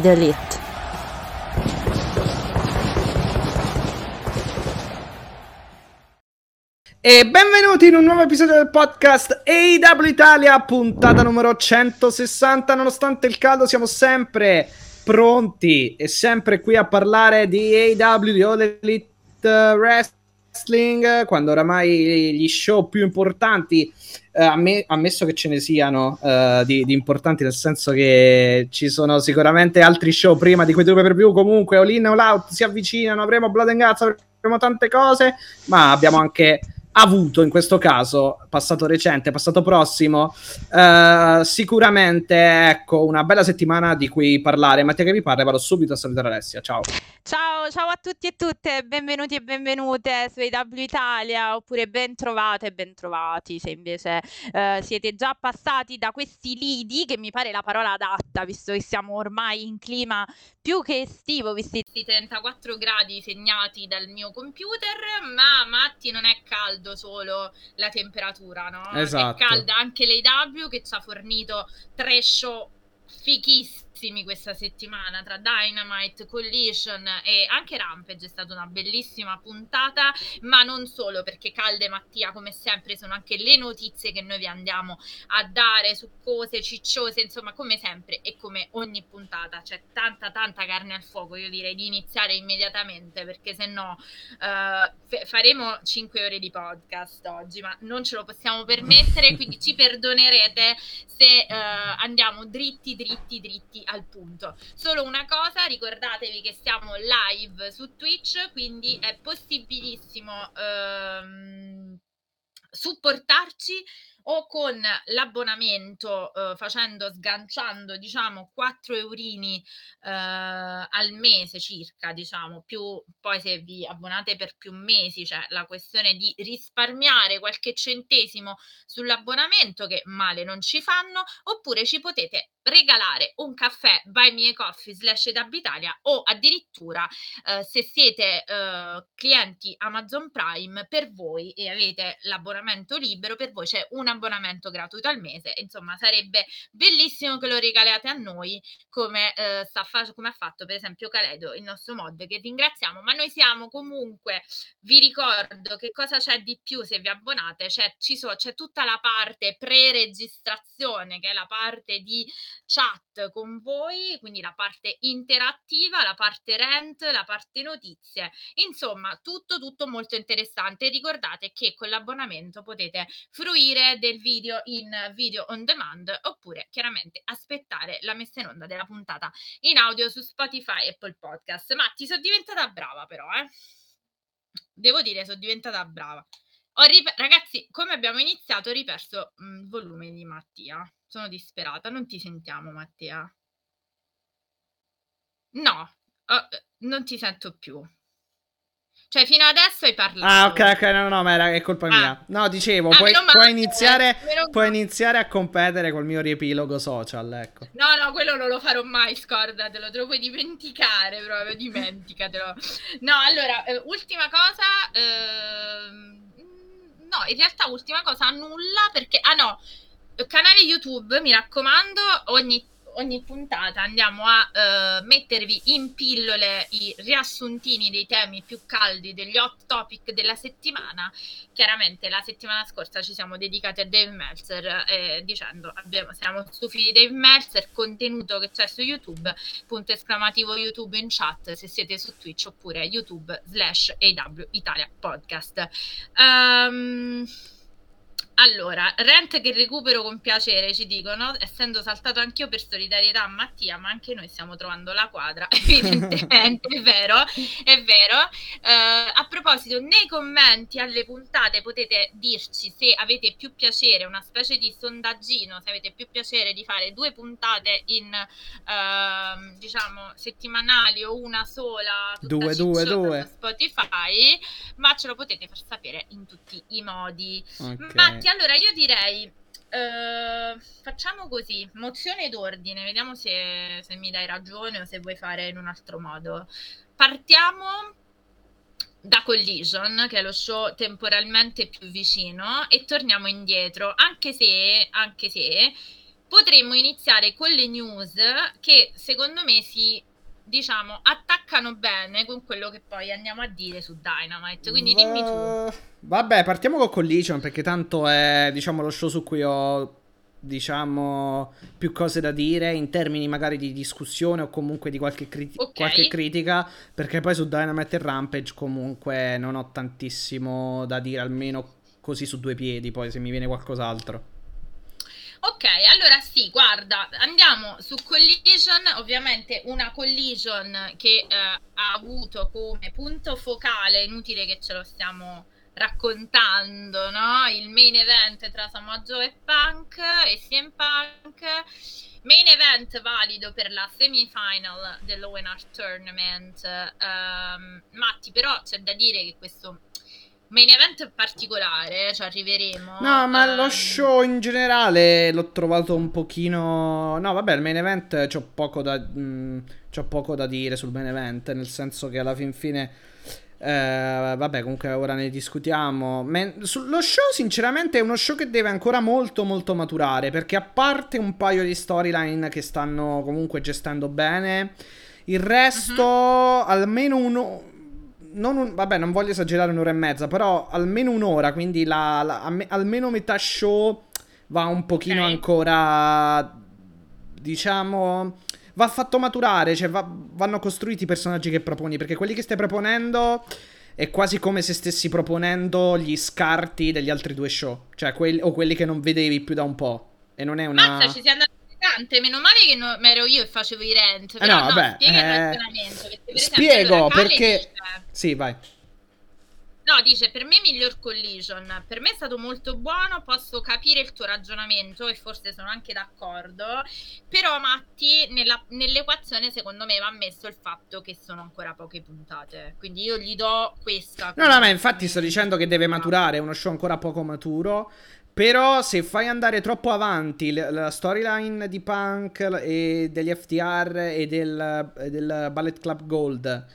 The elite. E benvenuti in un nuovo episodio del podcast AW Italia, puntata numero 160. Nonostante il caldo, siamo sempre pronti e sempre qui a parlare di AW, di All Elite Wrestling, quando oramai gli show più importanti, amm- ammesso che ce ne siano eh, di, di, importanti, nel senso che ci sono sicuramente altri show prima di quei due per più. Comunque, All In All Out si avvicinano, avremo Blood and Guts, avremo tante cose, ma abbiamo anche avuto in questo caso, passato recente, passato prossimo, eh, sicuramente ecco una bella settimana di cui parlare. Mattia che vi parla, vado subito a salutare Alessia. Ciao. Ciao, ciao a tutti e tutte, benvenuti e benvenute su AW Italia, oppure ben trovate e ben trovati se invece eh, siete già passati da questi lidi, che mi pare la parola adatta, visto che siamo ormai in clima più che estivo, visti i 34 gradi segnati dal mio computer, ma Matti non è caldo solo la temperatura, no? Esatto. È calda anche l'AW che ci ha fornito tre show fichissimi questa settimana tra Dynamite, Collision e anche Rampage. È stata una bellissima puntata, ma non solo perché Calde e Mattia come sempre sono anche le notizie che noi vi andiamo a dare su cose cicciose, insomma come sempre e come ogni puntata. C'è tanta tanta carne al fuoco, io direi di iniziare immediatamente perché se no uh, f- faremo 5 ore di podcast oggi, ma non ce lo possiamo permettere, quindi ci perdonerete se uh, andiamo dritti dritti dritti al punto. Solo una cosa, ricordatevi che siamo live su Twitch, quindi è possibilissimo ehm, supportarci o con l'abbonamento eh, facendo sganciando diciamo 4 eurini eh, al mese circa diciamo più poi se vi abbonate per più mesi cioè la questione di risparmiare qualche centesimo sull'abbonamento che male non ci fanno oppure ci potete regalare un caffè by me coffee slash Italia o addirittura eh, se siete eh, clienti Amazon Prime per voi e avete l'abbonamento libero per voi c'è un abbonamento gratuito al mese insomma sarebbe bellissimo che lo regalate a noi come, eh, fa- come ha fatto per esempio Caledo il nostro mod che ringraziamo ma noi siamo comunque vi ricordo che cosa c'è di più se vi abbonate c'è, so, c'è tutta la parte pre-registrazione che è la parte di chat con voi, quindi la parte interattiva, la parte rent, la parte notizie. Insomma, tutto tutto molto interessante. Ricordate che con l'abbonamento potete fruire del video in video on demand oppure chiaramente aspettare la messa in onda della puntata in audio su Spotify e Apple Podcast. Ma ti sono diventata brava però, eh. Devo dire, sono diventata brava. Rip- ragazzi, come abbiamo iniziato, ho riperso mm, il volume di Mattia. Sono disperata. Non ti sentiamo, Mattia. No, oh, non ti sento più. Cioè, fino adesso hai parlato. Ah, ok, ok, no, no, ma era, è colpa ah. mia. No, dicevo, ah, puoi, puoi, iniziare, puoi iniziare a competere col mio riepilogo social, ecco. No, no, quello non lo farò mai, scordatelo, te lo puoi dimenticare proprio, dimenticatelo. No, allora, eh, ultima cosa... Eh no, in realtà ultima cosa, nulla perché... Ah no, canale YouTube, mi raccomando, ogni ogni puntata andiamo a uh, mettervi in pillole i riassuntini dei temi più caldi degli hot topic della settimana. Chiaramente la settimana scorsa ci siamo dedicati a Dave Meltzer eh, dicendo abbiamo, siamo stufi di Dave Meltzer, contenuto che c'è su YouTube, punto esclamativo YouTube in chat se siete su Twitch oppure YouTube slash AW Italia Podcast. Um, Allora, rent che recupero con piacere, ci dicono, essendo saltato anch'io per solidarietà a Mattia, ma anche noi stiamo trovando la quadra, evidentemente, è vero, è vero. Uh, a proposito, nei commenti alle puntate potete dirci se avete più piacere, una specie di sondaggino, se avete più piacere di fare due puntate in, uh, diciamo, settimanali o una sola, due, due, due. Spotify, ma ce lo potete far sapere in tutti i modi. Okay. Ma Senti, allora io direi uh, facciamo così, mozione d'ordine, vediamo se, se, mi dai ragione o se vuoi fare in un altro modo. Partiamo da Collision, che è lo show temporalmente più vicino, e torniamo indietro, anche se, anche se potremmo iniziare con le news che secondo me si diciamo, attaccano bene con quello che poi andiamo a dire su Dynamite. Quindi dimmi tu. Vabbè, partiamo con Collision perché tanto è, diciamo, lo show su cui ho diciamo più cose da dire in termini magari di discussione o comunque di qualche, criti- okay. qualche critica perché poi su Dynamite e Rampage comunque non ho tantissimo da dire almeno così su due piedi poi se mi viene qualcos'altro Ok, allora sì, guarda, andiamo su Collision, ovviamente una Collision che eh, ha avuto come punto focale, inutile che ce lo stiamo raccontando, no? Il main event tra Samoa e Punk e CM Punk, main event valido per la semifinal dell'Owen Art Tournament. Um, Matti, però c'è da dire che questo main event particolare, ci arriveremo. No, ma um... lo show in generale l'ho trovato un pochino... No, vabbè, il main event c'ho poco da, mh, mm, c'ho poco da dire sul main event, nel senso che alla fin fine... Eh, vabbè, comunque ora ne discutiamo. Men- lo show, sinceramente, è uno show che deve ancora molto, molto maturare. Perché a parte un paio di storyline che stanno comunque gestendo bene, il resto, uh-huh. almeno uno non un, vabbè, non voglio esagerare un'ora e mezza, però almeno un'ora, quindi la, la, almeno metà show va un pochino okay. ancora, diciamo, va fatto maturare, cioè va, vanno costruiti i personaggi che proponi, perché quelli che stai proponendo è quasi come se stessi proponendo gli scarti degli altri due show, cioè quelli, o quelli che non vedevi più da un po'. E non è una... Mazza, ci si andati tante, meno male che non ero io e facevo i rent. Però eh no, no, vabbè, spiega eh... il ragionamento. Per Spiego allora, perché... Dice... Sì, vai. No, dice, per me miglior collision, per me è stato molto buono, posso capire il tuo ragionamento e forse sono anche d'accordo, però Matti nella, nell'equazione secondo me va messo il fatto che sono ancora poche puntate, quindi io gli do questa. No, no, ma infatti sto dicendo che deve maturare, è uno show ancora poco maturo, però se fai andare troppo avanti la storyline di Punk e degli FTR e del, del Ballet Club Gold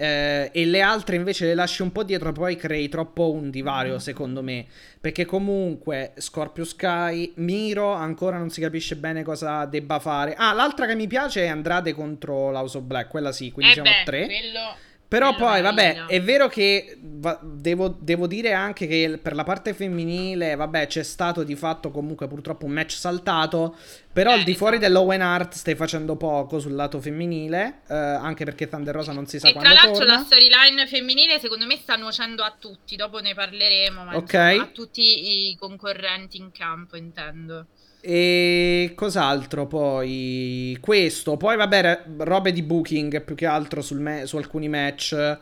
eh, e le altre invece le lasci un po' dietro, poi crei troppo un divario mm. secondo me. Perché comunque Scorpio Sky, Miro ancora non si capisce bene cosa debba fare. Ah, l'altra che mi piace è Andrade contro l'House of Black, quella sì, quindi eh siamo beh, a tre. Quello però poi, vabbè, è vero che va, devo, devo, dire anche che per la parte femminile, vabbè, c'è stato di fatto comunque purtroppo un match saltato. Però eh, al di fuori esatto. dell'Owen Art stai facendo poco sul lato femminile, eh, anche perché Thunder Rosa non si sa e quando torna. tra l'altro la storyline femminile secondo me sta nuocendo a tutti, dopo ne parleremo, ma okay. insomma, a tutti i concorrenti in campo intendo. E cos'altro poi? Questo, poi vabbè, robe di booking più che altro me- su alcuni match.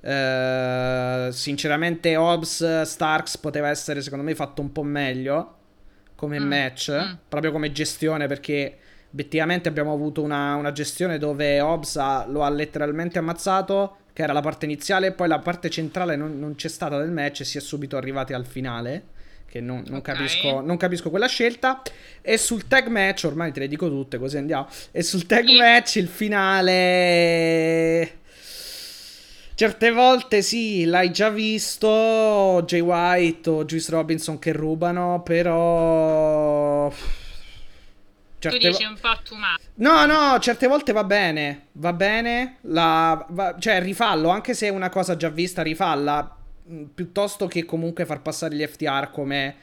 Uh, sinceramente, Hobbs Starks poteva essere secondo me fatto un po' meglio come mm. match, mm. proprio come gestione, perché obiettivamente abbiamo avuto una, una gestione dove Hobbs ha, lo ha letteralmente ammazzato, che era la parte iniziale, poi la parte centrale non, non c'è stata del match e si è subito arrivati al finale che non, non, okay. capisco, non, capisco, quella scelta. E sul tag match, ormai te le dico tutte, così andiamo. E sul tag match il finale. Certe volte sì, l'hai già visto. Jay White o Juice Robinson che rubano, però. Certe tu dici vo- un po' too much. No, no, certe volte va bene. Va bene. La, va, cioè, rifallo, anche se è una cosa già vista, rifalla piuttosto che comunque far passare gli FTR come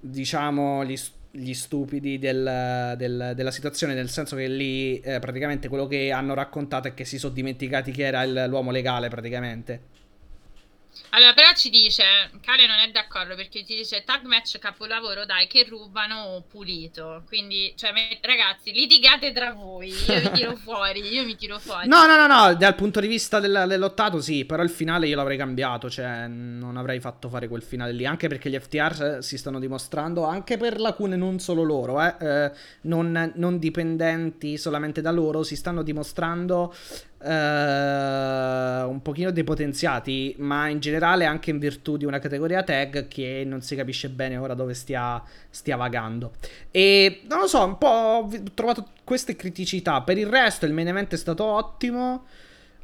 diciamo gli, gli stupidi del, del, della situazione, nel senso che lì eh, praticamente quello che hanno raccontato è che si sono dimenticati che era il, l'uomo legale praticamente. Allora, però ci dice, Kale non è d'accordo perché ci dice tag match capolavoro, dai, che rubano pulito. Quindi, cioè, me, ragazzi, litigate tra voi, io mi tiro fuori, io mi tiro fuori. No, no, no, no, dal punto di vista del, dell'ottato sì, però il finale io l'avrei cambiato, cioè non avrei fatto fare quel finale lì, anche perché gli FTR si stanno dimostrando, anche per lacune non solo loro, eh, eh non, non dipendenti solamente da loro, si stanno dimostrando Uh, un pochino depotenziati, ma in generale anche in virtù di una categoria tag che non si capisce bene ora dove stia, stia vagando. E non lo so, un po' ho trovato queste criticità. Per il resto, il main event è stato ottimo.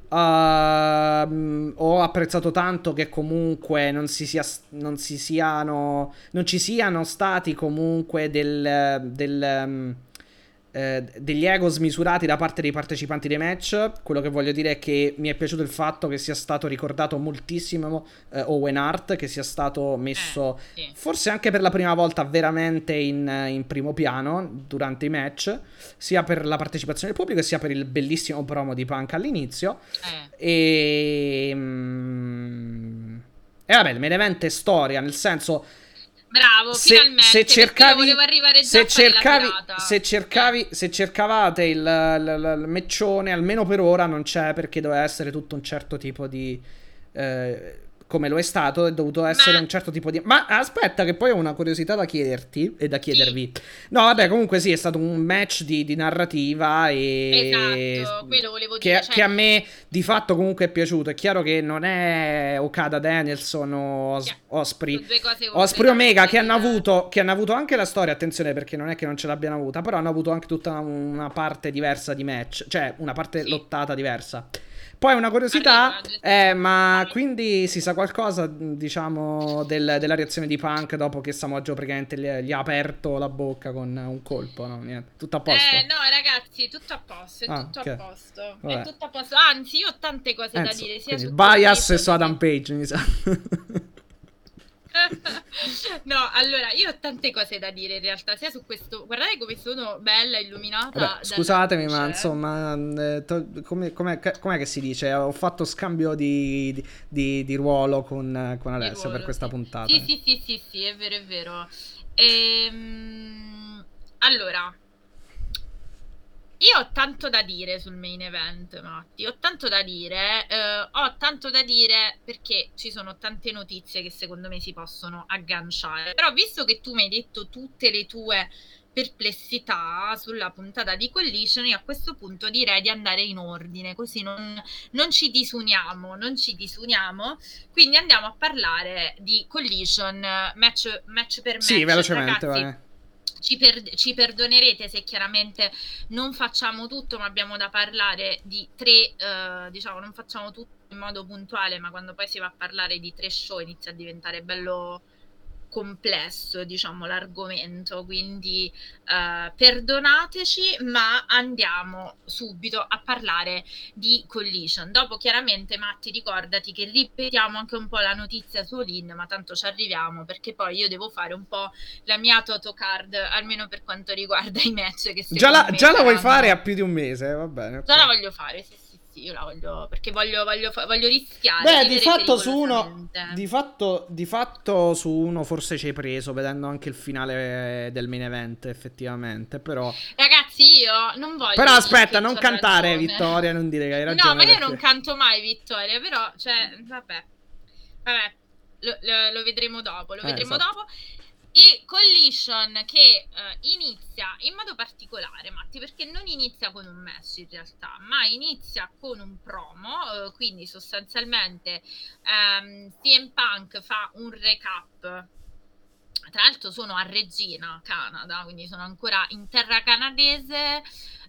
Uh, ho apprezzato tanto che comunque non, si sia, non, si siano, non ci siano stati comunque del, del um, eh, degli ego smisurati da parte dei partecipanti dei match. Quello che voglio dire è che mi è piaciuto il fatto che sia stato ricordato moltissimo eh, Owen Hart, che sia stato messo eh, sì. forse anche per la prima volta veramente in, in, primo piano durante i match, sia per la partecipazione del pubblico sia per il bellissimo promo di Punk all'inizio. Eh. E... Mm, e vabbè, il main event è storia, nel senso Bravo, se, finalmente. Se cercavi, se cercavi, se cercavi, se cercavate il, il, il, meccione, almeno per ora non c'è perché doveva essere tutto un certo tipo di. Eh, come lo è stato, è dovuto essere Ma... un certo tipo di... Ma aspetta che poi ho una curiosità da chiederti e da chiedervi. Sì. No, vabbè, comunque sì, è stato un match di, di narrativa e... Esatto, quello volevo che, dire. Cioè... Che a me di fatto comunque è piaciuto. È chiaro che non è Okada Danielson o Os- Osprey. Osprey Omega che hanno, avuto, che hanno avuto anche la storia, attenzione perché non è che non ce l'abbiano avuta, però hanno avuto anche tutta una parte diversa di match, cioè una parte sì. lottata diversa. Poi una curiosità, eh, ma quindi si sa qualcosa, diciamo, del, della reazione di Punk dopo che Samoa praticamente gli, ha aperto la bocca con un colpo, no? Niente, tutto a posto? Eh, no, ragazzi, tutto a posto, è ah, tutto okay. a posto. Vabbè. È tutto a posto. Anzi, io ho tante cose eh, da dire, sia su Bias e su Adam Page, mi sa. no, allora io ho tante cose da dire in realtà, sia su questo. Guardate come sono bella, illuminata. Vabbè, scusatemi, ma insomma, eh, come, com'è, com'è, che si dice? Ho fatto scambio di, di, di ruolo con, con Alessio ruolo, per questa sì. puntata. Sì, sì, sì, sì, sì, è vero, è vero. Ehm, allora, io ho tanto da dire sul main event, Matti. Ho tanto da dire. Eh, ho tanto da dire perché ci sono tante notizie che secondo me si possono agganciare. Però, visto che tu mi hai detto tutte le tue perplessità sulla puntata di Collision, io a questo punto direi di andare in ordine, così non, non ci disuniamo, non ci disuniamo. Quindi andiamo a parlare di Collision match, match per match. Sì, velocemente, Ragazzi, ci, per- ci, perdonerete se chiaramente non facciamo tutto, ma abbiamo da parlare di tre, eh, diciamo, non facciamo tutto in modo puntuale, ma quando poi si va a parlare di tre show inizia a diventare bello complesso, diciamo, l'argomento, quindi uh, perdonateci, ma andiamo subito a parlare di Collision. Dopo chiaramente Matti ricordati che ripetiamo anche un po' la notizia su Olin, ma tanto ci arriviamo perché poi io devo fare un po' la mia Totocard, almeno per quanto riguarda i match che già la, già la vuoi fare a più di un mese, va bene. Okay. Già la voglio fare, sì, sì sì, io la voglio perché voglio, voglio, voglio rischiare. Beh, di fatto su uno di fatto, di fatto su uno forse ci hai preso vedendo anche il finale del main event effettivamente, però Ragazzi, io non voglio Però aspetta, non cantare ragione. Vittoria, non dire che hai ragione. No, ma io perché... non canto mai Vittoria, però cioè vabbè. Vabbè, lo, lo, lo vedremo dopo, lo eh, vedremo esatto. dopo. E Collision che uh, inizia in modo particolare, Matti, perché non inizia con un match in realtà, ma inizia con un promo, uh, quindi sostanzialmente um, CM Punk fa un recap. Tra l'altro sono a Regina, Canada, quindi sono ancora in terra canadese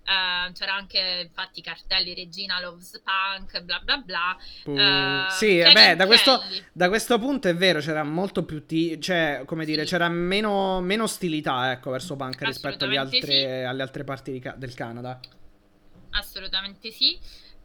Uh, c'era anche infatti cartelli Regina Loves Punk, bla bla bla. Uh, sì, beh, da questo, da questo, punto è vero, c'era molto più, ti- cioè, come dire, sì. c'era meno, meno, ostilità, ecco, verso Punk rispetto altre, sì. alle altre parti ca- del Canada. Assolutamente sì.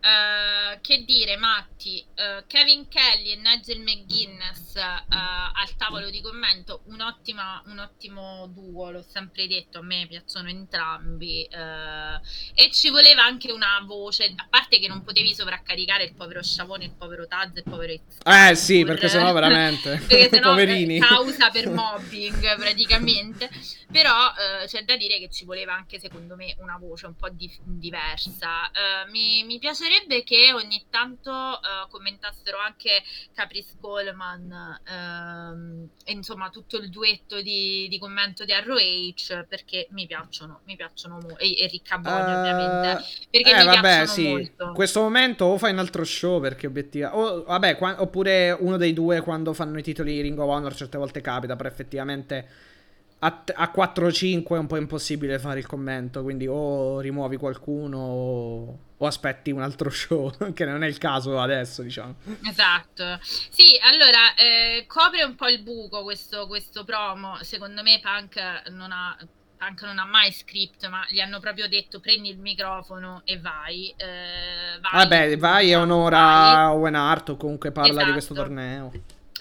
Uh, che dire, Matti, uh, Kevin Kelly e Nigel McGuinness uh, al tavolo di commento, un, un, ottimo duo, l'ho sempre detto, a me piacciono entrambi e ci voleva anche una voce, a parte che non potevi sovraccaricare il povero Sciavone, il povero Taz, il povero Eh sì, perché sennò veramente, perché sennò Poverini. causa per mobbing praticamente, però c'è da dire che ci voleva anche secondo me una voce un po' di- diversa. mi, mi piacerebbe piacerebbe che ogni tanto uh, commentassero anche Caprice Coleman ehm, e insomma tutto il duetto di, di commento di ROH perché mi piacciono, mi piacciono molto e, e Ricca Boni uh, ovviamente perché eh, mi vabbè, piacciono sì. molto. In questo momento o fai un altro show perché obiettivamente o, vabbè, qua, oppure uno dei due quando fanno i titoli Ring of Honor certe volte capita, però effettivamente a, a 4-5 è un po' impossibile fare il commento, quindi o rimuovi qualcuno o, o, aspetti un altro show, che non è il caso adesso, diciamo. Esatto. Sì, allora, eh, copre un po' il buco questo, questo promo. Secondo me Punk non ha Punk non ha mai script, ma gli hanno proprio detto prendi il microfono e vai. Eh, vai Vabbè, vai e onora Owen Hart o comunque parla esatto. di questo esatto. torneo.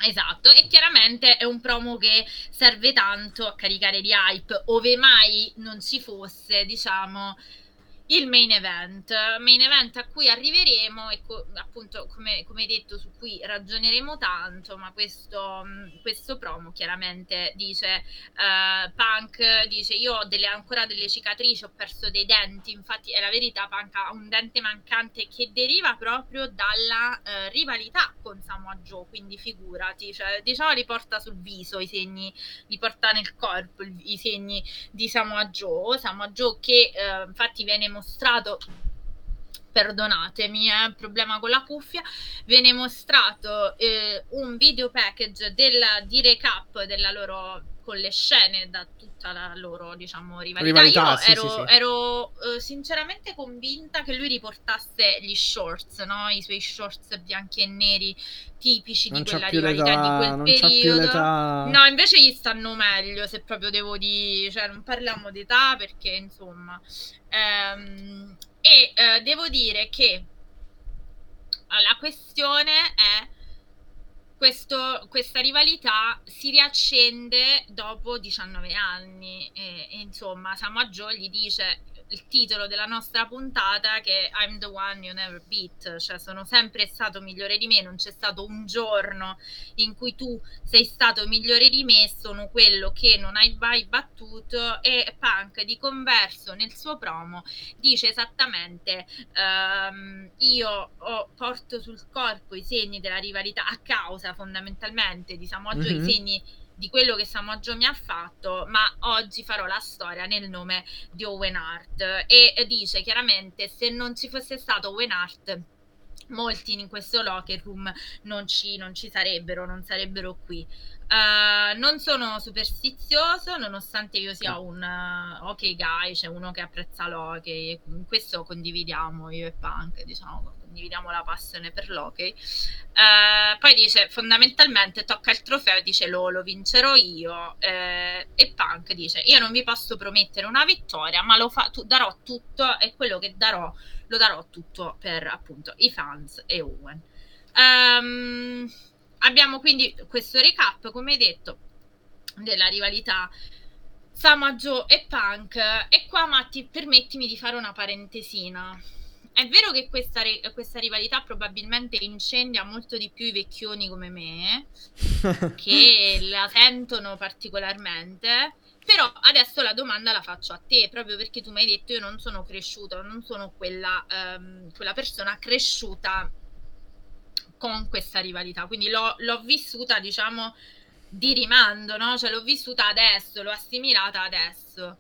Esatto, e chiaramente è un promo che serve tanto a caricare di hype, ove mai non ci fosse, diciamo, il main event, main event a cui arriveremo e co- appunto come, come, detto su cui ragioneremo tanto, ma questo, questo promo chiaramente dice uh, Punk dice io ho delle, ancora delle cicatrici, ho perso dei denti, infatti è la verità, Punk ha un dente mancante che deriva proprio dalla uh, rivalità con Samoa Joe, quindi figurati, cioè, diciamo li porta sul viso i segni, li porta nel corpo i segni di Samoa Joe, Samoa Joe che uh, infatti viene mostrato perdonatemi, è eh, problema con la cuffia, viene mostrato eh, un video package della, di recap della loro con le scene da tutta la loro diciamo rivalità, rivalità io sì, ero, sì, sì. ero uh, sinceramente convinta che lui riportasse gli shorts no? i suoi shorts bianchi e neri tipici non di quella rivalità di quel periodo no invece gli stanno meglio se proprio devo dire cioè non parliamo d'età perché insomma ehm, e uh, devo dire che la questione è questo, questa rivalità si riaccende dopo 19 anni e, e insomma Samoa Joe gli dice il titolo della nostra puntata che è I'm the one you never beat, cioè sono sempre stato migliore di me, non c'è stato un giorno in cui tu sei stato migliore di me, sono quello che non hai mai battuto e Punk di converso nel suo promo dice esattamente um, io ho, porto sul corpo i segni della rivalità a causa fondamentalmente di Samoa Joe, mm-hmm. i segni di quello che Samoa Joe mi ha fatto, ma oggi farò la storia nel nome di Owen Hart e dice chiaramente se non ci fosse stato Owen Hart molti in questo locker room non ci, non ci sarebbero, non sarebbero qui. Uh, non sono superstizioso, nonostante io sia un uh, ok guy, cioè uno che apprezza l'hockey, questo condividiamo io e Punk, diciamo condividiamo la passione per l'hockey. Eh, poi dice fondamentalmente tocca il trofeo, dice lo, lo vincerò io eh, e Punk dice io non vi posso promettere una vittoria ma lo fa, tu, darò tutto e quello che darò lo darò tutto per appunto i fans e Owen. Um, abbiamo quindi questo recap come detto della rivalità Sama Joe e Punk e qua Matti permettimi di fare una parentesina è vero che questa, questa, rivalità probabilmente incendia molto di più i vecchioni come me, che la sentono particolarmente. Però adesso la domanda la faccio a te, proprio perché tu mi hai detto io non sono cresciuta, non sono quella, um, quella persona cresciuta con questa rivalità, quindi l'ho, l'ho vissuta, diciamo, di rimando, no? Cioè l'ho vissuta adesso, l'ho assimilata adesso.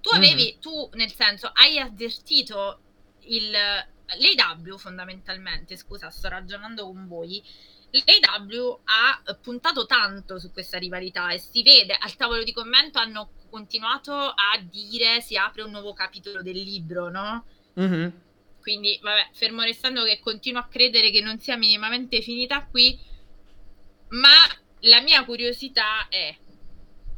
Tu avevi, mm-hmm. tu nel senso, hai avvertito il, l'AW fondamentalmente, scusa, sto ragionando con voi, l'AW ha puntato tanto su questa rivalità e si vede al tavolo di commento hanno continuato a dire si apre un nuovo capitolo del libro, no? Mm-hmm. Quindi, vabbè, fermo restando che continuo a credere che non sia minimamente finita qui, ma la mia curiosità è,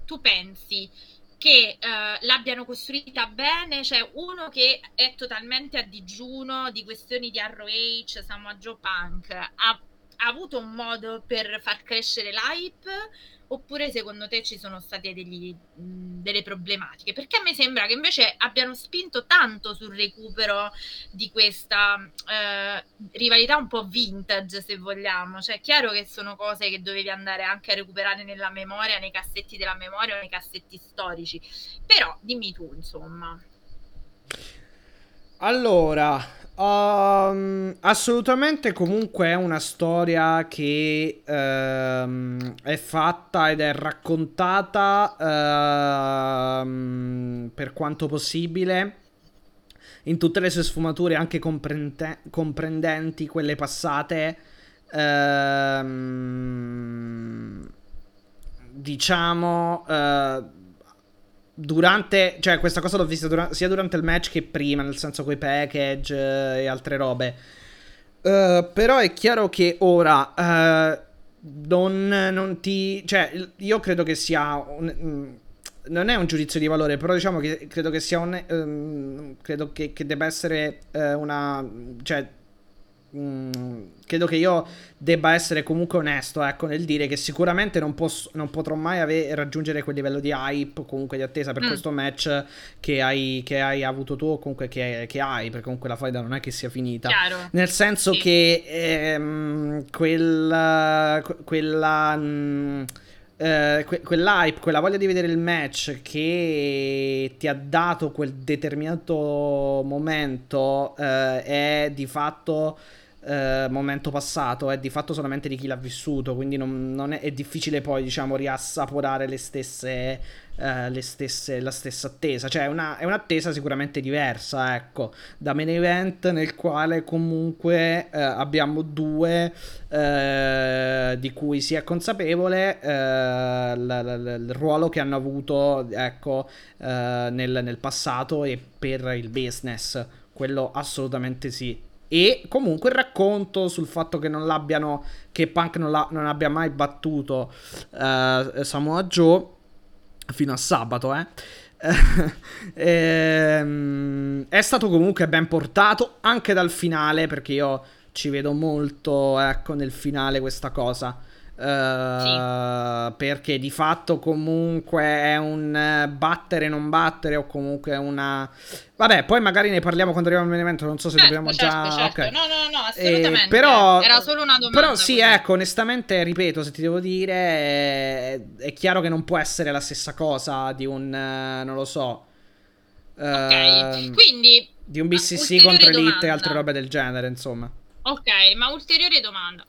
tu pensi che uh, l'abbiano costruita bene, cioè uno che è totalmente a digiuno di questioni di ROH, Samoa Joe Punk, ha, ha avuto un modo per far crescere l'hype oppure secondo te ci sono state degli, delle problematiche? Perché a me sembra che invece abbiano spinto tanto sul recupero di questa eh, rivalità un po' vintage, se vogliamo. Cioè, è chiaro che sono cose che dovevi andare anche a recuperare nella memoria, nei cassetti della memoria o nei cassetti storici. Però dimmi tu, insomma. Allora, Um, assolutamente comunque è una storia che um, è fatta ed è raccontata um, per quanto possibile in tutte le sue sfumature anche comprende- comprendenti quelle passate diciamo uh, durante, cioè questa cosa l'ho vista dura- sia durante il match che prima, nel senso coi package uh, e altre robe. Uh, però è chiaro che ora uh, non, non, ti... Cioè, io credo che sia... Un, mm, non è un giudizio di valore, però diciamo che credo che sia un... Um, credo che, che, debba essere una... Cioè, Mm, credo che io debba essere comunque onesto ecco, nel dire che sicuramente non, posso, non potrò mai ave- raggiungere quel livello di hype, comunque di attesa per mm. questo match che hai, che hai, avuto tu o comunque che, che, hai, perché comunque la faida non è che sia finita. Chiaro. Nel senso sì. che ehm, quella... quella mh, Uh, que- quell'hype, quella voglia di vedere il match che ti ha dato quel determinato momento uh, è di fatto uh, momento passato, è di fatto solamente di chi l'ha vissuto, quindi non, non è, è, difficile poi diciamo riassaporare le stesse eh, le stesse, la stessa attesa. Cioè, una, è un'attesa sicuramente diversa, ecco, da main event nel quale comunque eh, abbiamo due eh, di cui si è consapevole eh, l- l- il ruolo che hanno avuto, ecco, eh, nel, nel passato e per il business. Quello assolutamente sì. E comunque il racconto sul fatto che non l'abbiano, che Punk non, non abbia mai battuto uh, Samoa Joe fino a sabato, eh. ehm, è stato comunque ben portato anche dal finale perché io ci vedo molto ecco nel finale questa cosa Uh, sì. Perché di fatto comunque è un eh, battere non battere o comunque una... Vabbè, poi magari ne parliamo quando arriviamo al evento, non so se certo, dobbiamo certo, già... Certo. Okay. No, no, no, assolutamente. Eh, però... Era solo una domanda. Però sì, così. ecco, onestamente, ripeto, se ti devo dire, è... è, chiaro che non può essere la stessa cosa di un... non lo so. Ok, uh, quindi... Di un BCC contro Elite e altre robe del genere, insomma. Ok, ma ulteriore domanda.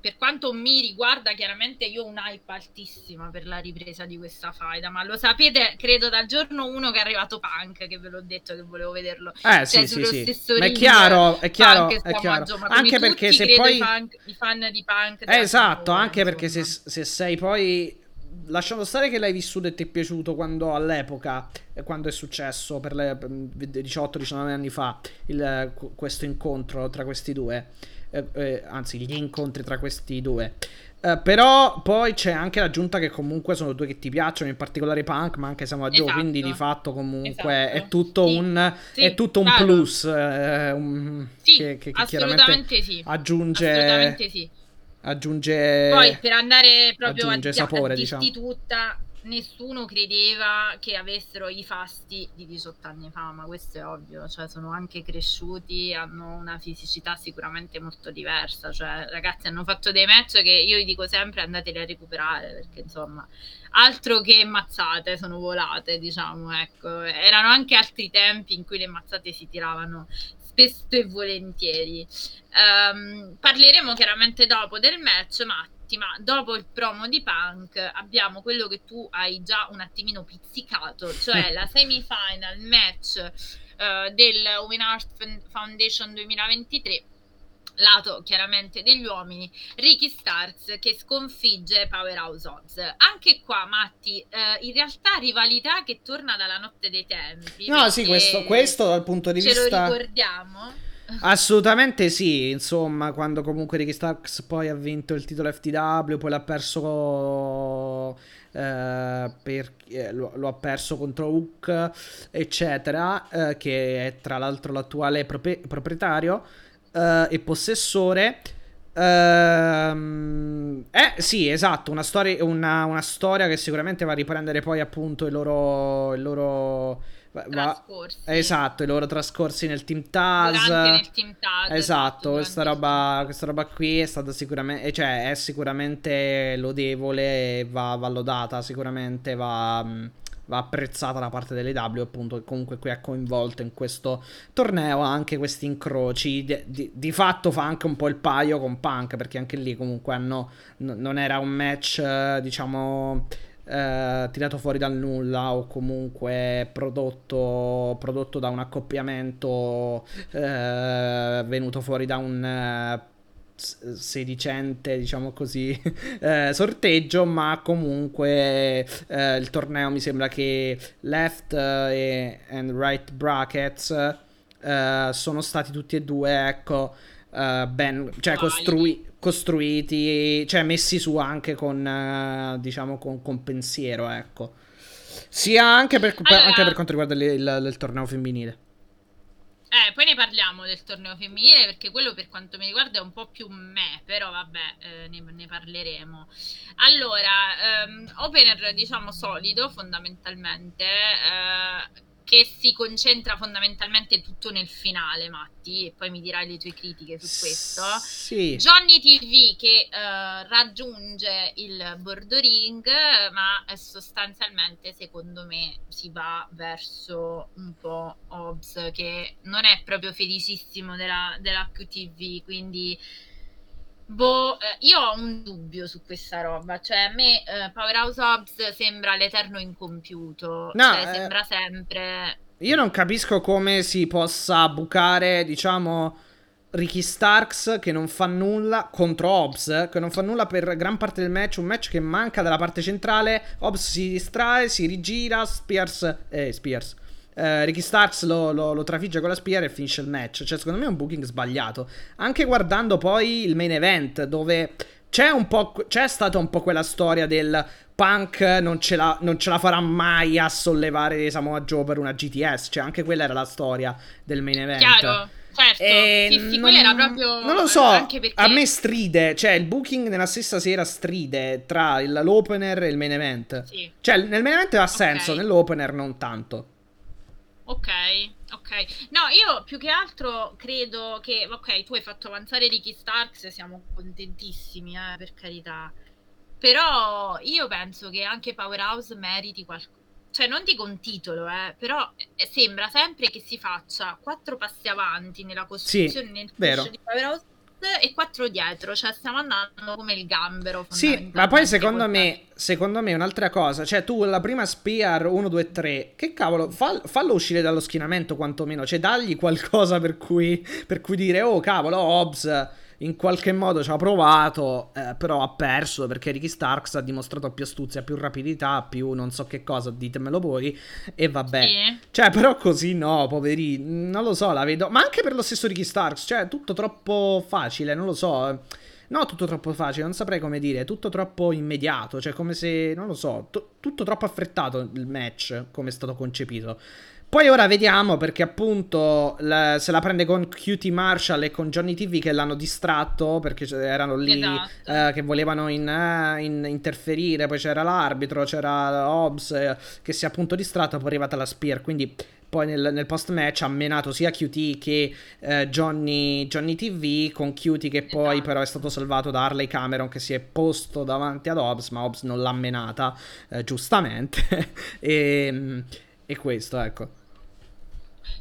Per quanto mi riguarda, chiaramente io ho un hype altissima per la ripresa di questa faida, ma lo sapete, credo dal giorno 1 che è arrivato Punk, che ve l'ho detto che volevo vederlo. Eh cioè, sì, sì, sì. Ma è chiaro, è chiaro, è chiaro. anche perché se poi... I fan, I fan di Punk... Eh, esatto, anche perché se, se sei poi lasciando stare che l'hai vissuto e ti è piaciuto quando all'epoca, quando è successo per le 18-19 anni fa, il, questo incontro tra questi due, eh, eh, anzi gli incontri tra questi due. Uh, però poi c'è anche l'aggiunta che comunque sono due che ti piacciono, in particolare Punk, ma anche Samoa Joe, esatto. quindi di fatto comunque esatto. è tutto sì. un, sì, è tutto un plus eh, un, sì, che, che, che chiaramente sì. aggiunge... Assolutamente sì aggiunge poi per andare proprio aggiunge a, sapore, a diciamo. tutta nessuno credeva che avessero i fasti di 18 anni fa, ma questo è ovvio, cioè sono anche cresciuti, hanno una fisicità sicuramente molto diversa, cioè ragazzi hanno fatto dei match che io dico sempre andateli a recuperare perché insomma altro che mazzate sono volate, diciamo, ecco, erano anche altri tempi in cui le mazzate si tiravano spesso e volentieri. Um, parleremo chiaramente dopo del match, Matti, ma dopo il promo di Punk abbiamo quello che tu hai già un attimino pizzicato, cioè la semifinal match uh, del Win Art Foundation 2023 lato chiaramente degli uomini, Ricky Starks che sconfigge Powerhouse Odds. Anche qua, Matti, eh, in realtà rivalità che torna dalla notte dei tempi. No, sì, questo, questo dal punto di ce vista... Ce lo ricordiamo? Assolutamente sì, insomma, quando comunque Ricky Starks poi ha vinto il titolo FTW, poi l'ha perso eh, eh, per, eh, lo, lo, ha perso contro Hook, eccetera, eh, che è tra l'altro l'attuale proprie- proprietario eh, e possessore. Ehm, eh sì, esatto, una storia, una, una storia che sicuramente va a riprendere poi appunto il loro... Il loro Va, esatto, i loro trascorsi nel Team Taz. nel team Taz esatto, esatto questa roba, questa roba qui è stata sicuramente, cioè è sicuramente lodevole va, va lodata, sicuramente va, va apprezzata da parte dell'AW appunto che comunque qui è coinvolto in questo torneo anche questi incroci di, di, di, fatto fa anche un po' il paio con Punk perché anche lì comunque hanno, n- non era un match diciamo eh, tirato fuori dal nulla o comunque prodotto, prodotto da un accoppiamento eh, venuto fuori da un eh, sedicente, diciamo così, eh, sorteggio, ma comunque eh, il torneo mi sembra che left e and right brackets eh, sono stati tutti e due, ecco, uh, ben, cioè costrui- costruiti, cioè messi su anche con, uh, diciamo, con, con, pensiero, ecco. Sia anche per, allora, anche per quanto riguarda il, il, il torneo femminile. Eh, poi ne parliamo del torneo femminile perché quello per quanto mi riguarda è un po' più me, però vabbè, eh, ne, ne, parleremo. Allora, ehm, opener diciamo solido fondamentalmente, eh, che si concentra fondamentalmente tutto nel finale, Matti, e poi mi dirai le tue critiche su questo. Sì. Johnny TV che uh, raggiunge il bordo ring, ma sostanzialmente secondo me si va verso un po' Hobbs che non è proprio felicissimo della, della QTV, quindi Boh, eh, io ho un dubbio su questa roba, cioè a me eh, Powerhouse Hobbs sembra l'eterno incompiuto, no, cioè eh, sembra sempre... Io non capisco come si possa bucare, diciamo, Ricky Starks che non fa nulla contro Hobbs, che non fa nulla per gran parte del match, un match che manca dalla parte centrale, Hobbs si distrae, si rigira, Spears... Eh, Spears eh, Ricky Starks lo, lo, lo, trafigge con la spear e finisce il match. Cioè, secondo me è un booking sbagliato. Anche guardando poi il main event, dove c'è un po'. C'è stata un po' quella storia del Punk non ce, la, non ce la farà mai a sollevare Samoa Joe per una GTS. Cioè, anche quella era la storia del main event. Chiaro. Certo, e sì, sì, non, quella era proprio. Non lo so. Perché... A me stride. Cioè, il booking nella stessa sera stride tra l'opener e il main event. Sì. Cioè, nel main event ha senso, okay. nell'opener non tanto. Ok, ok. No, io più che altro credo che, ok, tu hai fatto avanzare Ricky Starks, siamo contentissimi, eh, per carità. Però io penso che anche Powerhouse meriti qualcosa. Cioè, non dico un titolo, eh, però eh, sembra sempre che si faccia quattro passi avanti nella costruzione sì, nel vero. di Powerhouse e quattro dietro, cioè stiamo andando come il gambero. Sì, ma poi secondo me, secondo me un'altra cosa, cioè tu la prima Spear 1, 2, 3, che cavolo, fall, fallo uscire dallo schienamento quantomeno, cioè dagli qualcosa per cui, per cui dire, oh cavolo, Hobbs in qualche modo ci ha provato, eh, però ha perso perché Ricky Starks ha dimostrato più astuzia, più rapidità, più non so che cosa, ditemelo voi, e vabbè. Sì. Cioè, però così no, poveri, non lo so, la vedo, ma anche per lo stesso Ricky Starks, cioè, tutto troppo facile, non lo so. No, tutto troppo facile, non saprei come dire, tutto troppo immediato, cioè come se, non lo so, t- tutto troppo affrettato il match, come è stato concepito. Poi ora vediamo perché appunto la, se la prende con QT Marshall e con Johnny TV che l'hanno distratto perché erano lì esatto. eh, che volevano in, eh, in interferire, poi c'era l'arbitro, c'era Hobbs eh, che si è appunto distratto, poi è arrivata la Spear, quindi poi nel, nel post match ha menato sia QT che eh, Johnny, Johnny, TV con QT che poi esatto. però è stato salvato da Harley Cameron che si è posto davanti ad Hobbs ma Hobbs non l'ha menata eh, giustamente e ehm, e questo, ecco.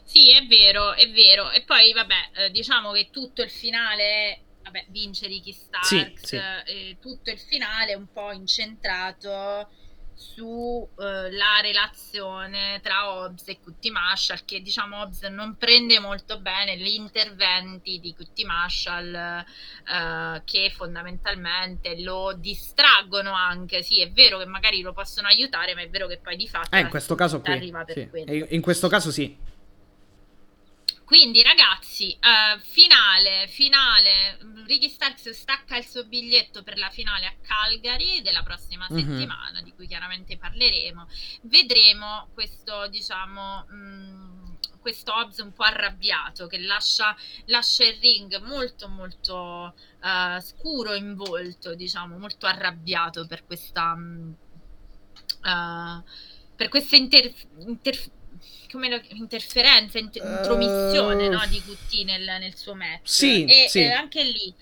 Sì, è vero, è vero. E poi, vabbè, eh, diciamo che tutto il finale, vabbè, vince Ricky Starks, sì, sì. Eh, tutto il finale è un po' incentrato sulla eh, relazione tra Hobbes e Cutti Marshall che diciamo Hobbes non prende molto bene gli interventi di Cutti Marshall eh, che fondamentalmente lo distraggono anche sì è vero che magari lo possono aiutare ma è vero che poi di fatto eh, in questo caso qui arriva per sì. quello in questo caso sì quindi ragazzi, uh, finale, finale, Ricky Starks stacca il suo biglietto per la finale a Calgary della prossima mm-hmm. settimana, di cui chiaramente parleremo, vedremo questo, diciamo, mh, mm, questo Hobbs un po' arrabbiato che lascia, lascia il ring molto molto uh, scuro in volto, diciamo, molto arrabbiato per questa... Uh, per questa inter, inter, come lo, interferenza, inter, intromissione uh, no, di QT nel, nel, suo match. Sì, e, sì. e anche lì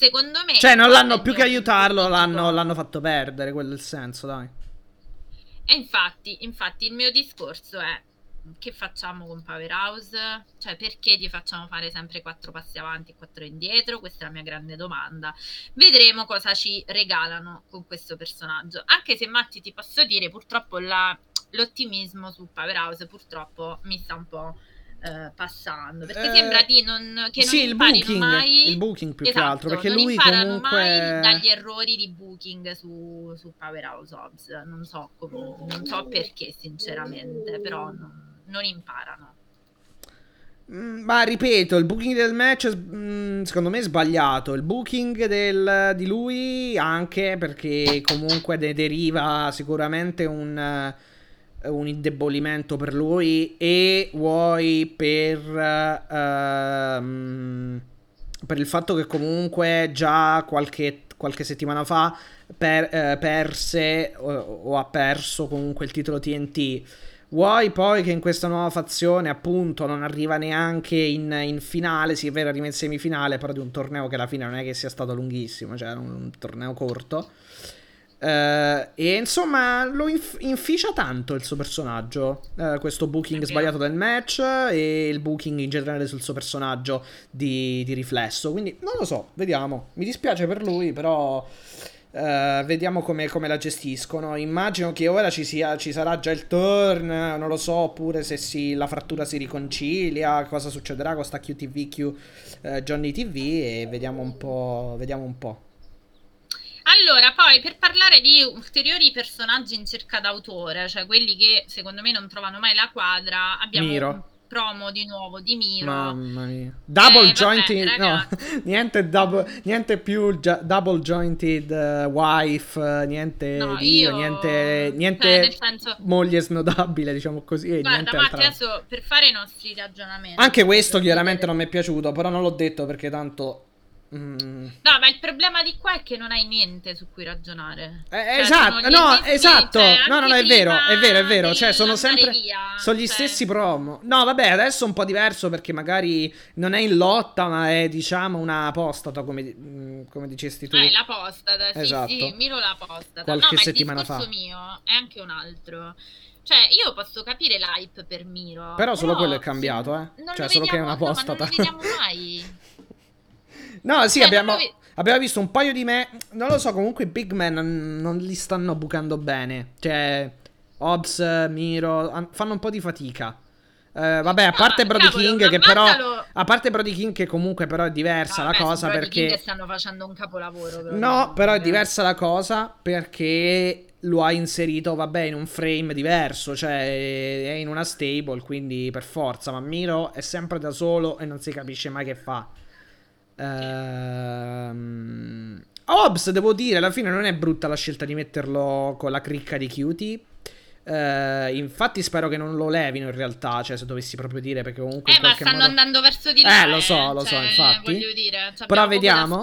secondo me. Cioè, non l'hanno più che aiutarlo, l'hanno, l'hanno, fatto perdere. Quello è il senso, dai. E infatti, infatti, il mio discorso è: che facciamo con Powerhouse? Cioè, perché ti facciamo fare sempre quattro passi avanti e quattro indietro? Questa è la mia grande domanda. Vedremo cosa ci regalano con questo personaggio. Anche se, Matti, ti posso dire, purtroppo la, l'ottimismo su Powerhouse purtroppo mi sta un po' eh, passando. Perché eh, sembra di non, che sì, non il booking, mai il booking più esatto, che altro perché non lui comunque mai dagli errori di booking su, su Powerhouse Hobbs non so come, non so perché sinceramente però non, non imparano. Mm, ma ripeto, il booking del match mm, secondo me è sbagliato. Il booking del, di lui anche perché comunque ne deriva sicuramente un, un indebolimento per lui e vuoi per, uh, per il fatto che comunque già qualche, qualche settimana fa per, uh, perse o, o, ha perso comunque il titolo TNT. Vuoi poi che in questa nuova fazione appunto non arriva neanche in, in finale, si è vero arriva in semifinale, però di un torneo che alla fine non è che sia stato lunghissimo, cioè un, un torneo corto. Uh, e insomma lo inf- inficia tanto il suo personaggio. Uh, questo booking sbagliato del match e il booking in generale sul suo personaggio di, di riflesso. Quindi non lo so, vediamo. Mi dispiace per lui, però. Uh, vediamo come, come, la gestiscono. Immagino che ora ci, sia, ci, sarà già il turn. Non lo so, oppure se si, la frattura si riconcilia. Cosa succederà con sta QTVQ Johnny TV. E vediamo un po'. Vediamo un po'. Allora, poi per parlare di ulteriori personaggi in cerca d'autore, cioè quelli che secondo me non trovano mai la quadra, abbiamo Miro. promo di nuovo di Miro. Mamma mia. Double eh, jointed, vabbè, no, niente, double, niente più gi- double jointed uh, wife, niente no, Dio, io, niente, niente cioè, senso... moglie snodabile, diciamo così. Guarda, ma adesso per fare i nostri ragionamenti. Anche questo chiaramente non mi è piaciuto, però non l'ho detto perché tanto Mm. No, ma il problema di qua è che non hai niente su cui ragionare. Eh, cioè, esatto, no, esatto. Cioè, no, no, no, è vero, è vero, è vero. Cioè, sono sempre. Via, sono gli cioè... stessi promo. No, vabbè, adesso è un po' diverso perché magari non è in lotta, ma è, diciamo, una apostata, come, mm, come dicesti tu. Eh, la postata, sì, esatto. sì, miro la postata. Qualche no, settimana fa. Il mio è anche un altro. Cioè, io posso capire l'hype per Miro. Però, però solo quello è cambiato, eh. Cioè, solo vediamo, che è una postata. No, non lo vediamo mai. No, sì, cioè, abbiamo, vi... abbiamo, visto un paio di me. Non lo so, comunque i big man non, non li stanno bucando bene. Cioè, Hobbs, Miro, fanno un po' di fatica. Uh, vabbè, a parte no, Brody cavolo, King, che però. A parte Brody King, che comunque però è diversa no, la cosa Brody perché. King stanno facendo un capolavoro. Però no, però è diversa la cosa perché lo ha inserito, vabbè, in un frame diverso, cioè è in una stable, quindi per forza. Ma Miro è sempre da solo e non si capisce mai che fa. Ehm... Hobbs, devo dire, alla fine non è brutta la scelta di metterlo con la cricca di Cutie. Uh, infatti spero che non lo levino in realtà, cioè se dovessi proprio dire perché comunque... Eh ma stanno modo... andando verso di là. Eh lo so, lo cioè, so infatti. Voglio dire, Però vediamo.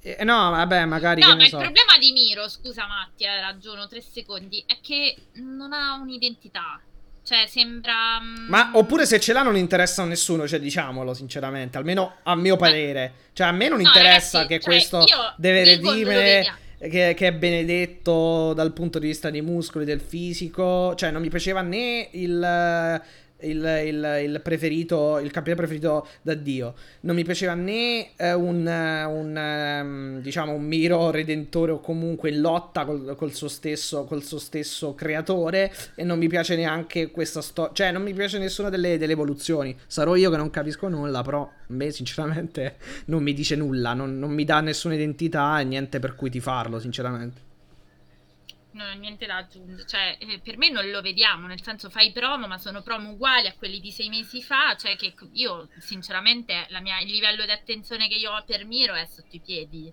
Eh, no, vabbè, magari... No, ma so. il problema di Miro, scusa Matti, hai ragione, tre secondi, è che non ha un'identità. Cioè, sembra. Mm, Ma oppure se ce l'ha non interessa a nessuno, cioè diciamolo sinceramente, almeno a mio parere. Cioè, a me non no, interessa ragazzi, che cioè, questo deve redimere. Che, che, è benedetto dal punto di vista dei muscoli, del fisico. Cioè, non mi piaceva né il il, il, il, preferito, il campione preferito da Dio. Non mi piaceva né eh, un, un um, diciamo, un Miro redentore o comunque in lotta col, col, suo stesso, col, suo stesso, creatore. E non mi piace neanche questa storia. Cioè, non mi piace nessuna delle, delle, evoluzioni. Sarò io che non capisco nulla, però a me, sinceramente, non mi dice nulla. Non, non mi dà nessuna identità e niente per cui ti farlo, sinceramente non ho niente da aggiungere. Cioè, eh, per me non lo vediamo, nel senso fai promo, ma sono promo uguali a quelli di sei mesi fa. Cioè, che io, sinceramente, mia, il livello di attenzione che io ho per Miro è sotto i piedi.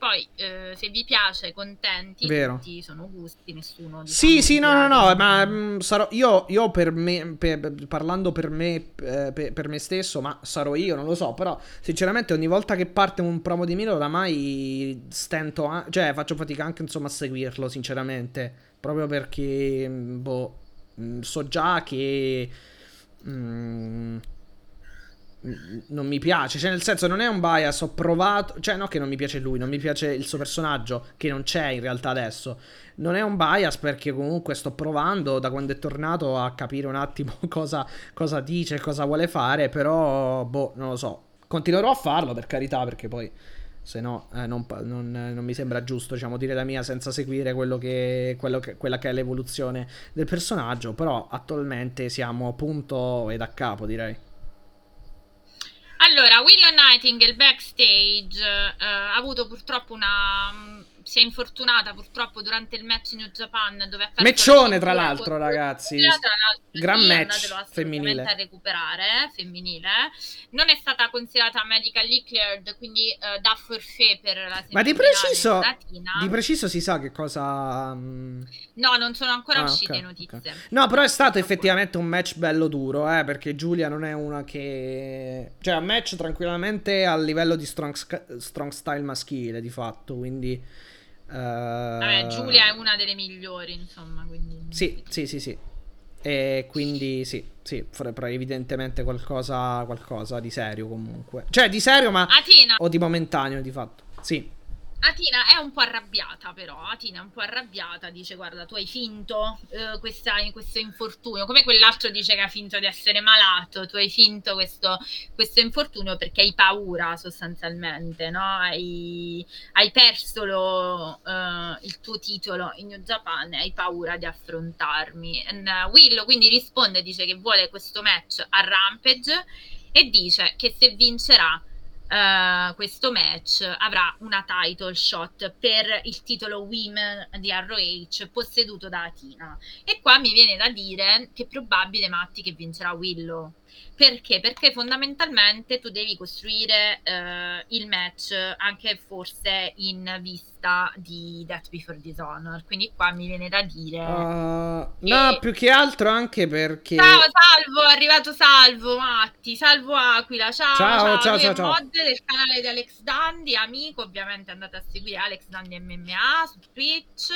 Poi eh, se vi piace, contenti, Vero. tutti sono gusti, nessuno Sì, diciamo, sì, no, no, no, ma mm, sarò io, io per me, per- parlando per me, eh, per, per me stesso, ma sarò io, non lo so, però sinceramente ogni volta che parte un promo di Milo oramai stento, a- cioè faccio fatica anche insomma a seguirlo, sinceramente, proprio perché, mm, boh, mm, so già che... mm, non mi piace, cioè nel senso non è un bias, ho provato, cioè no che non mi piace lui, non mi piace il suo personaggio, che non c'è in realtà adesso. Non è un bias perché comunque sto provando da quando è tornato a capire un attimo cosa, cosa dice, cosa vuole fare, però boh, non lo so. Continuerò a farlo per carità perché poi se no eh, non, non- eh, non mi sembra giusto diciamo dire la mia senza seguire quello che, quello che- quella che è l'evoluzione del personaggio, però attualmente siamo a punto ed a capo direi. Allora, Willow Nightingale backstage eh, ha avuto purtroppo una. Si è infortunata purtroppo durante il match New Japan dove ha Meccione, tra l'altro, ragazzi. Tra l'altro, Gran sì, match femminile. a recuperare, femminile. Non è stata considerata medically cleared, quindi eh, da forfait per la Ma di preciso, di preciso si sa che cosa... mm, No, non sono ancora Ah, uscite ok, notizie. ok. No, però è stato effettivamente un match bello duro, eh, perché Giulia non è una che... Cioè, un match tranquillamente a livello di strong, strong style maschile, di fatto, quindi... eh, Vabbè, Giulia è una delle migliori, insomma, quindi... Sì, sì, sì, sì. E quindi sì, sì, evidentemente qualcosa, qualcosa di serio comunque. Cioè, di serio, ma... Atina, O di momentaneo, di fatto. Sì. Atina è un po' arrabbiata, però. Atina è un po' arrabbiata. Dice: Guarda, tu hai finto eh, questa- questo infortunio. Come quell'altro dice che ha finto di essere malato. Tu hai finto questo, questo infortunio perché hai paura, sostanzialmente. No? Hai, hai perso lo, eh, il tuo titolo in New Japan e hai paura di affrontarmi. And, uh, Willow quindi risponde: Dice che vuole questo match a Rampage e dice che se vincerà eh, questo match avrà una title shot per il titolo Women di ROH posseduto da Atina. E qua mi viene da dire che è probabile, Matti, che vincerà Willow. Perché? Perché fondamentalmente tu devi costruire eh, il match anche forse in vista di Death Before Dishonor. Quindi qua mi viene da dire. Uh, no, E- più che altro anche perché... Ciao Salvo, è arrivato Salvo Matti, Salvo Aquila, ciao, Ciao, ciao, ciao, ciao. mod del canale di Alex Dandy, amico, ovviamente andate a seguire Alex Dandy MMA su Twitch,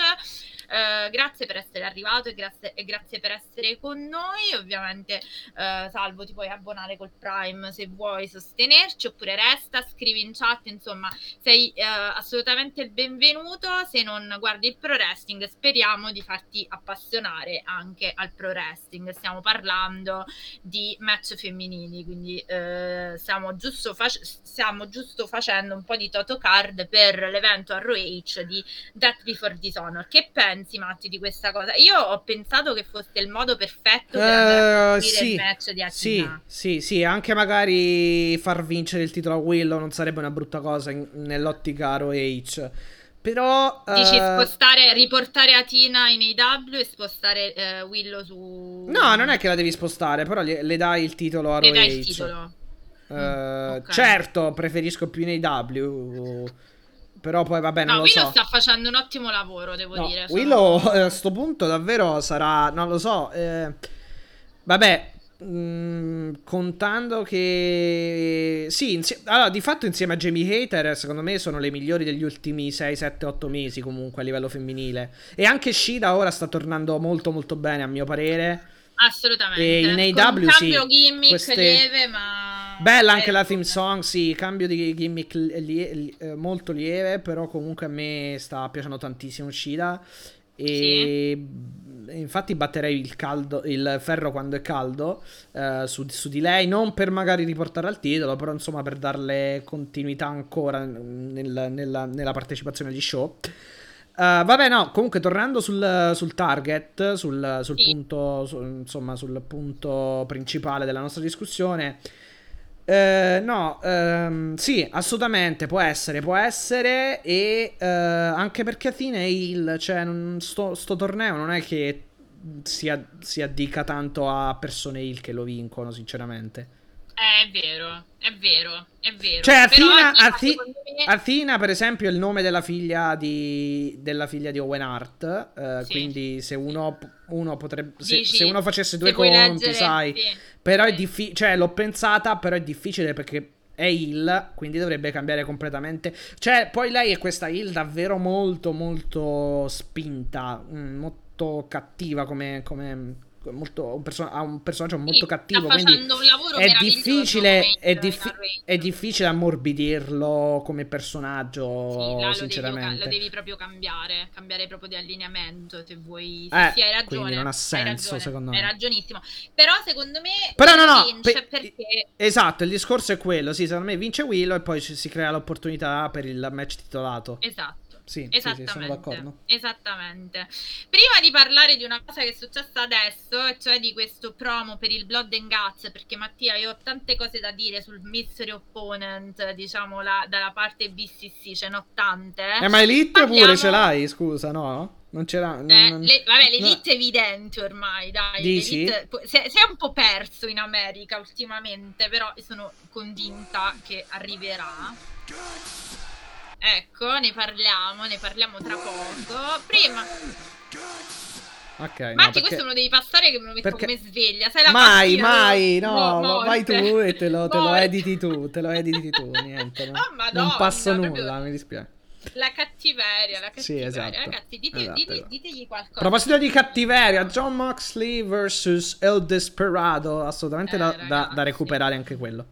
Eh, grazie per essere arrivato e grazie, e grazie per essere con noi, ovviamente eh, Salvo ti puoi abbonare col Prime se vuoi sostenerci oppure resta, scrivi in chat, insomma sei eh, assolutamente il benvenuto, se non guardi il pro wrestling speriamo di farti appassionare anche al pro wrestling, stiamo parlando di match femminili, quindi eh, stiamo, giusto fac- stiamo giusto facendo un po' di toto card per l'evento ROH di Death Before Dishonor. Che pensi Matti di questa cosa? Io ho pensato che fosse il modo perfetto per costruire sì, il match di sì, Sì, sì, anche magari far vincere il titolo a Willow non sarebbe una brutta cosa in- nell'ottica ROH. Però... Dici eh, spostare, riportare Atina in AW e spostare eh, Willow su... No, non è che la devi spostare, però gli- le dai il titolo a Le ROH. dai il titolo. Eh, Mm, ok. Certo, preferisco più in AW. Però poi vabbè, non No, lo Willow so. sta facendo un ottimo lavoro, devo No, dire. sono- Willow eh, a sto punto davvero sarà, non lo so, eh, vabbè, mm, contando che sì, insie- allora, di fatto insieme a Jamie Hater secondo me sono le migliori degli ultimi 6, 7, 8 mesi comunque a livello femminile e anche Shida ora sta tornando molto molto bene a mio parere. Assolutamente. E in Con AEW un cambio sì, gimmick queste- lieve, ma... Bella anche la theme song, sì, cambio di gimmick lie- eh, molto lieve, però comunque a me sta piacendo tantissimo Shida e infatti batterei il, caldo, il ferro quando è caldo eh, su, su di lei, non per magari riportare al titolo, però insomma per darle continuità ancora nel- nella, nella partecipazione agli show. Uh, vabbè, no, comunque tornando sul, sul target, sul, sul punto, su- insomma, sul punto principale della nostra discussione. Eh, no, ehm, sì, assolutamente può essere, può essere. E eh, anche perché Athena il, cioè, non- sto, sto torneo non è che si addica tanto a persone il che lo vincono, sinceramente. È vero, è vero, è vero. Cioè, Però Athena, Athi- secondo me- Athena, per esempio, è il nome della figlia di, della figlia di Owen Hart. eh, Sì. Quindi, se uno, uno potrebbe. Se, Dici, se uno facesse due conti, leggere, sai. sì. Però è Sì. difficile. Cioè, l'ho pensata, però è difficile perché è Hill. Quindi dovrebbe cambiare completamente. Cioè, poi lei è questa Hill davvero molto, molto spinta. mm, molto cattiva come. come molto, un perso- ha un personaggio molto Sì, cattivo. Quindi è difficile, è, diffi- è difficile ammorbidirlo come personaggio, Sì, là lo devi, sinceramente. lo devi proprio cambiare, cambiare proprio di allineamento se vuoi. Eh, sì, hai ragione. quindi non ha hai senso, ragione, secondo Hai me. ragionissimo. Però secondo me Però no, no, vince pe- perché Esatto, il discorso è quello, sì, secondo me vince Willow e poi ci- si crea l'opportunità per il match titolato. Esatto. Sì, sì, sì, Esattamente, sono d'accordo. esattamente. Prima di parlare di una cosa che è successa adesso, e cioè di questo promo per il Blood and Guts, perché Mattia, io ho tante cose da dire sul mystery opponent, diciamo, la- dalla parte BCC, ce n'ho tante. Eh, ma Elite Parliamo- pure ce l'hai, scusa, no? Non c'era... non- Eh, non- le- vabbè, no. l'elite è evidente ormai, dai. Dici? l'elite- si, è, si è un po' perso in America ultimamente, però sono convinta che arriverà. Ecco, ne parliamo, ne parliamo tra poco. Prima, Ok, no, Matti, perché- questo me lo devi passare che me lo metto perché- come sveglia. Sai la Mai, mattina, mai, no, morte. vai tu e te lo, te lo editi tu, te lo editi tu, niente. no? Oh, Madonna, non passo proprio- nulla, mi dispiace. La cattiveria, la Sì, cattiveria. esatto. Ragazzi, dite- Esatto, dite- esatto. ditegli A qualcosa. proposito di cattiveria, John Moxley vs. El Desperado, assolutamente Eh, da, da- ragazzi. da recuperare anche quello.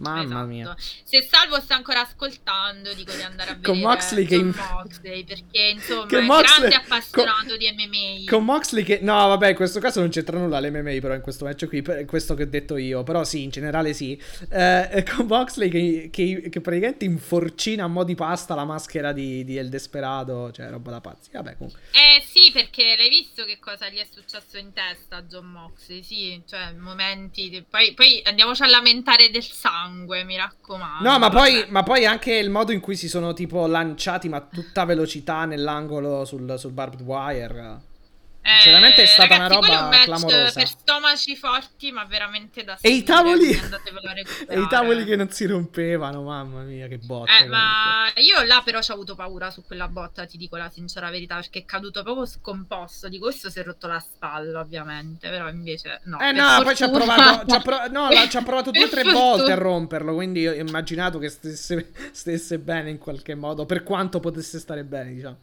Mamma Esatto. mia. Se Salvo sta ancora ascoltando, dico di andare a vedere Con Moxley che in- Moxley, perché insomma Che è Moxley- grande appassionato di MMA. Con Moxley che... No, vabbè, in questo caso non c'entra nulla l'MMA però in questo match qui, questo che ho detto io, però sì, in generale sì. Eh, con Moxley che, che- che praticamente inforcina a mo' di pasta la maschera di, di El Desperado, cioè roba da pazzi. Vabbè, comunque. Eh sì, perché l'hai visto che cosa gli è successo in testa a John Moxley? Sì, cioè momenti... di- Poi, poi andiamoci a lamentare del sangue, mi raccomando. No, ma poi, ma poi anche il modo in cui si sono tipo lanciati, ma a tutta velocità nell'angolo sul, sul barbed wire. Sinceramente è stata una Eh, ragazzi, quello è roba un clamorosa. per stomaci forti, ma veramente da E i tavoli, e i tavoli che non si rompevano, mamma mia, che botte. Eh, ma io là però ci ho avuto paura su quella botta, ti dico la sincera verità, perché è caduto proprio scomposto. Dico, questo si è rotto la spalla, ovviamente, però invece no. Eh no, poi ci ha fortuna- provato, ci ha pro- no, ci ha provato due o tre volte a fortuna. romperlo, quindi io ho immaginato che stesse, stesse bene in qualche modo, per quanto potesse stare bene, diciamo.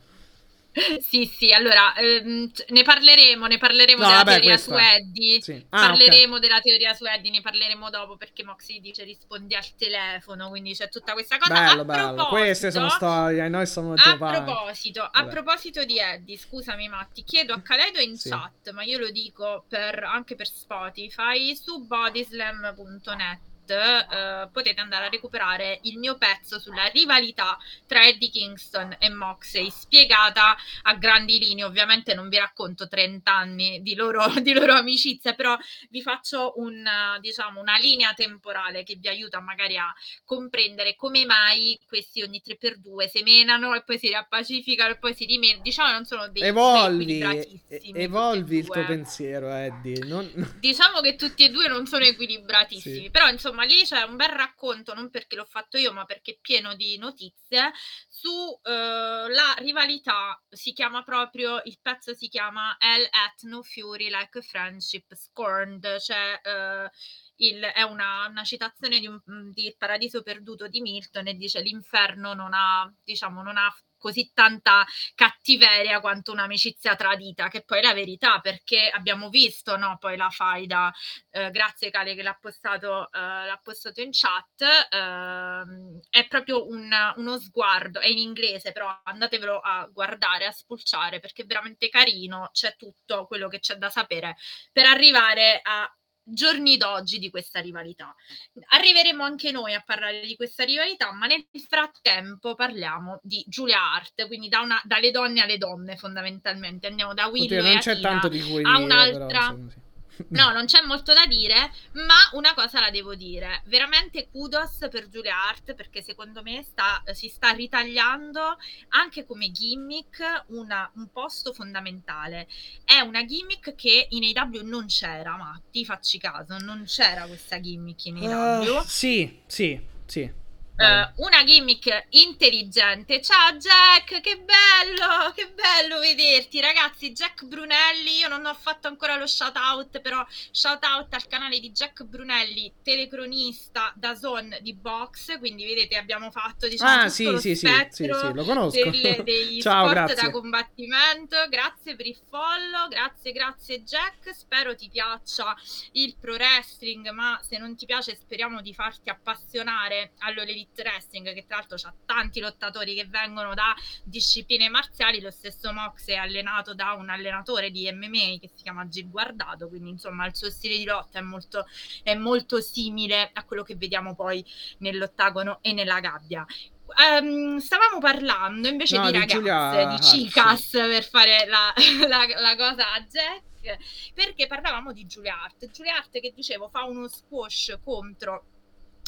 Sì, sì, allora ehm, ne parleremo, ne parleremo No, della vabbè, teoria su. Eddie. Sì. Ah, parleremo della teoria su Eddie, ne parleremo dopo perché Moxie dice rispondi al telefono, quindi c'è tutta questa cosa. Bello, a bello. Queste sono storie, noi siamo A proposito, a Vabbè. proposito di Eddie, scusami Matti, chiedo a Caledo in Sì. chat, ma io lo dico per- anche per Spotify, su bodyslam.net eh, potete andare a recuperare il mio pezzo sulla rivalità tra Eddie Kingston e Moxley, spiegata a grandi linee, ovviamente non vi racconto 30 anni di loro, di loro amicizia, però vi faccio un, diciamo, una linea temporale che vi aiuta magari a comprendere come mai questi ogni 3x2 semenano e poi si riappacificano e poi si rimenano. Diciamo non sono dei Evolvi, evolvi il tuo pensiero, Eddie. Non... Diciamo che tutti e due non sono equilibratissimi, Sì. però insomma lì c'è un bel racconto, non perché l'ho fatto io, ma perché è pieno di notizie su eh, rivalità, si chiama proprio, il pezzo si chiama Hell at No Fury Like a Friendship Scorned, cioè eh, il- è una, una citazione di, un, di Paradiso Perduto di Milton e dice l'inferno non ha, diciamo, non ha così tanta cattiveria quanto un'amicizia tradita, che poi è la verità, perché abbiamo visto no, poi la faida, eh, grazie Cale che l'ha postato, eh, l'ha postato in chat, ehm, è proprio un- uno sguardo, è in inglese, però andatevelo a guardare, a spulciare, perché è veramente carino, c'è tutto quello che c'è da sapere per arrivare a giorni d'oggi di questa rivalità. Arriveremo anche noi a parlare di questa rivalità, ma nel frattempo parliamo di Giulia Hart, quindi da una- dalle donne alle donne fondamentalmente. Andiamo da Willow Oddio, non c'è Athena tanto di cui a un'altra- però, insomma, sì. No, non c'è molto da dire, ma una cosa la devo dire. Veramente kudos per Giulia Hart perché secondo me sta, si sta ritagliando anche come gimmick una, un posto fondamentale. È una gimmick che in AW non c'era, ma ti facci caso, non c'era questa gimmick in AW. Uh, sì, sì, sì. Uh, una gimmick intelligente. Ciao Jack, che bello, che bello vederti ragazzi. Jack Brunelli, io non ho fatto ancora lo shout out, però shout out al canale di Jack Brunelli, telecronista da Zone di Box. Quindi vedete, abbiamo fatto diciamo ah, sì, sì, sì, sì, sì, lo conosco. Delle, dei Ciao, sport grazie. da combattimento. Grazie per il follow, grazie, grazie Jack. Spero ti piaccia il pro wrestling, ma se non ti piace, speriamo di farti appassionare all'Olelite Elite Wrestling, che tra l'altro ha tanti lottatori che vengono da discipline marziali, lo stesso Mox è allenato da un allenatore di MMA che si chiama Gil Guardato, quindi insomma il suo stile di lotta è molto, è molto simile a quello che vediamo poi nell'ottagono e nella gabbia. Um, stavamo parlando invece no, di, ragazze, Giulia... di Chicas sì. per fare la, la, la cosa a Jack perché parlavamo di Giulia Hart. Giulia Hart che dicevo fa uno squash contro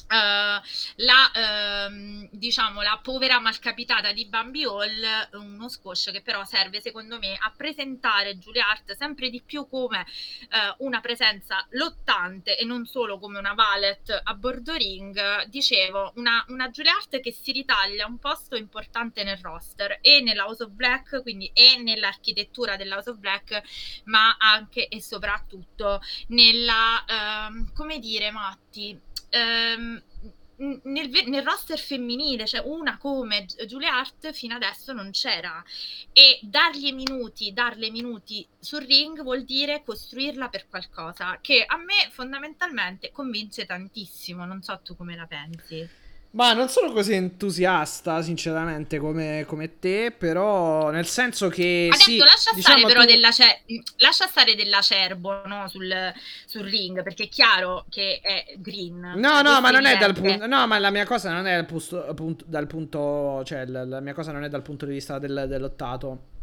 Uh, la, uh, diciamo, la povera malcapitata di Bambi Hall, uno squash che però serve secondo me a presentare Julia Hart sempre di più come uh, una presenza lottante e non solo come una valet a bordo ring. Dicevo, una, una Julia Hart che si ritaglia un posto importante nel roster e nell'House of Black, quindi e nell'architettura dell'House of Black, ma anche e soprattutto nella, ehm, come dire, Matti, ehm, nel, nel, roster femminile, cioè una come Giulia Hart fino adesso non c'era e dargli minuti, darle minuti sul ring vuol dire costruirla per qualcosa che a me fondamentalmente convince tantissimo, non so tu come la pensi. Ma non sono così entusiasta, sinceramente, come, come te, però nel senso che... Adesso sì, lascia, diciamo stare però tu... della ce... lascia stare dell'acerbo no? sul, sul, ring, perché è chiaro che è green. No, no, ma non è dal punto... No, ma la mia cosa non è dal, punto, punto, dal punto... Cioè, la, la, mia cosa non è dal punto di vista del, dell'ottato.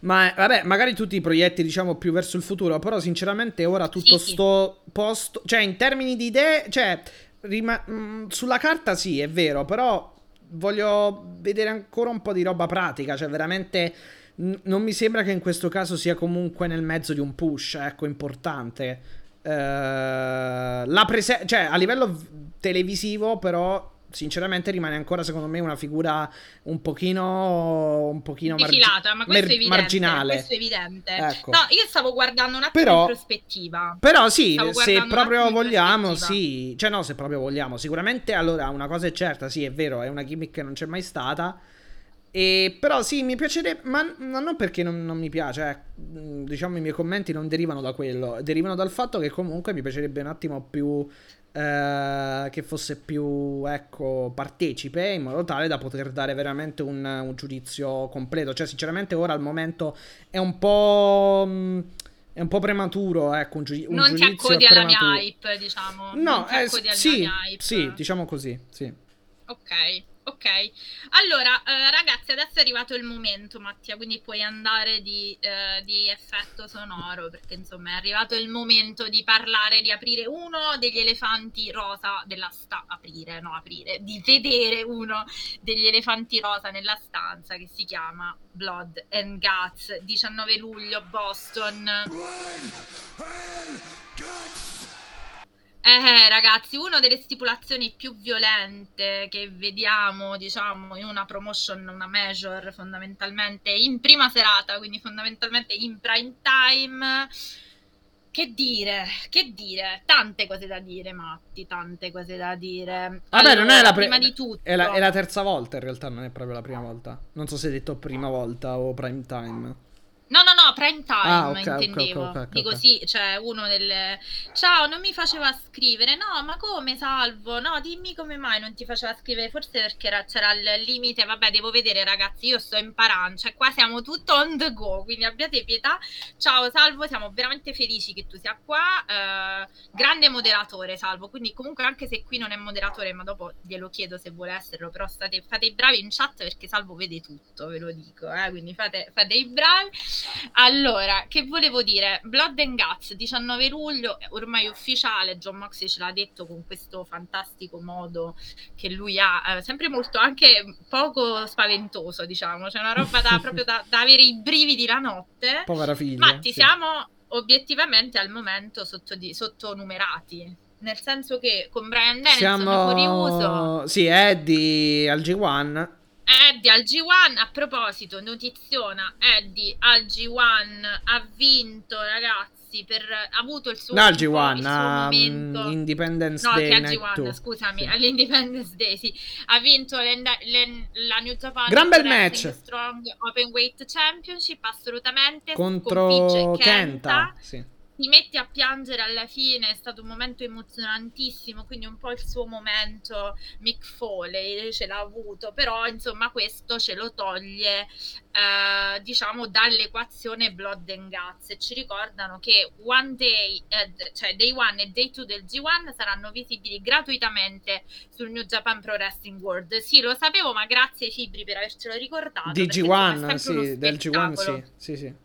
Ma vabbè, magari tutti i proietti, diciamo, più verso il futuro, però sinceramente ora tutto sì, sto posto... Cioè, in termini di idee... Cioè Rima- mm, sulla carta sì, è vero, però voglio vedere ancora un po' di roba pratica, cioè veramente n- non mi sembra che in questo caso sia comunque nel mezzo di un push, ecco, importante. Uh, la presenza, cioè a livello televisivo però sinceramente rimane ancora secondo me una figura un pochino un pochino Defilata, ma questo mer- è evidente, marginale. questo è evidente. Ecco. no io stavo guardando un attimo però, in prospettiva. però sì se proprio vogliamo sì. Cioè no se proprio vogliamo. Sicuramente allora una cosa è certa sì è vero è una gimmick che non c'è mai stata. E, però sì, mi piacerebbe, ma, ma non perché non, non mi piace, eh. diciamo i miei commenti non derivano da quello, derivano dal fatto che comunque mi piacerebbe un attimo più eh, che fosse più ecco, partecipe in modo tale da poter dare veramente un, un giudizio completo. Cioè, sinceramente, ora al momento è un po'. Mh, mm, è un po' prematuro, ecco, un, giu- un non giudizio. Non ti accodi alla mia hype, diciamo. No, eh, sì, sì, diciamo così, sì. Ok. Ok, allora eh, ragazzi, adesso è arrivato il momento, Mattia, quindi puoi andare di, eh, di, effetto sonoro perché insomma è arrivato il momento di parlare, di aprire uno degli elefanti rosa della stanza, aprire, no aprire, di vedere uno degli elefanti rosa nella stanza che si chiama Blood and Guts, 19 luglio, Boston. Blood and Guts. Eh, ragazzi, una delle stipulazioni più violente che vediamo, diciamo, in una promotion, una major, fondamentalmente in prima serata, quindi fondamentalmente in prime time. Che dire, che dire, tante cose da dire, Matti, tante cose da dire. Vabbè, allora, non è la pre- prima di tutto. È la, è la terza volta, in realtà, non è proprio la prima volta. Non so se hai detto prima volta o prime time. No, no, no, prime time ah, okay, intendevo. Okay, okay, Dico sì, cioè uno delle... Ciao, non mi faceva scrivere. No, ma come salvo? No, dimmi come mai non ti faceva scrivere. Forse perché era, c'era il limite. Vabbè, devo vedere ragazzi, io sto imparando. Cioè qua siamo tutto on the go, quindi abbiate pietà. Ciao Salvo, siamo veramente felici che tu sia qua. Uh, grande moderatore Salvo, quindi comunque anche se qui non è moderatore, ma dopo glielo chiedo se vuole esserlo, però state, fate i bravi in chat perché Salvo vede tutto, ve lo dico. Eh? Quindi fate, fate i bravi. Allora, che volevo dire? Blood and Guts, 19 luglio, ormai ufficiale, John Moxley ce l'ha detto con questo fantastico modo che lui ha, eh, sempre molto anche poco spaventoso, diciamo, c'è una roba da, proprio da, da, avere i brividi la notte. Povera figlia. Matti, sì. siamo obiettivamente al momento sotto di, sottonumerati nel senso che con Brian Dennison Siamo... fuori uso. Sì, Eddie al G1. Eddie al G1, a proposito, notiziona, Eddie al G1 ha vinto, ragazzi, per, ha avuto il suo, no, al G1, il suo um, momento. Independence no, Day. No, che al G1, scusami, sì. all'Independence Day, sì. Ha vinto le, le, la New Japan Gran bel match. Strong Open Weight Championship, assolutamente. Contro Kenta. Kenta. Sì ti metti a piangere alla fine, è stato un momento emozionantissimo, quindi un po' il suo momento Mick Foley ce l'ha avuto, però insomma questo ce lo toglie eh, diciamo dall'equazione Blood and Guts e ci ricordano che One Day, eh, cioè Day 1 e Day 2 del G1 saranno visibili gratuitamente sul New Japan Pro Wrestling World. Sì, lo sapevo, ma grazie Fibri per avercelo ricordato. Di G1, sì, del G1 sì, sì, sì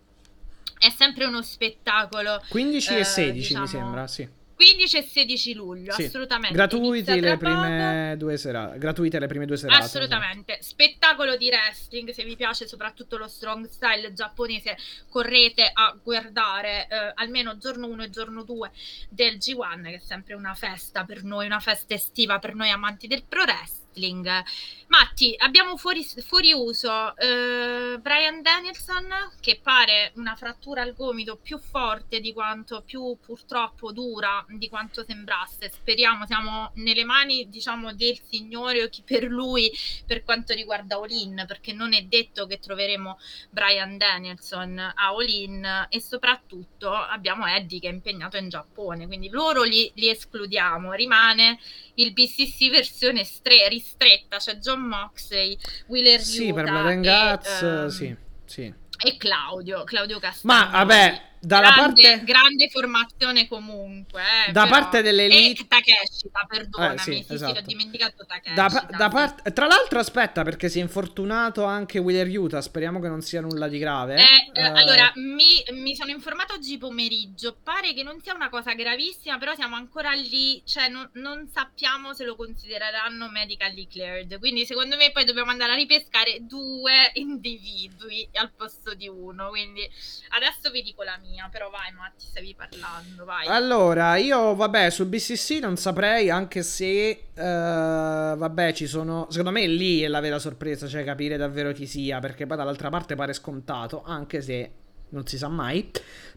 è sempre uno spettacolo. 15 eh, e 16 diciamo, mi sembra, sì. 15 e 16 luglio, sì. assolutamente. Gratuiti le prime due serate. Gratuite le prime due serate. Assolutamente. Sì. Spettacolo di wrestling, se vi piace soprattutto lo strong style giapponese, correte a guardare eh, almeno giorno 1 e giorno 2 del G1, che è sempre una festa per noi, una festa estiva per noi amanti del pro wrestling wrestling. Matti, abbiamo fuori, fuori uso eh, Brian Danielson che pare una frattura al gomito più forte di quanto più purtroppo dura di quanto sembrasse. Speriamo siamo nelle mani diciamo del Signore o chi per lui per quanto riguarda Olin perché non è detto che troveremo Brian Danielson a Olin e soprattutto abbiamo Eddie che è impegnato in Giappone quindi loro li, li escludiamo rimane il BCC versione stre- ristretta, c'è cioè John Moxley, Wheeler Sì, Utah per Blood Guts, um, sì, sì. E Claudio, Claudio Castagno. Ma vabbè, dalla grande, parte grande formazione comunque eh, da però... parte dell'elite e Takeshi perdonami eh, sì, sì, esatto. sì, ho dimenticato Takeshi da, da part... tra l'altro aspetta perché si è infortunato anche Wheeler Utah speriamo che non sia nulla di grave. Eh, uh... allora mi, mi, sono informato oggi pomeriggio pare che non sia una cosa gravissima però siamo ancora lì cioè non, non sappiamo se lo considereranno medically cleared quindi secondo me poi dobbiamo andare a ripescare due individui al posto di uno quindi adesso vi dico la mia mia, però vai Matti, stavi parlando, vai. Allora, io vabbè, sul BCC non saprei, anche se, uh, vabbè, ci sono, secondo me lì è la vera sorpresa, cioè capire davvero chi sia, perché poi dall'altra parte pare scontato, anche se non si sa mai.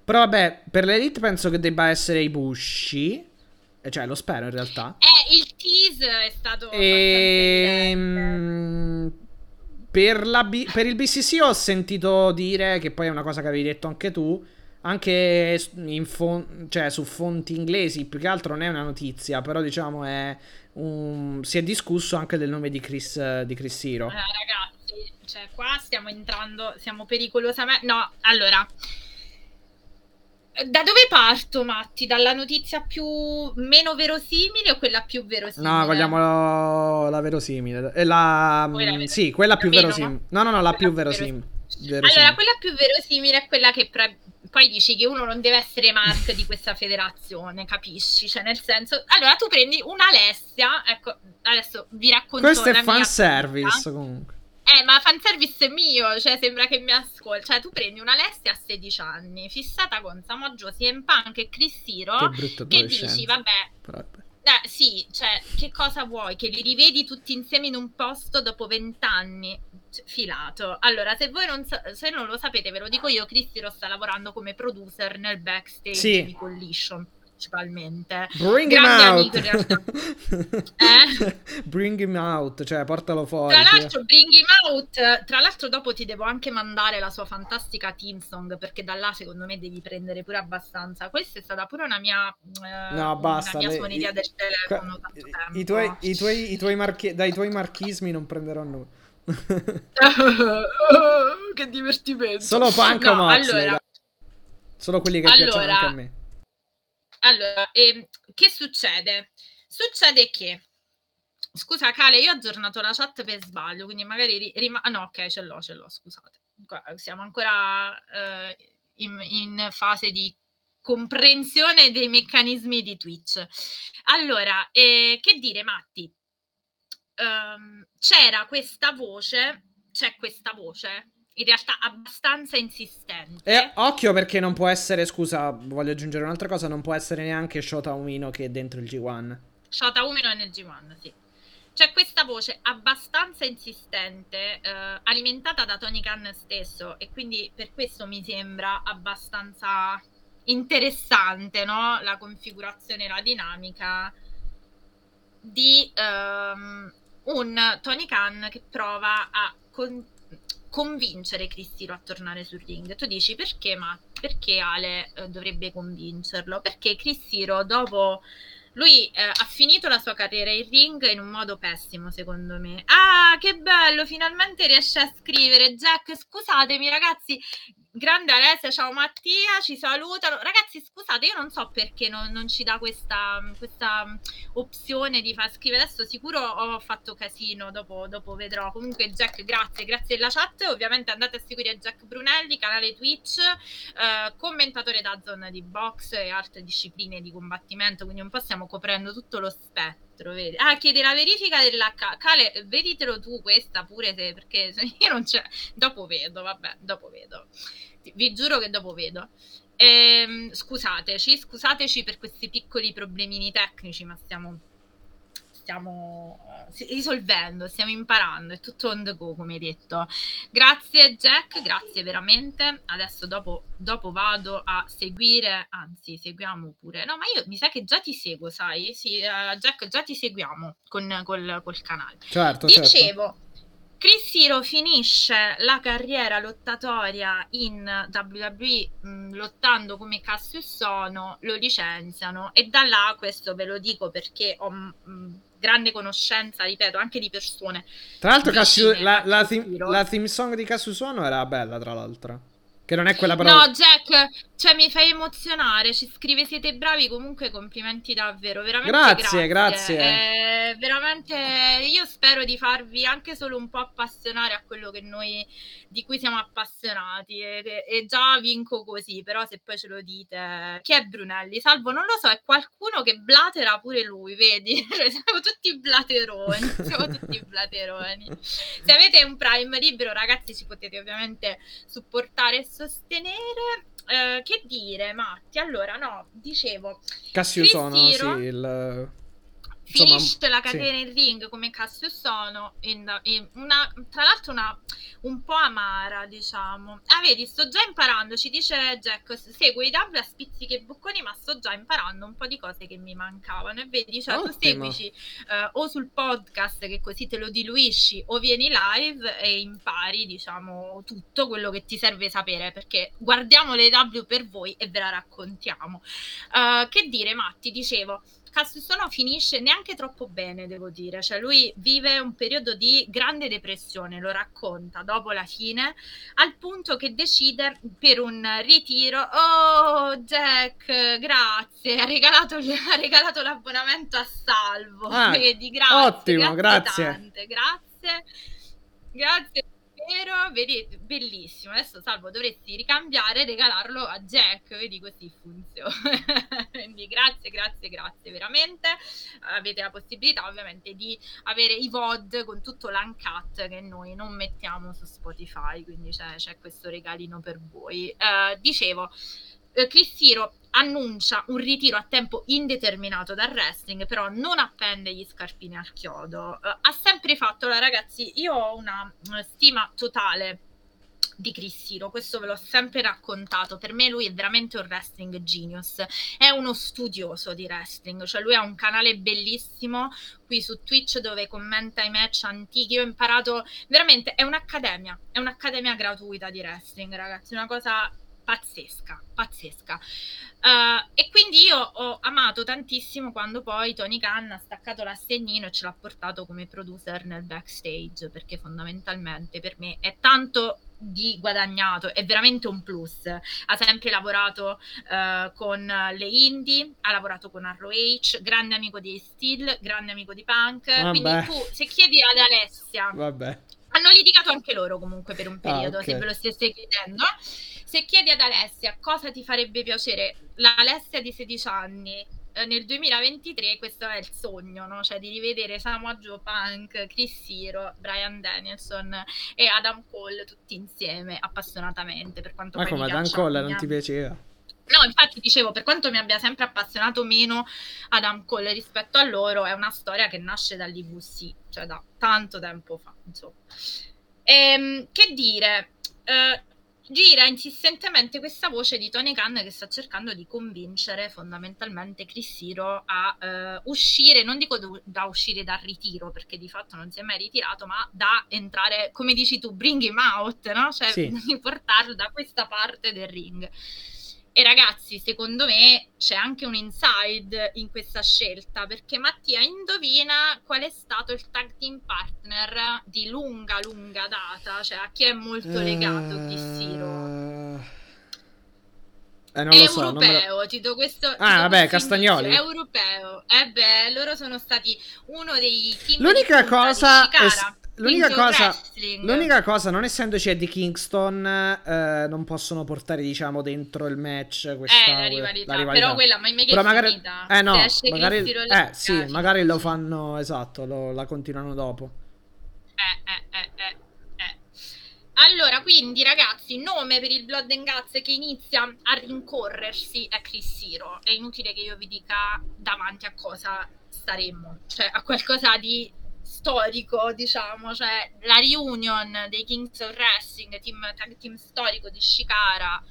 Però vabbè, per l'Elite penso che debba essere i Bushi. Cioè, lo spero in realtà. Eh, il tease è stato. E... Ehm, per, B- per, il BCC ho sentito dire, che poi è una cosa che avevi detto anche tu, anche fon- cioè, su fonti inglesi, più che altro non è una notizia, però diciamo è un... si è discusso anche del nome di Chris, di Chris Hero. Eh, ragazzi, cioè qua stiamo entrando, siamo pericolosamente... No, allora... Da dove parto, Matti? Dalla notizia più meno verosimile o quella più verosimile? No, vogliamo la, verosimile. Eh, la, la sì, quella più verosimile. No, no, no, la più verosimile. verosimile. Allora, quella più verosimile è quella che pre- poi dici che uno non deve essere Mark di questa federazione, capisci? Cioè, nel senso, allora tu prendi un'Alessia, ecco, adesso vi racconto Questo è fanservice comunque. Eh, ma fanservice è mio, cioè sembra che mi ascolti. Cioè, tu prendi un'Alessia a 16 anni, fissata con Samoa Joe, CM Punk e Chris Hero, che, che dici, vabbè, Però... Eh, sì, cioè, che cosa vuoi? Che li rivedi tutti insieme in un posto dopo vent'anni? Filato. Allora, se voi non, se non lo sapete, ve lo dico io, Cristi lo sta lavorando come producer nel backstage sì. di Collision principalmente. Bring him out. eh? Bring him out, cioè portalo fuori. Tra l'altro, bring him out. Tra l'altro, dopo ti devo anche mandare la sua fantastica team song perché da là secondo me devi prendere pure abbastanza. Questa è stata pure una mia, eh, no, basta, una mia suoneria le... del telefono. I, i, tuoi, i, tuoi, i tuoi marchi... dai tuoi marchismi non prenderò nulla. che divertimento. Solo punk no, allora... Solo quelli che allora... piacciono anche a me. Allora, eh, che succede? Succede che Scusa, Cale, io ho aggiornato la chat per sbaglio, quindi magari rim- ah, no, ok, ce l'ho, ce l'ho, scusate. Siamo ancora eh, in, in fase di comprensione dei meccanismi di Twitch. Allora, eh, che dire, Matti? Um, c'era questa voce, c'è questa voce, in realtà abbastanza insistente. E occhio perché non può essere, scusa, voglio aggiungere un'altra cosa, non può essere neanche Shota Umino che è dentro il G1. Shota Umino è nel G1, sì. C'è questa voce abbastanza insistente, eh, alimentata da Tony Khan stesso, e quindi per questo mi sembra abbastanza interessante no? la configurazione, la dinamica di um, un Tony Khan che prova a con- convincere Cristiro a tornare sul ring. Tu dici perché, ma perché Ale eh, dovrebbe convincerlo? Perché Cristiro dopo lui eh, ha finito la sua carriera in ring in un modo pessimo, secondo me. Ah, che bello! Finalmente riesce a scrivere. Jack, scusatemi, ragazzi. Grande Alessia, ciao Mattia, ci salutano. Ragazzi, scusate, io non so perché non, non ci dà questa, questa, opzione di far scrivere. Adesso sicuro ho fatto casino, dopo, dopo, vedrò. Comunque, Jack, grazie, grazie della chat. Ovviamente andate a seguire Jack Brunelli, canale Twitch, eh, commentatore da zona di box e altre discipline di combattimento. Quindi un po' stiamo coprendo tutto lo spettro. Vedi? Ah, chiede la verifica dell'H. Cale, veditelo tu questa pure se, perché se io non c'è. Dopo vedo, vabbè, dopo vedo vi giuro che dopo vedo. Ehm, scusateci, scusateci per questi piccoli problemini tecnici, ma stiamo, stiamo uh, risolvendo, stiamo imparando, è tutto on the go, come hai detto. Grazie Jack, grazie veramente. Adesso dopo, dopo vado a seguire, anzi, seguiamo pure. No, ma io mi sa che già ti seguo, sai? Sì, uh, Jack, già ti seguiamo con, col, col canale. Certo, Dicevo, certo Chris Hero finisce la carriera lottatoria in WWE mh, mm, lottando come Cassius Sono, lo licenziano e da là, questo ve lo dico perché ho mh, mm, grande conoscenza, ripeto, anche di persone. Tra l'altro Cassius, la, la, theme, la theme song di Cassius Sono era bella, tra l'altro. Che non è quella parola. No, Jack, cioè mi fai emozionare. Ci scrive siete bravi. Comunque, complimenti davvero. Veramente grazie, grazie. grazie. Eh, veramente io spero di farvi anche solo un po' appassionare a quello che noi di cui siamo appassionati. E, e già vinco così. Però, se poi ce lo dite, chi è Brunelli? Salvo, non lo so, è qualcuno che blatera pure lui, vedi? Siamo tutti blateroni. siamo tutti blateroni. Se avete un prime libero, ragazzi, ci potete ovviamente supportare sostenere. Eh, che dire, Matti? Allora, no, dicevo. Cassio sono, sì, il finisce la catena sì. in ring come Cassius Sono in, in una, tra l'altro una un po' amara diciamo ah vedi sto già imparando ci dice Jack seguo i W a spizzichi e bocconi ma sto già imparando un po' di cose che mi mancavano e vedi cioè Ottimo. tu seguici uh, o sul podcast che così te lo diluisci o vieni live e impari diciamo tutto quello che ti serve sapere perché guardiamo le W per voi e ve la raccontiamo uh, che dire Matti dicevo Castellano finisce neanche troppo bene, devo dire. Cioè, lui vive un periodo di grande depressione, lo racconta dopo la fine, al punto che decide per un ritiro. Oh, Jack, grazie, ha regalato, ha regalato l'abbonamento a salvo. Ah, Vedi, grazie. Ottimo, grazie. Grazie. grazie. Grazie vero, vedi, bellissimo. Adesso Salvo dovresti ricambiare e regalarlo a Jack, vedi così funziona. Quindi grazie, grazie, grazie veramente. Avete la possibilità ovviamente di avere i VOD con tutto l'uncut che noi non mettiamo su Spotify, quindi c'è, c'è questo regalino per voi. Uh, dicevo, eh, Chris Hero annuncia un ritiro a tempo indeterminato dal wrestling, però non appende gli scarpini al chiodo. Uh, ha sempre fatto, ragazzi, io ho una, una stima totale di Chris Hero, questo ve l'ho sempre raccontato, per me lui è veramente un wrestling genius, è uno studioso di wrestling, cioè lui ha un canale bellissimo qui su Twitch dove commenta i match antichi, io ho imparato, veramente è un'accademia, è un'accademia gratuita di wrestling ragazzi, una cosa pazzesca, pazzesca. Uh, e quindi io ho amato tantissimo quando poi Tony Khan ha staccato l'assegnino e ce l'ha portato come producer nel backstage, perché fondamentalmente per me è tanto di guadagnato, è veramente un plus. Ha sempre lavorato uh, con le indie, ha lavorato con ROH, grande amico di Steel, grande amico di Punk. Vabbè. Quindi tu, se chiedi ad Alessia, Vabbè hanno litigato anche loro comunque per un Ah, periodo, ok. se ve lo stesse chiedendo. Se chiedi ad Alessia cosa ti farebbe piacere, l'Alessia di 16 anni eh, nel 2023, questo è il sogno, no? Cioè di rivedere Samoa Joe Punk, Chris Hero, Brian Danielson e Adam Cole tutti insieme appassionatamente per quanto Ma come piaccia Cole non ti piaceva? No, infatti dicevo, per quanto mi abbia sempre appassionato meno Adam Cole rispetto a loro, è una storia che nasce dall'IVC, cioè da tanto tempo fa, insomma. Ehm, che dire, eh, gira insistentemente questa voce di Tony Khan che sta cercando di convincere fondamentalmente Chris Hero a eh, uscire, non dico do- da uscire dal ritiro, perché di fatto non si è mai ritirato, ma da entrare, come dici tu, bring him out, no? Cioè Sì. portarlo da questa parte del ring. E ragazzi, secondo me c'è anche un inside in questa scelta, perché Mattia indovina qual è stato il tag team partner di lunga, lunga data, cioè a chi è molto legato Chris Hero. Eh, non È lo so. non me lo- europeo, ti do questo. Ah, do vabbè, questo Castagnoli. È europeo. Eh beh, loro sono stati uno dei team L'unica di cosa di è- l'unica cosa-. L'unica cosa, non essendoci Eddie Kingston, eh, non possono portare, diciamo, dentro il match questa Eh, la rivalità. la rivalità. Però quella, ma mica Però magari, finita. eh no, magari, eh sì, carica. magari lo fanno, esatto, lo- la continuano dopo. Eh, eh, eh, eh, eh. Allora, quindi ragazzi, il nome per il Blood and Guts che inizia a rincorrersi è Chris Hero. È inutile che io vi dica davanti a cosa staremmo, cioè a qualcosa di storico, diciamo, cioè la reunion dei Kings of Wrestling, team, tag team storico di Shikara,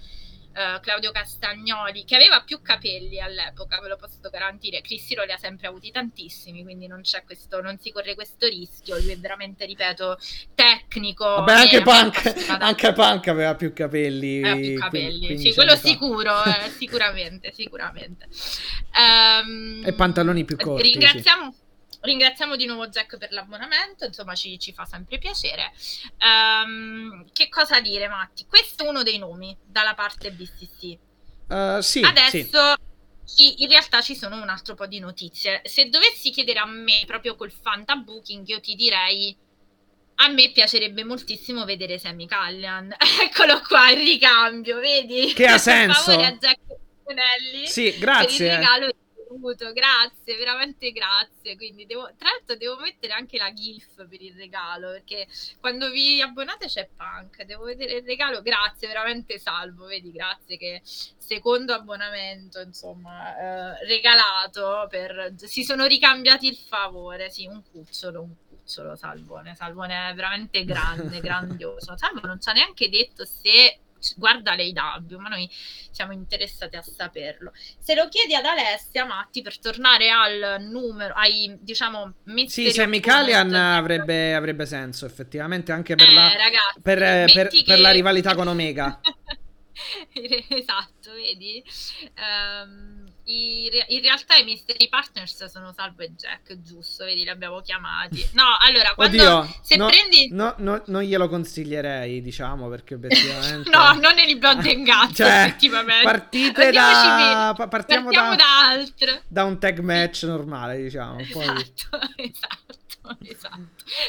eh, Claudio Castagnoli, che aveva più capelli all'epoca, ve lo posso garantire. Chris Hero li ha sempre avuti tantissimi, quindi non c'è questo, non si corre questo rischio. Lui è veramente, ripeto, tecnico. Vabbè, anche Punk, anche Punk aveva più capelli. Aveva più capelli, 15 sì, quello fa. sicuro, eh, sicuramente, sicuramente. Ehm, E pantaloni più corti, Ringraziamo, ringraziamo di nuovo Jack per l'abbonamento, insomma ci, ci fa sempre piacere. Ehm, che cosa dire Matti? Questo è uno dei nomi dalla parte BCC. Eh, sì. Adesso sì, in realtà ci sono un altro po' di notizie. Se dovessi chiedere a me, proprio col fantabooking, io ti direi a me piacerebbe moltissimo vedere Sammy Callian. Eccolo qua il ricambio, vedi? Che ha Per senso. favore a Jack Bonelli. Sì, Per il grazie. regalo ricevuto. Grazie, veramente grazie. Quindi devo, tra l'altro devo mettere anche la GIF per il regalo, perché quando vi abbonate c'è Punk. Devo vedere il regalo. Grazie, veramente salvo. Vedi, grazie che secondo abbonamento, insomma, eh, regalato per... Si sono ricambiati il favore. Sì, un cucciolo, un cucciolo, Salvone. Salvone è veramente grande, grandioso. Salvo non ci ha neanche detto se guarda l'AW, ma noi siamo interessati a saperlo. Se lo chiedi ad Alessia Matti per tornare al numero, ai diciamo Sì, Sammy Callian avrebbe, avrebbe senso, effettivamente, anche per, Eh, la, ragazzi, per, eh, per- metti per che- la rivalità con Omega. esatto, vedi? Ehm, i- in realtà i mystery partners sono Salvo e Jack, giusto? Vedi, li abbiamo chiamati. No, allora, quando Oddio, se no, prendi no, no, non glielo consiglierei, diciamo, perché obiettivamente... No, non nel Blood and Guts, Cioè, effettivamente. partite da- partiamo Partiamo da- da. Da un tag match normale, diciamo. Poi... Esatto, esatto, esatto.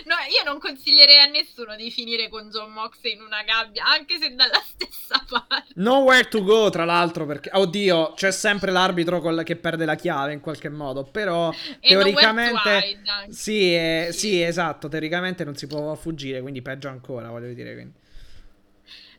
No, io non consiglierei a nessuno di finire con John Moxley in una gabbia, anche se dalla stessa parte. Nowhere to go, tra l'altro, perché... Oddio, c'è sempre l'arbitro col- che perde la chiave in qualche modo, però E teoricamente... Sì, eh, Sì. sì, esatto, teoricamente non si può fuggire, quindi peggio ancora, voglio dire. Quindi.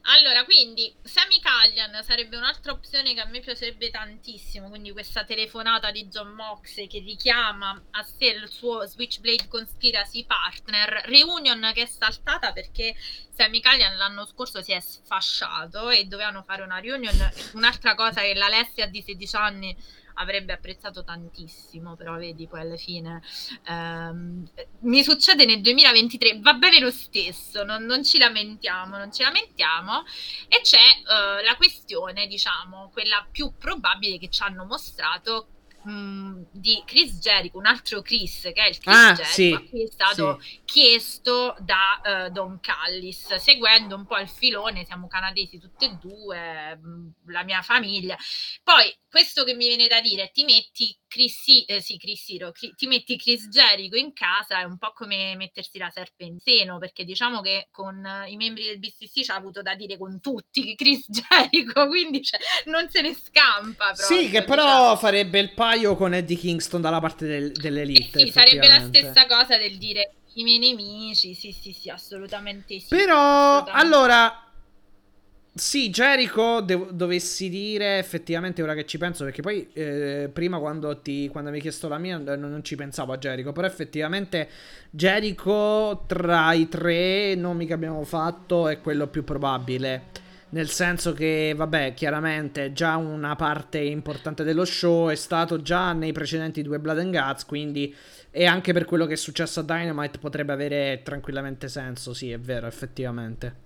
Allora, quindi Sammy Callian sarebbe un'altra opzione che a me piacerebbe tantissimo. Quindi, questa telefonata di John Moxley che richiama a sé il suo Switchblade Conspiracy partner. Reunion che è saltata perché Sammy Callian l'anno scorso si è sfasciato e dovevano fare una reunion. Un'altra cosa che l'Alessia di 16 anni avrebbe apprezzato tantissimo, però vedi poi alla fine ehm, mi succede nel 2023, va bene lo stesso, non, non ci lamentiamo, non ci lamentiamo. E c'è eh, la questione, diciamo, quella più probabile che ci hanno mostrato mh, di Chris Jericho, un altro Chris che è il Chris Ah, Jericho, sì, è stato sì. chiesto da eh, Don Callis, seguendo un po' il filone, siamo canadesi tutti e due, mh, la mia famiglia. Poi questo che mi viene da dire, ti metti Chris, eh, sì, Chris Hero, ti metti Chris Jericho in casa, è un po' come mettersi la serpe in seno, perché diciamo che con eh, i membri del BCC ci ha avuto da dire con tutti Chris Jericho, quindi cioè, non se ne scampa proprio. Sì, che diciamo. però farebbe il paio con Eddie Kingston dalla parte del- Eh dell'elite. sì, sarebbe la stessa cosa del dire i miei nemici, sì, sì, sì, assolutamente sì. Però, assolutamente. allora, sì, Jericho, devo- dovessi dire effettivamente ora che ci penso, perché poi eh, prima quando, ti, quando mi hai chiesto la mia non, non ci pensavo a Jericho, però effettivamente Jericho tra i tre nomi che abbiamo fatto è quello più probabile. Nel senso che, vabbè, chiaramente già una parte importante dello show è stato già nei precedenti due Blood and Guts, quindi e anche per quello che è successo a Dynamite potrebbe avere tranquillamente senso, sì, è vero, effettivamente.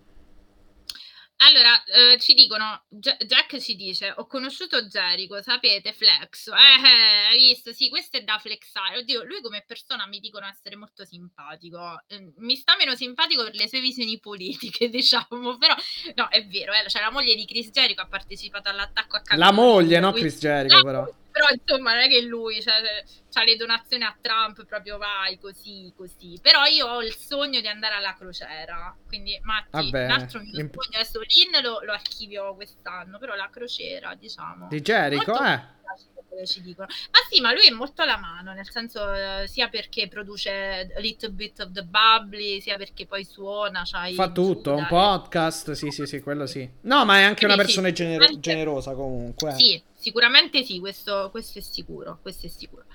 Allora, eh, ci dicono, Jack ci dice, ho conosciuto Jericho, sapete, Flex. Eh, eh, hai visto? Sì, questo è da flexare. Oddio, lui come persona mi dicono essere molto simpatico. Eh, mi sta meno simpatico per le sue visioni politiche, diciamo, però no, è vero, eh, cioè la moglie di Chris Jericho ha partecipato all'attacco a La Capitol moglie, Hill, no quindi- Chris Jericho, La però. Però insomma non è che lui cioè, c'ha le donazioni a Trump proprio vai così così però io ho il sogno di andare alla crociera quindi Matti bene. un altro mio Imp- sogno adesso l'in lo, lo archivio quest'anno però la crociera diciamo Di Jericho, molto eh. ci dicono. Ma sì, ma lui è molto alla mano, nel senso eh, sia perché produce a little bit of the bubbly, sia perché poi suona, i Fa tutto, un podcast, sì, sì, sì, quello sì. No, ma è anche una Quindi sì, persona genero- sicuramente- generosa comunque. Sì, sicuramente sì, questo, questo è sicuro, questo è sicuro.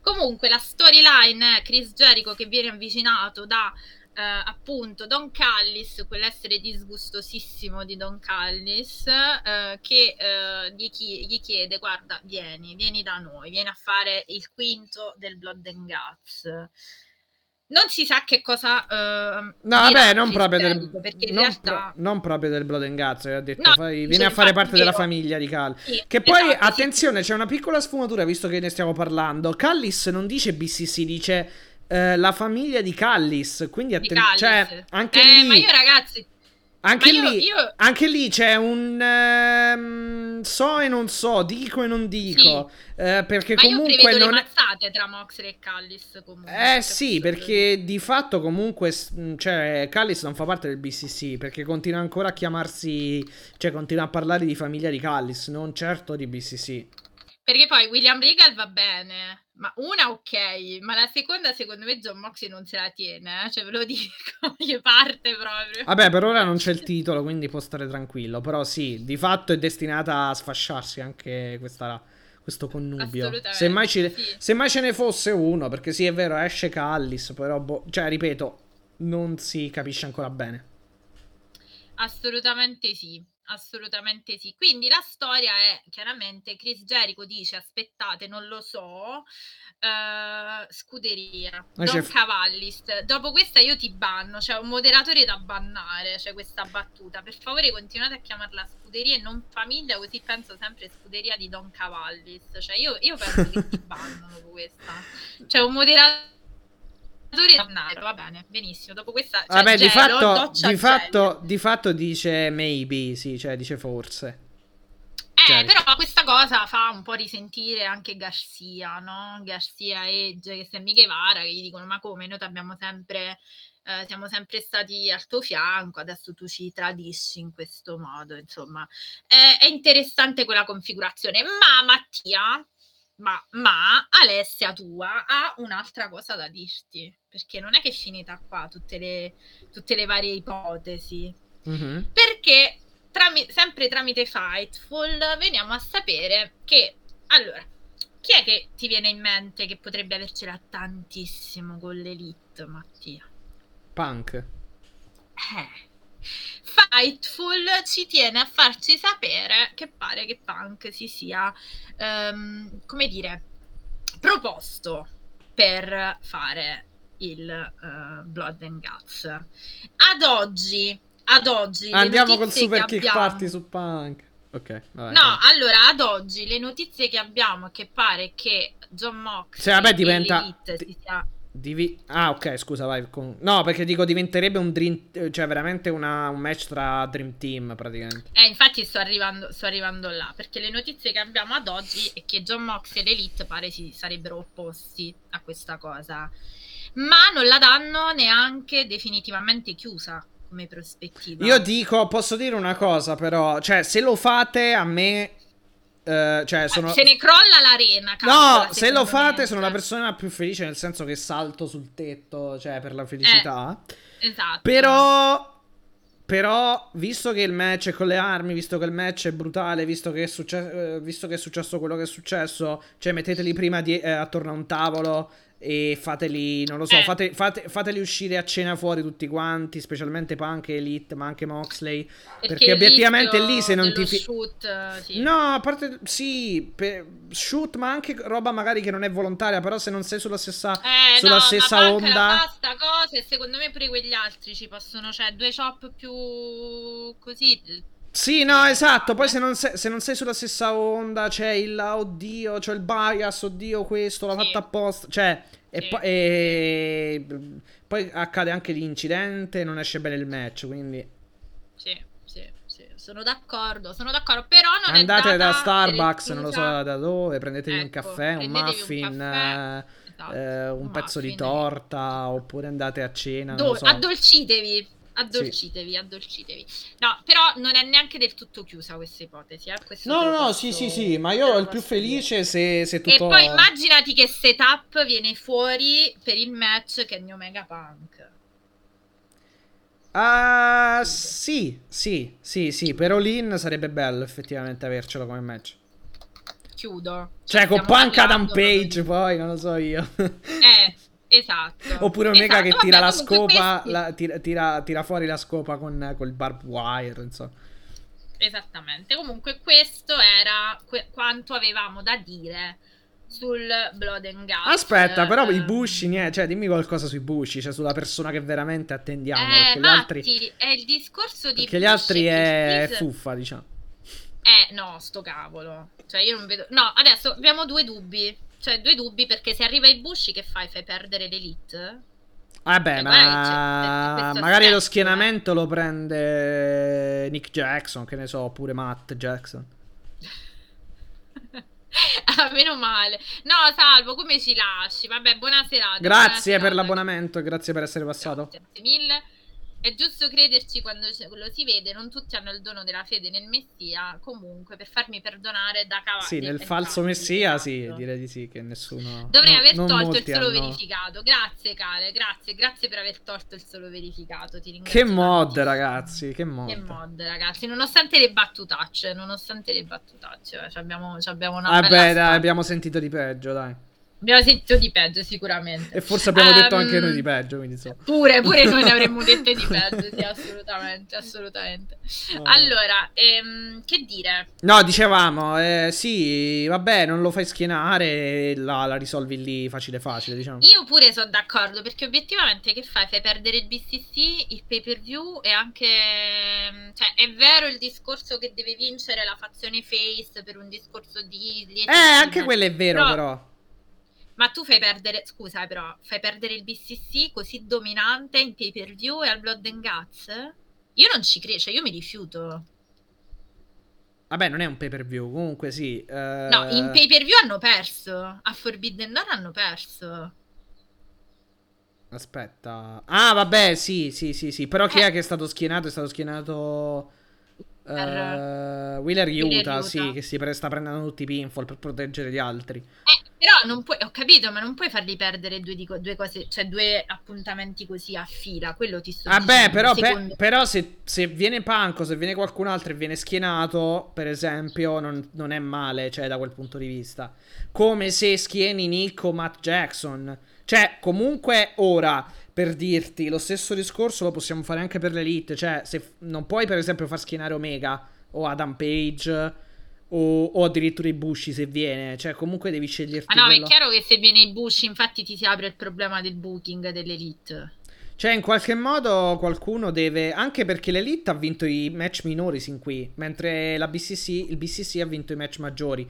Comunque la storyline è Chris Jericho che viene avvicinato da eh, appunto Don Callis, quell'essere disgustosissimo di Don Callis, eh, che eh, gli, chi- gli chiede, guarda, vieni, vieni da noi, vieni a fare il quinto del Blood and Guts. Non si sa che cosa... eh, No, vabbè, non proprio del, non, realtà... pro- non proprio del Blood and Guts, ha detto, No, fai- vieni a fare parte della vero. famiglia di Cal. Sì, Che poi, esatto, sì. attenzione, c'è una piccola sfumatura, visto che ne stiamo parlando. Callis non dice BCC, dice eh, la famiglia di Callis, quindi di atten- Callis. cioè, anche Eh, lì... Ma io ragazzi, Anche io- lì, io- anche lì c'è un ehm, so e non so, dico e non dico. eh, perché ma io comunque prevedo non le è. mazzate tra Moxley e Callis comunque. Eh sì, perché di fatto comunque, mh, cioè, Callis non fa parte del BCC, perché continua ancora a chiamarsi, cioè, continua a parlare di famiglia di Callis, non certo di BCC. Perché poi William Regal va bene, ma una ok, ma la seconda secondo me John Moxley non se la tiene, eh, cioè ve lo dico, gli parte proprio. Vabbè, per ora non c'è il titolo, quindi può stare tranquillo, però sì, di fatto è destinata a sfasciarsi anche questa, questo connubio. Assolutamente, Se mai, ci- sì. se mai ce ne fosse uno, perché sì, è vero, esce Callis, però, boh, cioè, ripeto, non si capisce ancora bene. Assolutamente sì, assolutamente sì. Quindi la storia è chiaramente Chris Jericho dice aspettate, non lo so, eh, scuderia, Ma c'è Don f- Cavallis. Dopo questa io ti banno, c'è un moderatore da bannare, c'è questa battuta. Per favore continuate a chiamarla scuderia e non famiglia, così penso sempre scuderia di Don Cavallis. Cioè io, io penso che ti banno dopo questa. C'è un moderatore bannare, va bene, benissimo. Dopo questa... cioè, Vabbè, di fatto, di, fatto, di fatto dice maybe, sì, cioè dice forse. Eh, Jericho. però questa cosa fa un po' risentire anche Garcia, no? Garcia e Sammy Guevara, che gli dicono: Ma come? Noi ti abbiamo sempre, eh, siamo sempre stati al tuo fianco, adesso tu ci tradisci in questo modo. Insomma, è, è interessante quella configurazione. Ma Mattia, ma, ma Alessia tua ha un'altra cosa da dirti, perché non è che è finita qua tutte le, tutte le varie ipotesi Mhm. perché trami- sempre tramite Fightful veniamo a sapere che allora chi è che ti viene in mente che potrebbe avercela tantissimo con l'Elite Mattia? Punk. Eh. Fightful ci tiene a farci sapere che pare che Punk si sia ehm, come dire proposto per fare il eh, Blood and Guts ad oggi ad oggi Andiamo col super kick abbiamo- party su Punk. Ok, vabbè. No, allora ad oggi le notizie che abbiamo che pare che John Mox Sì, vabbè, diventa- si sia Divi- ah, ok, scusa, vai. con- No, perché dico diventerebbe un dream. Cioè, veramente una- un match tra Dream Team, praticamente. Eh, infatti sto arrivando, sto arrivando là, perché le notizie che abbiamo ad oggi è che John Mox e l'Elite pare si sarebbero opposti a questa cosa, ma non la danno neanche definitivamente chiusa come prospettiva. Io dico, posso dire una cosa, però. Cioè, se lo fate, a me. Eh, cioè, sono. Se ne crolla l'arena. No, calcola, se lo fate, me. sono la persona più felice, nel senso che salto sul tetto, cioè, per la felicità. Esatto. Però. Però, visto che il match è con le armi, visto che il match è brutale, visto che è, succe- eh, visto che è successo quello che è successo, cioè metteteli prima di- eh, attorno a un tavolo e fateli, non lo so, Eh. fate- fate- fateli uscire a cena fuori tutti quanti, specialmente Punk e Elite, ma anche Moxley. Perché, il obiettivamente lì se non ti... fi- shoot, eh, sì. No, a parte sì, per- shoot, ma anche roba magari che non è volontaria, però se non sei sulla stessa, Eh, sulla no, stessa ma Punk onda... fa sta cosa e secondo me pure quegli altri ci possono, cioè due chop più così. Sì, no, esatto. Poi se non, sei, se non sei sulla stessa onda, c'è il oddio, c'è il bias, oddio, questo l'ha Sì. fatto apposta. Cioè, e, Sì. poi, e poi accade anche l'incidente, non esce bene il match. Quindi Sì, sì, sì, sono d'accordo, sono d'accordo, però non andate da Starbucks, non lo so da dove, prendetevi un Ecco, caffè, un prendetevi un muffin, caffè, eh, esatto, eh, un, pezzo di muffin. torta, oppure andate a cena. Do- so. Addolcitevi, addolcitevi, addolcitevi. No, però non è neanche del tutto chiusa questa ipotesi. Eh? No, no, no, posso- sì, sì, sì, ma io ho il più felice se, se E tutto... poi immaginati che setup viene fuori per il match che è New Mega Punk. Ah, sì, sì, sì, sì, per All-In sarebbe bello effettivamente avercelo come match. Chiudo. Cioè, con stiamo Punk Adam Page, poi, non lo so io. Eh, esatto. Oppure Omega Esatto, che vabbè, tira la comunque scopa, questi- la- tira, tira- tira fuori la scopa con, col barbed wire, insomma. Esattamente. Comunque questo era que- quanto avevamo da dire sul Blood and Guts. Aspetta, però i Eh, Bushi, niente, cioè dimmi qualcosa sui Bushi, cioè sulla persona che veramente attendiamo, Eh, perché gli altri, Matti, è il discorso di perché gli altri è Chris- fuffa, diciamo. Eh, no, sto cavolo. Cioè, io non vedo... No, adesso abbiamo due dubbi. Cioè, due dubbi perché se arriva i Bushi, che fai? Fai perdere l'Elite? Vabbè, Eh, ma c'è- questo magari lo aspetto, schienamento lo prende Nick Jackson, che ne so, oppure Matt Jackson. ah, meno male. No, Salvo, come ci lasci? Vabbè, buona serata. buona Grazie serata. per l'abbonamento grazie per essere passato. Grazie mille. È giusto crederci quando lo si vede, non tutti hanno il dono della fede nel Messia, comunque per farmi perdonare da cavallo. Sì, nel falso messia, sì, direi di sì, che nessuno... Dovrei no- aver tolto il solo hanno- verificato. Grazie, Cale, grazie, grazie per aver tolto il solo verificato. Ti ringrazio. Che mod, ragazzi, che mod. Che mod, ragazzi, nonostante le battutacce, nonostante le battutacce, cioè, abbiamo, cioè, abbiamo una Vabbè, bella dai, abbiamo sentito di peggio, dai. Abbiamo sentito di peggio sicuramente. E forse abbiamo detto anche Ehm, noi di peggio, quindi insomma. Pure, pure noi ne avremmo dette di peggio, sì, assolutamente, assolutamente. No. Allora, ehm, che dire? No, dicevamo, eh, sì, vabbè, non lo fai schienare, la, la risolvi lì facile facile, diciamo. Io pure sono d'accordo perché obiettivamente che fai? Fai perdere il BCC, il pay per view e anche... Cioè, è vero il discorso che deve vincere la fazione face per un discorso di... di Eh, anche quello è vero, Però- però. Ma tu fai perdere, scusa però, fai perdere il BCC così dominante in pay per view e al Blood and Guts? Io non ci credo, cioè io mi rifiuto. Vabbè, non è un pay per view, comunque sì. eh, No, in pay per view hanno perso, a Forbidden Door hanno perso. Aspetta. Ah, vabbè, sì, sì, sì, sì. Però chi Eh. è che è stato schienato? È stato schienato... eh, Per- Wheeler Utah, Utah. sì, che si pre- sta prendendo tutti i pinfall per proteggere gli altri. Eh, però non puoi, ho capito, ma non puoi farli perdere due, di co- due cose, cioè due appuntamenti così a fila, quello ti sto Vabbè, dicendo, però, pe- però se, se viene Punk o se viene qualcun altro e viene schienato, per esempio, non, non è male, cioè, da quel punto di vista. Come se schieni Nick o Matt Jackson. Cioè, comunque, ora, per dirti, lo stesso discorso lo possiamo fare anche per l'Elite. Cioè, se non puoi, per esempio, far schienare Omega o Adam Page o, o addirittura i Bushi se viene. Cioè, comunque devi sceglierti Ah no, quello- è chiaro che se viene i Bush, infatti ti si apre il problema del booking dell'Elite. Cioè, in qualche modo qualcuno deve. Anche perché l'Elite ha vinto i match minori sin qui. Mentre la BCC, il BCC ha vinto i match maggiori.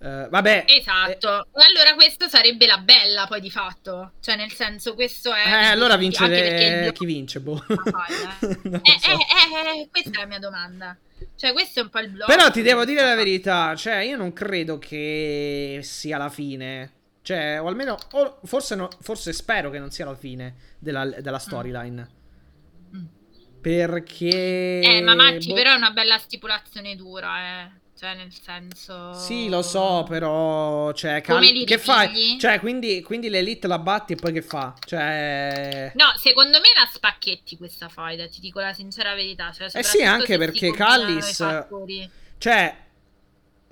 Uh, vabbè. Esatto. Eh, allora questo sarebbe la bella poi di fatto. Cioè nel senso questo è... Eh, allora vince le... chi vince? Boh. eh, eh, so. eh, eh, questa è la mia domanda. Cioè questo è un po' il blog. Però ti devo dire la verità. Cioè io non credo che sia la fine. Cioè, o almeno... O forse, no, forse spero che non sia la fine della, della storyline. Mm. Perché... Eh, ma Macci boh. però è una bella stipulazione dura, eh. Cioè, nel senso. Sì, lo so, però. Cioè, cal- che fai? Cioè, quindi, quindi l'elite la batti e poi che fa? Cioè. No, secondo me la spacchetti questa faida, ti dico la sincera verità. Cioè, eh sì, anche perché Callis. Cioè.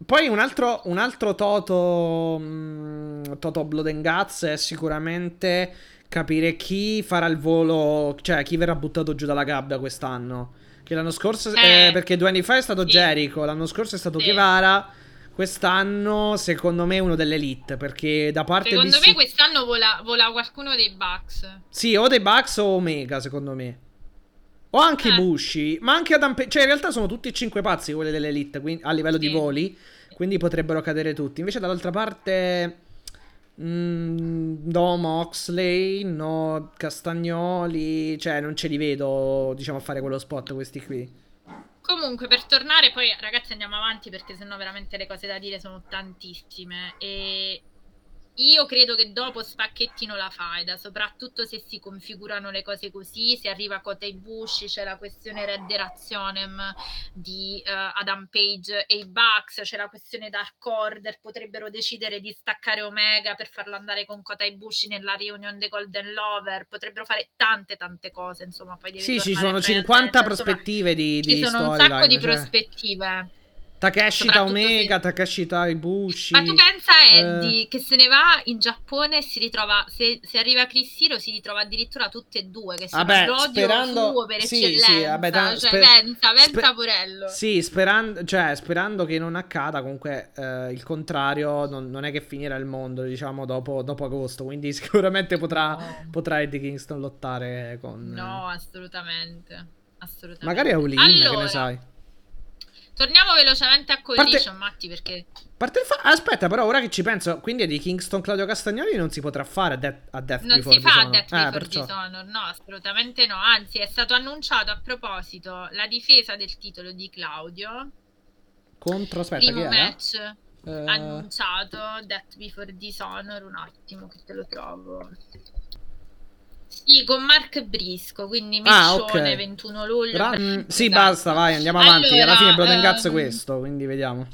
Poi un altro, un altro Toto. Mh, mm, Toto Guts è sicuramente capire chi farà il volo. Cioè, chi verrà buttato giù dalla gabbia quest'anno. Che l'anno scorso, eh, eh, perché due anni fa è stato sì. Jericho, l'anno scorso è stato sì. Guevara. Quest'anno, secondo me, è uno dell'elite. Perché da parte Secondo di me, quest'anno vola, vola, qualcuno dei Bucks. Sì, o dei Bucks o Omega, secondo me. O anche eh. Bushi. Ma anche Adam Page. Cioè, in realtà sono tutti e cinque pazzi quelli dell'elite. Quindi, a livello sì. di voli. Quindi potrebbero cadere tutti. Invece, dall'altra parte. Mm, no Moxley, no Castagnoli, cioè non ce li vedo, diciamo, a fare quello spot questi qui. Comunque, per tornare, poi ragazzi andiamo avanti perché sennò veramente le cose da dire sono tantissime. E io credo che dopo spacchettino la faida, soprattutto se si configurano le cose così, se arriva Kota Ibushi, c'è la questione Red Razionem di uh, Adam Page e i Bucks, c'è la questione Dark Order, potrebbero decidere di staccare Omega per farlo andare con Kota Ibushi nella reunion dei Golden Lover, potrebbero fare tante tante cose, insomma, poi Sì, ci sono 50 prospettive di, di Ci sono un sacco di cioè. prospettive. Takeshita Omega, se... Takeshita Ibushi. Ma tu pensa a Eddie eh... che se ne va in Giappone e si ritrova, se, se arriva Chris Hero si ritrova addirittura tutte e due, che sono vabbè, l'odio sperando... suo per sì, eccellenza. Sì, vabbè, da... cioè, sper... pensa, pensa sper... Sì, sperando, cioè, sperando che non accada, comunque eh, il contrario, non, non, è che finirà il mondo, diciamo, dopo, dopo agosto, quindi sicuramente potrà, no. potrà Eddie Kingston lottare con... No, assolutamente. Assolutamente. Magari a Olin, allora... che ne sai. Torniamo velocemente a Collision, Parte... Matti, perché... Parte fa... Aspetta, però, ora che ci penso, quindi di Kingston Claudio Castagnoli non si potrà fare a, De- a Death non Before Non si fa a Death eh, Before Dishonor, no, assolutamente no. Anzi, è stato annunciato a proposito la difesa del titolo di Claudio. Contro, aspetta, Primo match uh... annunciato, Death Before Dishonor, un attimo che te lo trovo. Sì, con Mark Brisco, quindi ah, okay. 21 luglio. Bra- mm, sì, basta, vai, andiamo avanti. Allora, Alla fine Blood and Guts è ehm, questo, quindi vediamo.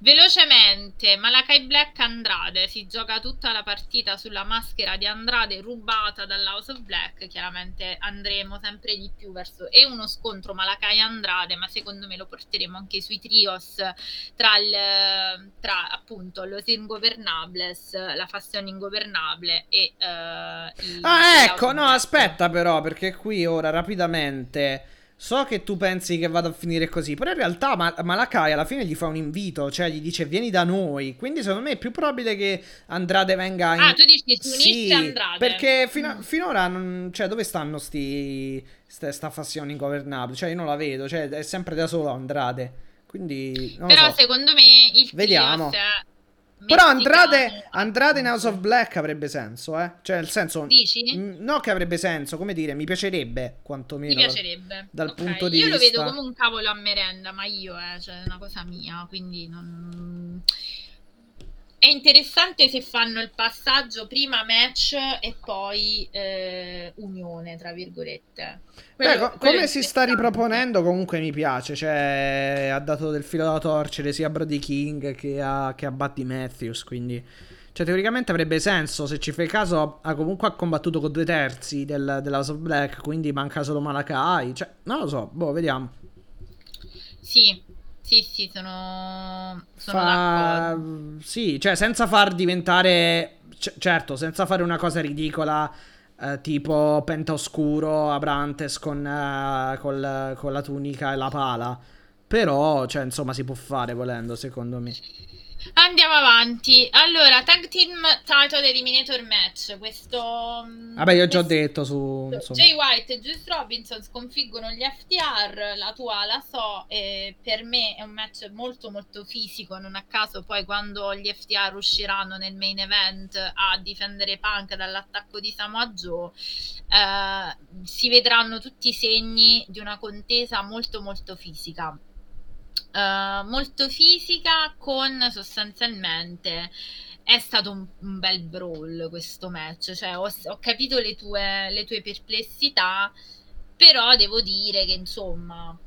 Velocemente, Malakai Black Andrade si gioca tutta la partita sulla maschera di Andrade rubata dall'House of Black. Chiaramente andremo sempre di più verso è uno scontro Malakai Andrade, ma secondo me lo porteremo anche sui trios tra, il, tra appunto los Ingovernables, la fazione Ingovernable e uh, i, Ah, ecco, no, aspetta però, perché qui ora rapidamente So che tu pensi che vada a finire così, però in realtà Mal- Malakai alla fine gli fa un invito, cioè gli dice vieni da noi. Quindi secondo me è più probabile che Andrade venga in... Ah, tu dici tu sì, Andrade. Perché fino- mm. finora non... Cioè, dove stanno sti... sta, sta fazione ingovernabile? Cioè, io non la vedo, cioè è sempre da solo Andrade. Quindi... Però so. secondo me il Vediamo. Però Andrade, Andrade in House of Black avrebbe senso, eh? Cioè, nel senso. Dici? N- no, che avrebbe senso, come dire, mi piacerebbe quantomeno. Mi piacerebbe. Dal okay. punto di io vista. Io lo vedo come un cavolo a merenda, ma io, eh, cioè, è una cosa mia, quindi non. È interessante se fanno il passaggio prima match e poi eh, unione, tra virgolette. Quello, Beh, co- come si sta riproponendo comunque mi piace, cioè ha dato del filo da torcere sia a Brody King che a, che a Buddy Matthews, quindi... Cioè, teoricamente avrebbe senso, se ci fai caso, ha comunque combattuto con due terzi del, dell'House of Black, quindi manca solo Malakai. Cioè, non lo so, boh, vediamo. Sì, sì, sì, sono, sono Fa... Sì, cioè senza far diventare... C- certo, senza fare una cosa ridicola eh, tipo Oscuro, Abrantes con, eh, col, con la tunica e la pala. Però, cioè, insomma, si può fare volendo, secondo me. Andiamo avanti. Allora, Tag Team Title Eliminator Match. Questo. Mm, Vabbè, io ho già detto su. Insomma. Jay White e Juice Robinson sconfiggono gli FTR. La tua la so. E per me è un match molto, molto fisico. Non a caso, poi quando gli FTR usciranno nel main event a difendere Punk dall'attacco di Samoa Joe, eh, si vedranno tutti i segni di una contesa molto, molto fisica uh, molto fisica con sostanzialmente è stato un, un, bel brawl questo match, cioè ho, ho capito le tue, le tue perplessità, però devo dire che insomma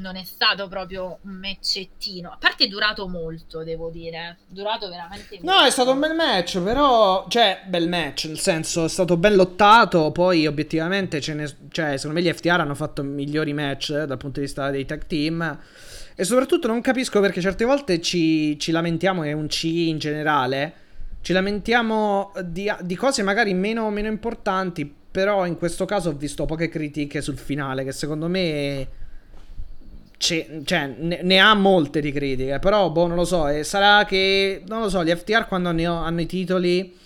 non è stato proprio un matchettino. A parte è durato molto, devo dire. Durato veramente molto. No, è stato un bel match, però... Cioè, bel match, nel senso, è stato ben lottato. Poi, obiettivamente, ce ne... cioè, secondo me gli FTR hanno fatto migliori match eh, dal punto di vista dei tag team. E soprattutto non capisco perché certe volte ci, ci lamentiamo, è un C in generale, ci lamentiamo di, di cose magari meno, meno, importanti, però in questo caso ho visto poche critiche sul finale, che secondo me... Cioè, ne, ne, ha molte di critiche, però boh, non lo so, sarà che, non lo so, gli FTR quando hanno, hanno i titoli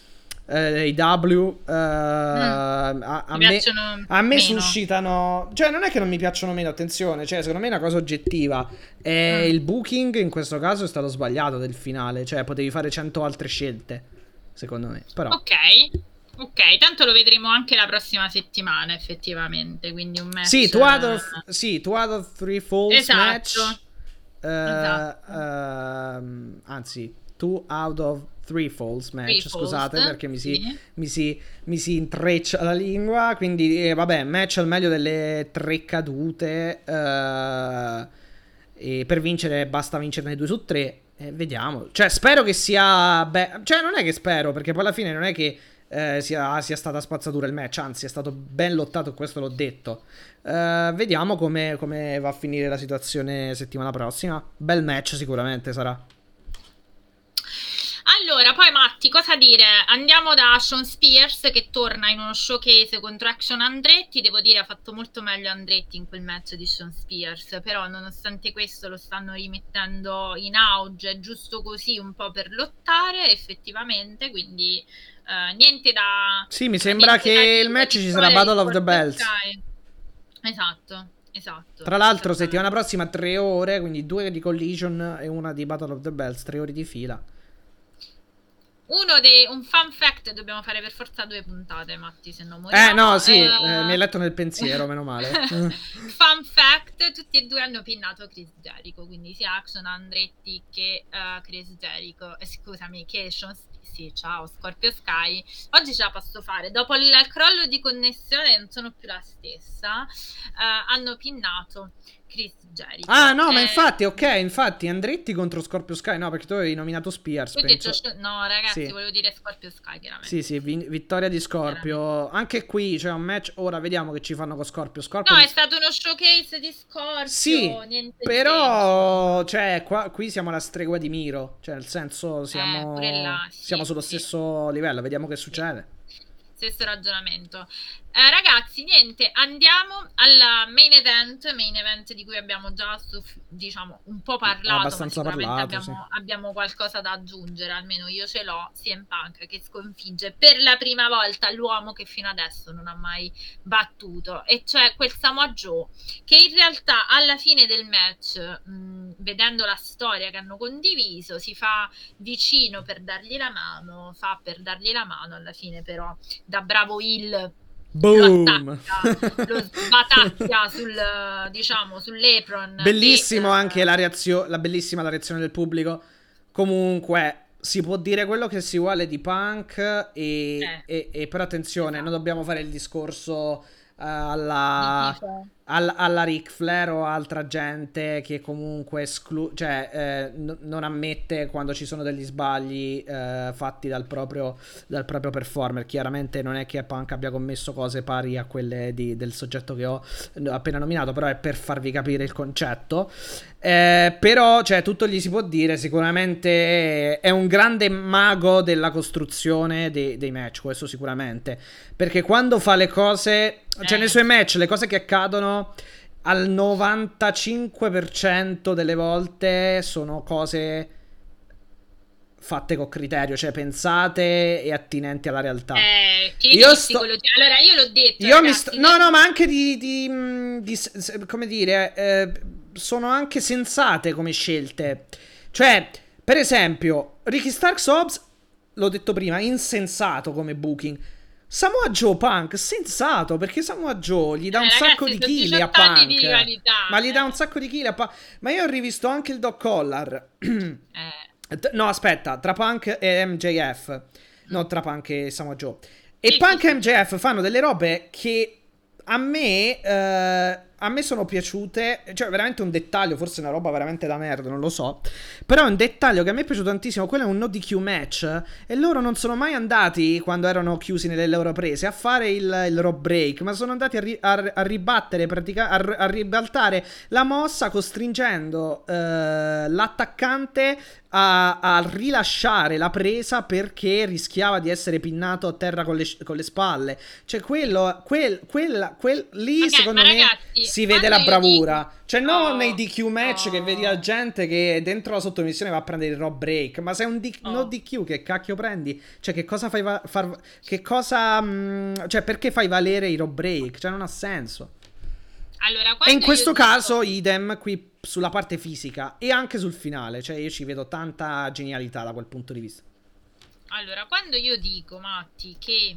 eh, i W eh, mm. a, a, me, a, me, suscitano cioè non è che non mi piacciono meno attenzione cioè secondo me è una cosa oggettiva e mm. il booking in questo caso è stato sbagliato del finale cioè potevi fare 100 altre scelte secondo me però ok Ok, tanto lo vedremo anche la prossima settimana, effettivamente. Quindi un match. Sì, two out of, sì, two out of three falls esatto. match. Uh, esatto. Uh, anzi, two out of Three Falls Match, Three scusate Falls, perché mi si, sì. mi, si, mi si, intreccia la lingua, quindi eh, vabbè, match al meglio delle tre cadute, uh, e per vincere basta vincerne due su tre, e vediamo, cioè spero che sia, beh, cioè non è che spero, perché poi alla fine non è che eh, sia, sia, stata spazzatura il match, anzi è stato ben lottato, questo l'ho detto. Uh, vediamo come, come va a finire la situazione settimana prossima. Bel match sicuramente sarà. Allora, poi Matti, cosa dire? Andiamo da Sean Spears che torna in uno showcase contro Action Andretti. Devo dire, ha fatto molto meglio Andretti in quel match di Sean Spears. Però, nonostante questo, lo stanno rimettendo in auge, giusto così, un po' per lottare, effettivamente. Quindi, uh, niente da. Sì, mi sembra che il match ci sarà Battle of the Bells. Esatto. Esatto. Tra l'altro, settimana prossima tre ore, quindi due di Collision e una di Battle of the Bells, tre ore di fila. Uno dei un fun fact dobbiamo fare per forza due puntate, Matti, se non moriamo. Eh no, sì, eh... Eh, mi hai letto nel pensiero, meno male. fun fact, tutti e due hanno pinnato Chris Jericho, quindi sia Action Andretti che uh, Chris Jericho, eh, scusami, che Sean sì, ciao Scorpio Sky. Oggi ce la posso fare. Dopo il crollo di connessione non sono più la stessa. Uh, hanno pinnato Chris Jericho. Ah, no, eh, ma infatti, ok, infatti Andretti contro Scorpio Sky, no, perché tu avevi nominato Spears. Detto, no, ragazzi, sì. volevo dire Scorpio Sky, chiaramente. Sì, sì, vi- vittoria di Scorpio. Anche qui c'è un match, ora vediamo che ci fanno con Scorpio. Scorpio no, di... è stato uno showcase di Scorpio. Sì, però, cioè, qua, qui siamo alla stregua di Miro, cioè, nel senso, siamo, eh, là, sì, siamo sullo sì. stesso livello, vediamo che succede stesso ragionamento. Eh, ragazzi, niente, andiamo alla main event, main event di cui abbiamo già diciamo un po' parlato, Abbastanza parlato, abbiamo, sì. abbiamo, qualcosa da aggiungere, almeno io ce l'ho, CM Punk che sconfigge per la prima volta l'uomo che fino adesso non ha mai battuto, e cioè quel Samoa Joe, che in realtà alla fine del match, mh, vedendo la storia che hanno condiviso, si fa vicino per dargli la mano, fa per dargli la mano, alla fine però da bravo Hill Boom! Lo, sbatacchia sul, diciamo, sull'apron. Bellissimo e, eh, anche la reazione, la bellissima la reazione del pubblico. Comunque, si può dire quello che si vuole di punk e, eh. e, e però attenzione, esatto. non dobbiamo fare il discorso uh, alla al, alla Ric Flair o altra gente che comunque esclu- cioè, eh, n- non ammette quando ci sono degli sbagli eh, fatti dal proprio, dal proprio, performer. Chiaramente non è che Punk abbia commesso cose pari a quelle di, del soggetto che ho appena nominato, però è per farvi capire il concetto. Eh, però, cioè, tutto gli si può dire, sicuramente è un grande mago della costruzione dei, dei match, questo sicuramente. Perché quando fa le cose, cioè nei eh. suoi match, le cose che accadono al 95% delle volte sono cose fatte con criterio, cioè pensate e attinenti alla realtà. Eh, io sto... Allora, io l'ho detto. Io ragazzi, sto... No, no, ma anche di, di, di come dire, eh, sono anche sensate come scelte. Cioè, per esempio, Ricky Starks Hobbs, l'ho detto prima, insensato come booking. Samoa Joe Punk, sensato, perché Samoa Joe gli dà eh, un ragazzi, sacco di kill a Punk. Di ma gli dà un sacco di kill a Punk. Ma io ho rivisto anche il Doc Collar. eh. No, aspetta, tra Punk e MJF. No, tra Punk e Samoa Joe. E sì, Punk sì, e MJF fanno delle robe che a me, eh, a me sono piaciute. Cioè, veramente un dettaglio, forse una roba veramente da merda, non lo so. Però è un dettaglio che a me è piaciuto tantissimo. Quello è un no DQ match. E loro non sono mai andati, quando erano chiusi nelle loro prese, a fare il, il rob break. Ma sono andati a, ri, a, a ribattere, pratica, a, a, ribaltare la mossa, costringendo eh, l'attaccante a, a, rilasciare la presa perché rischiava di essere pinnato a terra con le, con le spalle. Cioè, quello, quel, quella, quel, lì okay, secondo me ragazzi, si vede la bravura. Dico... Cioè, non oh, nei DQ match oh. che vedi la gente che dentro la sottomissione va a prendere il rob break. Ma sei un D- oh. no DQ, che cacchio prendi? Cioè, che cosa fai va- far. Che cosa. Mh, mm, cioè, perché fai valere i rob break? Cioè, non ha senso. Allora, e in questo caso, dico... idem qui sulla parte fisica e anche sul finale. Cioè, io ci vedo tanta genialità da quel punto di vista. Allora, quando io dico, Matti, che.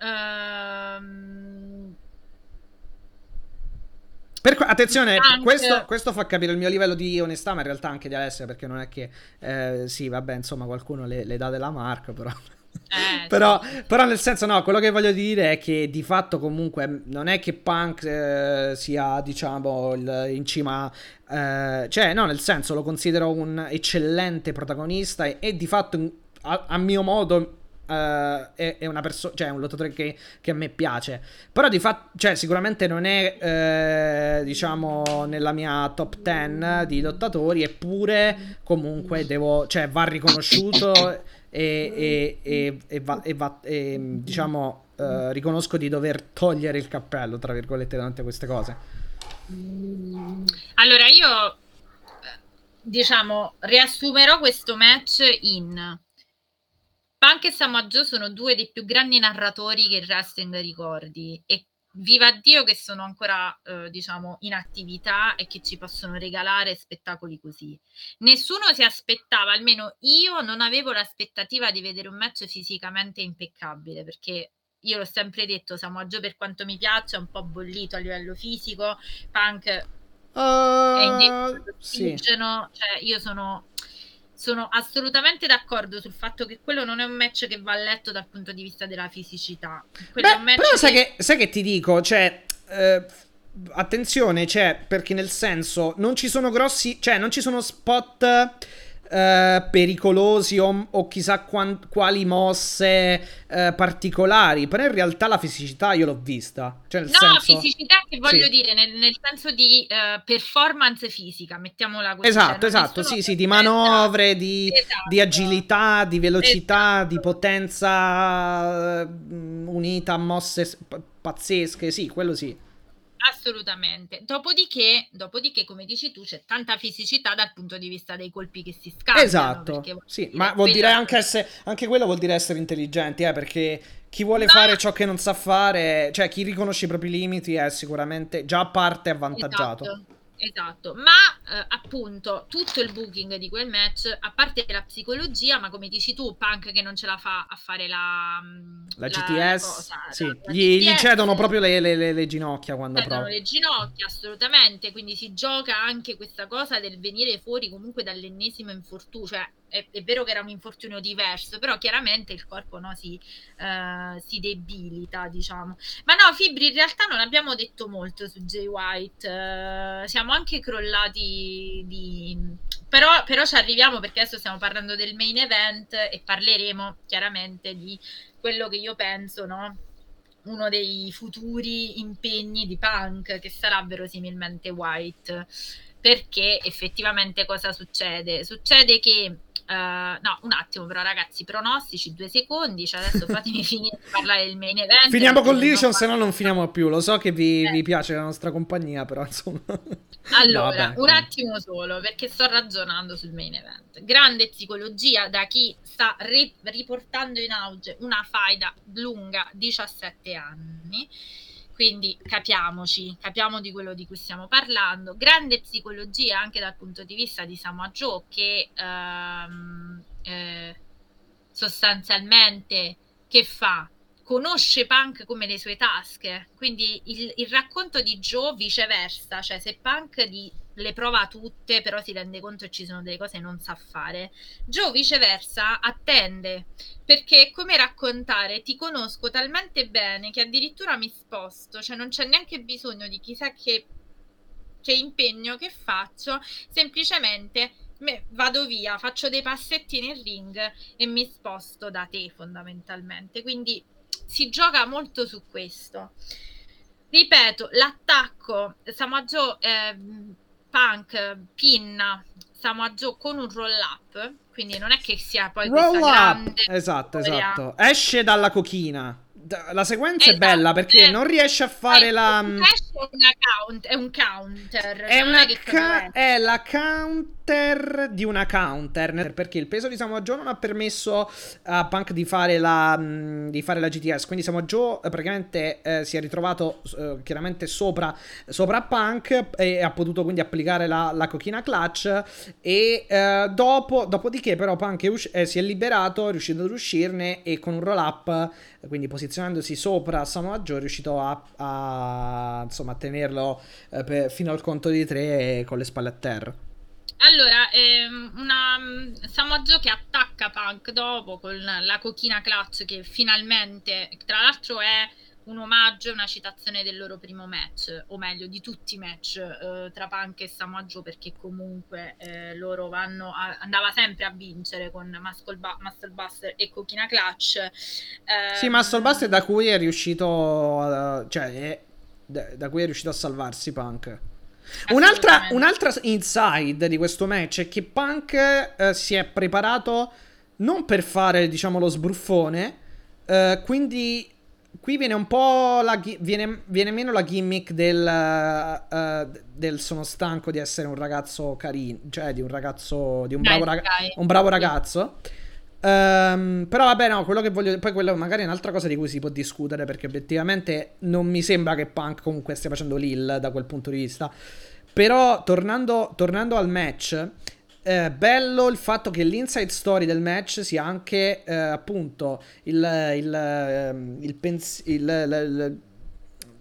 Um, per, attenzione, questo, questo, fa capire il mio livello di onestà, ma in realtà anche di Alessia, perché non è che... Eh, sì, vabbè, insomma, qualcuno le, le dà della marca, però... Eh, però, sì. però, nel senso, no, quello che voglio dire è che di fatto comunque non è che Punk eh, sia, diciamo, il, in cima. Eh, cioè, no, nel senso, lo considero un eccellente protagonista e, e di fatto, a, a mio modo, Uh, è, è, una persona, cioè è un lottatore che, che, a me piace. Però di fatto, cioè, sicuramente non è, eh, diciamo, nella mia top 10 di lottatori, eppure comunque devo, cioè, va riconosciuto e, e, e, va, va, e diciamo, uh, riconosco di dover togliere il cappello, tra virgolette, davanti a queste cose. Allora, io diciamo, riassumerò questo match in Punk e Joe sono due dei più grandi narratori che il wrestling ricordi e viva Dio che sono ancora, eh, diciamo, in attività e che ci possono regalare spettacoli così. Nessuno si aspettava, almeno io non avevo l'aspettativa di vedere un match fisicamente impeccabile, perché io l'ho sempre detto, Samoa Joe per quanto mi piace è un po' bollito a livello fisico, Punk uh, è in sì. cioè io sono sono assolutamente d'accordo sul fatto che quello non è un match che va letto dal punto di vista della fisicità. Quello Beh, però che... Sai, che, sai che ti dico, cioè... Eh, attenzione, cioè, perché nel senso non ci sono grossi, cioè non ci sono spot eh, pericolosi o, o chissà quan, quali mosse uh, particolari, però in realtà la fisicità io l'ho vista. Cioè, no, senso... fisicità che voglio sì. dire, nel, nel, senso di uh, performance fisica, mettiamola così. Esatto, cioè, esatto, sì, sì, di manovre, di, esatto. di agilità, di velocità, esatto. di potenza unita a mosse pazzesche, sì, quello sì. Assolutamente. Dopodiché, dopodiché, come dici tu, c'è tanta fisicità dal punto di vista dei colpi che si scambiano. Esatto. Sì, ma vuol dire anche, essere, anche quello vuol dire essere intelligenti, eh, perché chi vuole no. fare ciò che non sa fare, cioè chi riconosce i propri limiti è sicuramente già a parte avvantaggiato. Esatto. Esatto, ma eh, appunto tutto il booking di quel match, a parte la psicologia, ma come dici tu, Punk che non ce la fa a fare la, mm, la, la GTS, cosa, sì. la, la gli, GTS, gli, cedono proprio le, le, le, le ginocchia quando prova. le ginocchia, assolutamente, quindi si gioca anche questa cosa del venire fuori comunque dall'ennesimo infortunio, cioè è, è, vero che era un infortunio diverso, però chiaramente il corpo no, si, uh, si, debilita, diciamo. Ma no, Fibri, in realtà non abbiamo detto molto su Jay White, uh, siamo anche crollati di... Però, però ci arriviamo perché adesso stiamo parlando del main event e parleremo chiaramente di quello che io penso, no? uno dei futuri impegni di Punk che sarà verosimilmente White perché effettivamente cosa succede? Succede che Uh, no, un attimo, però, ragazzi, pronostici, due secondi. Cioè adesso fatemi finire di parlare del main event. Finiamo con Legion, se no non finiamo più. Lo so che vi, eh. vi, piace la nostra compagnia, però insomma. Allora, no, un attimo solo, perché sto ragionando sul main event. Grande psicologia da chi sta ri- riportando in auge una faida lunga 17 anni. Quindi capiamoci, capiamo di quello di cui stiamo parlando. Grande psicologia anche dal punto di vista di Samoa Joe che ehm, eh, sostanzialmente che fa? conosce Punk come le sue tasche, quindi il, il racconto di Joe viceversa, cioè se Punk di, le prova tutte, però si rende conto che ci sono delle cose che non sa fare. Joe viceversa attende, perché è come raccontare ti conosco talmente bene che addirittura mi sposto, cioè non c'è neanche bisogno di chissà che, che impegno che faccio, semplicemente vado via, faccio dei passetti nel ring e mi sposto da te fondamentalmente. Quindi si gioca molto su questo. Ripeto, l'attacco Samoa eh, Punk pinna Samoa Joe con un roll up, quindi non è che sia poi roll questa up. grande Esatto, storia. esatto. Esce dalla cochina la sequenza esatto. è bella perché eh, non riesce a fare eh, la. Mm, count, è un counter. È, una ca- è la counter di una counter. Perché il peso di Samoa Joe non ha permesso a Punk di fare la, mm, di fare la GTS. Quindi Samoa Joe eh, praticamente eh, si è ritrovato eh, chiaramente sopra, sopra Punk e ha potuto quindi applicare la, la cochina clutch. E eh, dopo, dopodiché, però, Punk è usci- si è liberato, è riuscito ad uscirne e con un roll up quindi posizionandosi sopra Samoa Joe è riuscito a, a, insomma, a tenerlo eh, per, fino al conto di tre con le spalle a terra. Allora, ehm, una Samoa Joe che attacca Punk dopo con la cochina clutch che finalmente, tra l'altro è un omaggio e una citazione del loro primo match, o meglio di tutti i match eh, tra Punk e Samoa Joe, perché comunque eh, loro vanno a, andava sempre a vincere con Muscle, ba- Muscle Buster e Cochina Clutch. Eh, sì, Muscle Buster da cui è riuscito, a, cioè è, da, da cui è riuscito a salvarsi Punk. Un'altra, un'altra, inside di questo match è che Punk eh, si è preparato non per fare, diciamo, lo sbruffone, eh, quindi qui viene un po' la, viene, viene meno la gimmick del, uh, del, sono stanco di essere un ragazzo carino, cioè di un ragazzo, di un bravo, raga- un bravo ragazzo. Um, però vabbè no, quello che voglio poi quello magari è un'altra cosa di cui si può discutere perché obiettivamente non mi sembra che Punk comunque stia facendo l'il da quel punto di vista. Però tornando, tornando al match, eh, bello il fatto che l'inside story del match sia anche eh, appunto il, il, ehm, il, pens- il,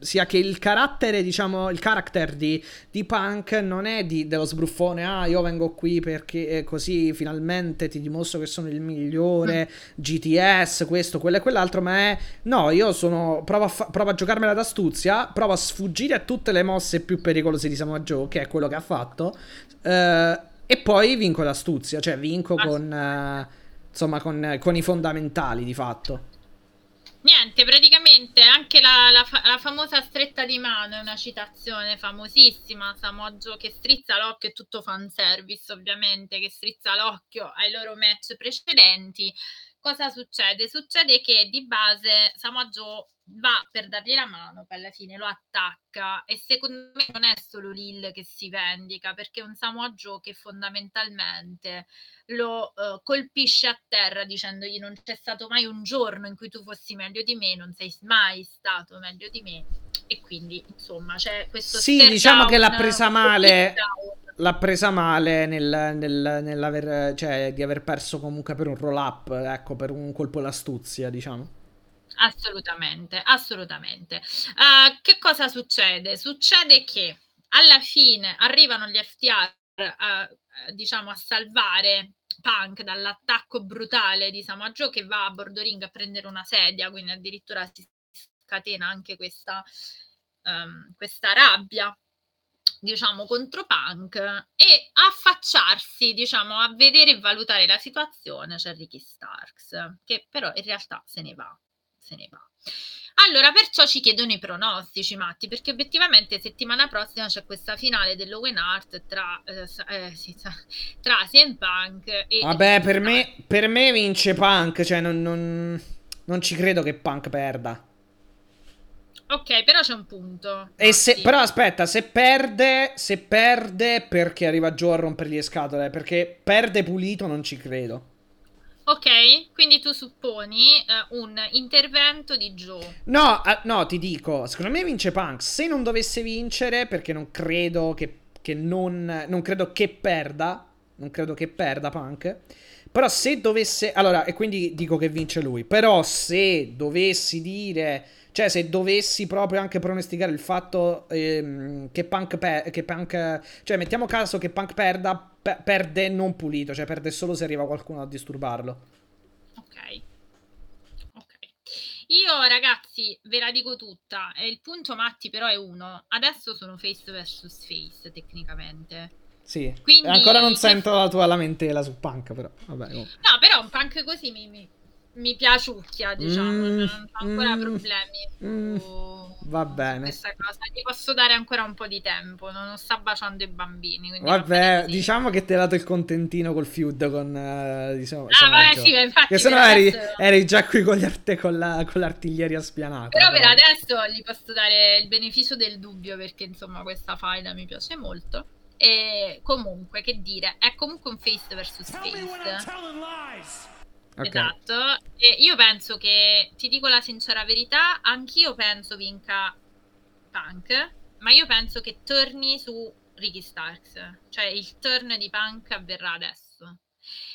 sia che il carattere, diciamo, il character di, di Punk non è di, dello sbruffone, ah io vengo qui perché così finalmente ti dimostro che sono il migliore, GTS, questo, quello e quell'altro, ma è no, io sono, provo a, fa- provo a giocarmela d'astuzia, provo a sfuggire a tutte le mosse più pericolose di Samoa Joe, che è quello che ha fatto, eh, e poi vinco l'astuzia, cioè vinco ah, con, uh, insomma, con, con, i fondamentali di fatto. Niente, praticamente anche la, la, fa- la, famosa stretta di mano è una citazione famosissima, Samoggio che strizza l'occhio, è tutto fanservice ovviamente, che strizza l'occhio ai loro match precedenti. Cosa succede? Succede che di base Samoggio va per dargli la mano, poi alla fine lo attacca e secondo me non è solo Lil che si vendica perché è un Samoa Joe che fondamentalmente lo uh, colpisce a terra dicendogli non c'è stato mai un giorno in cui tu fossi meglio di me, non sei mai stato meglio di me e quindi insomma c'è questo Sì, diciamo che l'ha presa male l'ha presa male nel, nel, nell'aver cioè di aver perso comunque per un roll up, ecco, per un colpo d'astuzia, diciamo. Assolutamente, assolutamente. Uh, che cosa succede? Succede che alla fine arrivano gli FTR a, diciamo, a salvare Punk dall'attacco brutale di Samoa Joe che va a bordo ring a prendere una sedia, quindi addirittura si scatena anche questa, um, questa rabbia diciamo contro Punk e affacciarsi diciamo a vedere e valutare la situazione c'è Ricky Starks che però in realtà se ne va se ne va. Allora, perciò ci chiedono i pronostici, Matti, perché obiettivamente settimana prossima c'è questa finale dell'Owen Art tra, eh, eh, sì, tra CM Punk e... Vabbè, per me, per me, vince Punk, cioè non, non, non ci credo che Punk perda. Ok, però c'è un punto. E se, Sì. però aspetta, se perde, se perde perché arriva Joe a rompergli le scatole, perché perde pulito non ci credo. Ok, quindi tu supponi eh, un intervento di Joe. No, ah, no, ti dico, secondo me vince Punk. Se non dovesse vincere, perché non credo che, che non, non credo che perda, non credo che perda Punk. Però se dovesse, allora, e quindi dico che vince lui. Però se dovessi dire, cioè se dovessi proprio anche pronosticare il fatto ehm, che Punk, pe- che Punk, cioè mettiamo caso che Punk perda, pe- perde non pulito, cioè perde solo se arriva qualcuno a disturbarlo. Ok. Ok. Io ragazzi ve la dico tutta, il punto Matti però è uno. Adesso sono face versus face tecnicamente. Sì. Quindi- Ancora non sento la tua lamentela su Punk, però. Vabbè. No, però un punk così mi, mi, mi piaciucchia, diciamo, Mm, non ho ancora mm, problemi su, mm, va su bene. questa cosa. Gli posso dare ancora un po' di tempo, non, sta baciando i bambini. Vabbè, diciamo che ti ha dato il contentino col feud con eh, diciamo, Ah, vabbè, sì, ma infatti Che se no eri, eri già qui con, gli arte- con, la- con l'artiglieria spianata. Però per adesso gli posso dare il beneficio del dubbio perché insomma questa faida mi piace molto. E comunque, che dire, è comunque un face versus face. Ok. Esatto. E io penso che, ti dico la sincera verità, anch'io penso vinca Punk, ma io penso che torni su Ricky Starks. Cioè il turn di Punk avverrà adesso.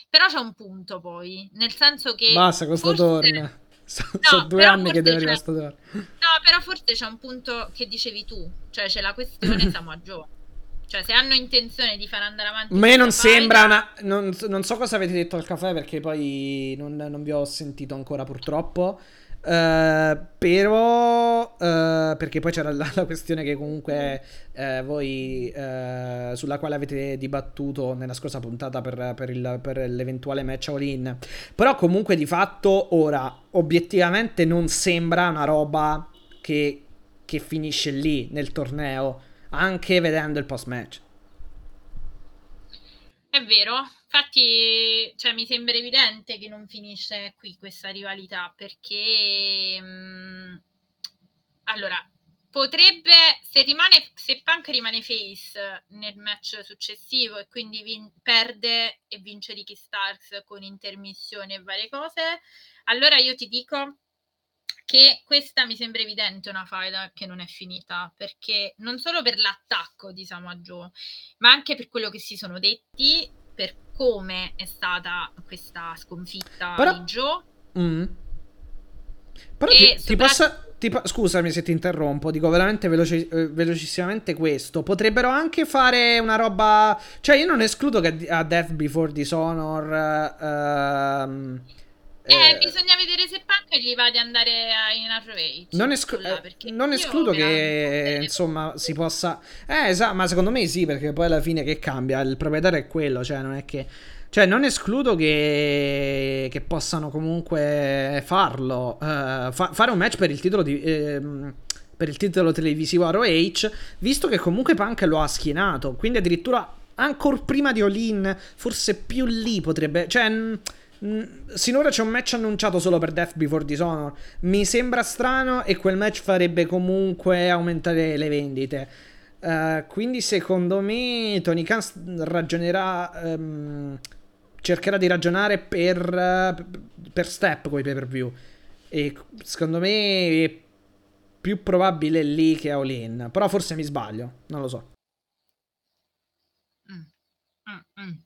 Però c'è un punto poi, nel senso che... Basta con sto forse- torn. Sono No, due anni che deve arrivare sto torn. No, però forse c'è un punto che dicevi tu, cioè c'è la questione Samoa Joe. Cioè se hanno intenzione di far andare avanti A me non sembra una. Non, non so cosa avete detto al caffè perché poi non, non vi ho sentito ancora purtroppo. Eh, però. eh, perché poi c'era la, la questione che comunque eh, voi. sulla quale avete dibattuto nella scorsa puntata per, per il- per l'eventuale match all-in. Però comunque di fatto ora obiettivamente non sembra una roba che, che finisce lì nel torneo. Anche vedendo il post match. È vero, infatti cioè, mi sembra evidente che non finisce qui questa rivalità perché mh, allora potrebbe se rimane se Punk rimane face nel match successivo e quindi vin- perde e vince Ricky Starks con intermissione e varie cose, allora io ti dico che questa mi sembra evidente una faida che non è finita perché non solo per l'attacco di Samoa Joe ma anche per quello che si sono detti, per come è stata questa sconfitta Però- di Joe. Mm. Però ti, ti sopra- posso. ti scusami se ti interrompo, dico veramente veloci- eh, velocissimamente questo. Potrebbero anche fare una roba. Cioè, io non escludo che a Death Before Dishonor. ehm, Eh, eh, bisogna vedere se Punk gli va di andare a- in ROH. non, esclu- eh, non escludo che insomma si possa. Eh, esatto, ma secondo me sì, perché poi alla fine che cambia? Il proprietario è quello, cioè non è che. Cioè, non escludo che, che possano comunque farlo. eh, fa- fare un match per il titolo di. ehm, per il titolo televisivo ROH, visto che comunque Punk lo ha schienato. Quindi addirittura ancora prima di All-In, forse più lì potrebbe. Cioè. Mh, sinora c'è un match annunciato solo per Death Before Dishonor. Mi sembra strano e quel match farebbe comunque aumentare le vendite. Eh, quindi secondo me Tony Khan ragionerà. ehm, cercherà di ragionare per, eh, per step con i pay per view. E secondo me è più probabile lì che All In. Però forse mi sbaglio, non lo so. Mm, mm, mm.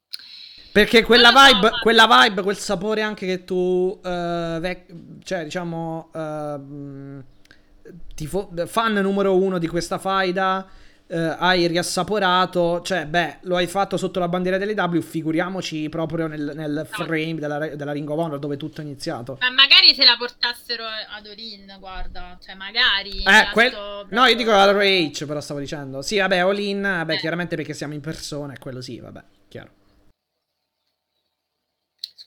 Perché quella vibe, quella vibe, quel sapore anche che tu, eh, vec- cioè diciamo, ehm, tifo- fan numero uno di questa faida, eh, hai riassaporato, cioè beh, lo hai fatto sotto la bandiera dell'EW, figuriamoci proprio nel, nel frame della, della Ring of Honor dove tutto è iniziato. Ma magari se la portassero ad Olin, guarda, cioè magari. Eh, la quel- No, io dico proprio- ROH, però stavo dicendo. Sì, vabbè, All In, vabbè, Eh. chiaramente perché siamo in persona, è quello sì, vabbè, chiaro.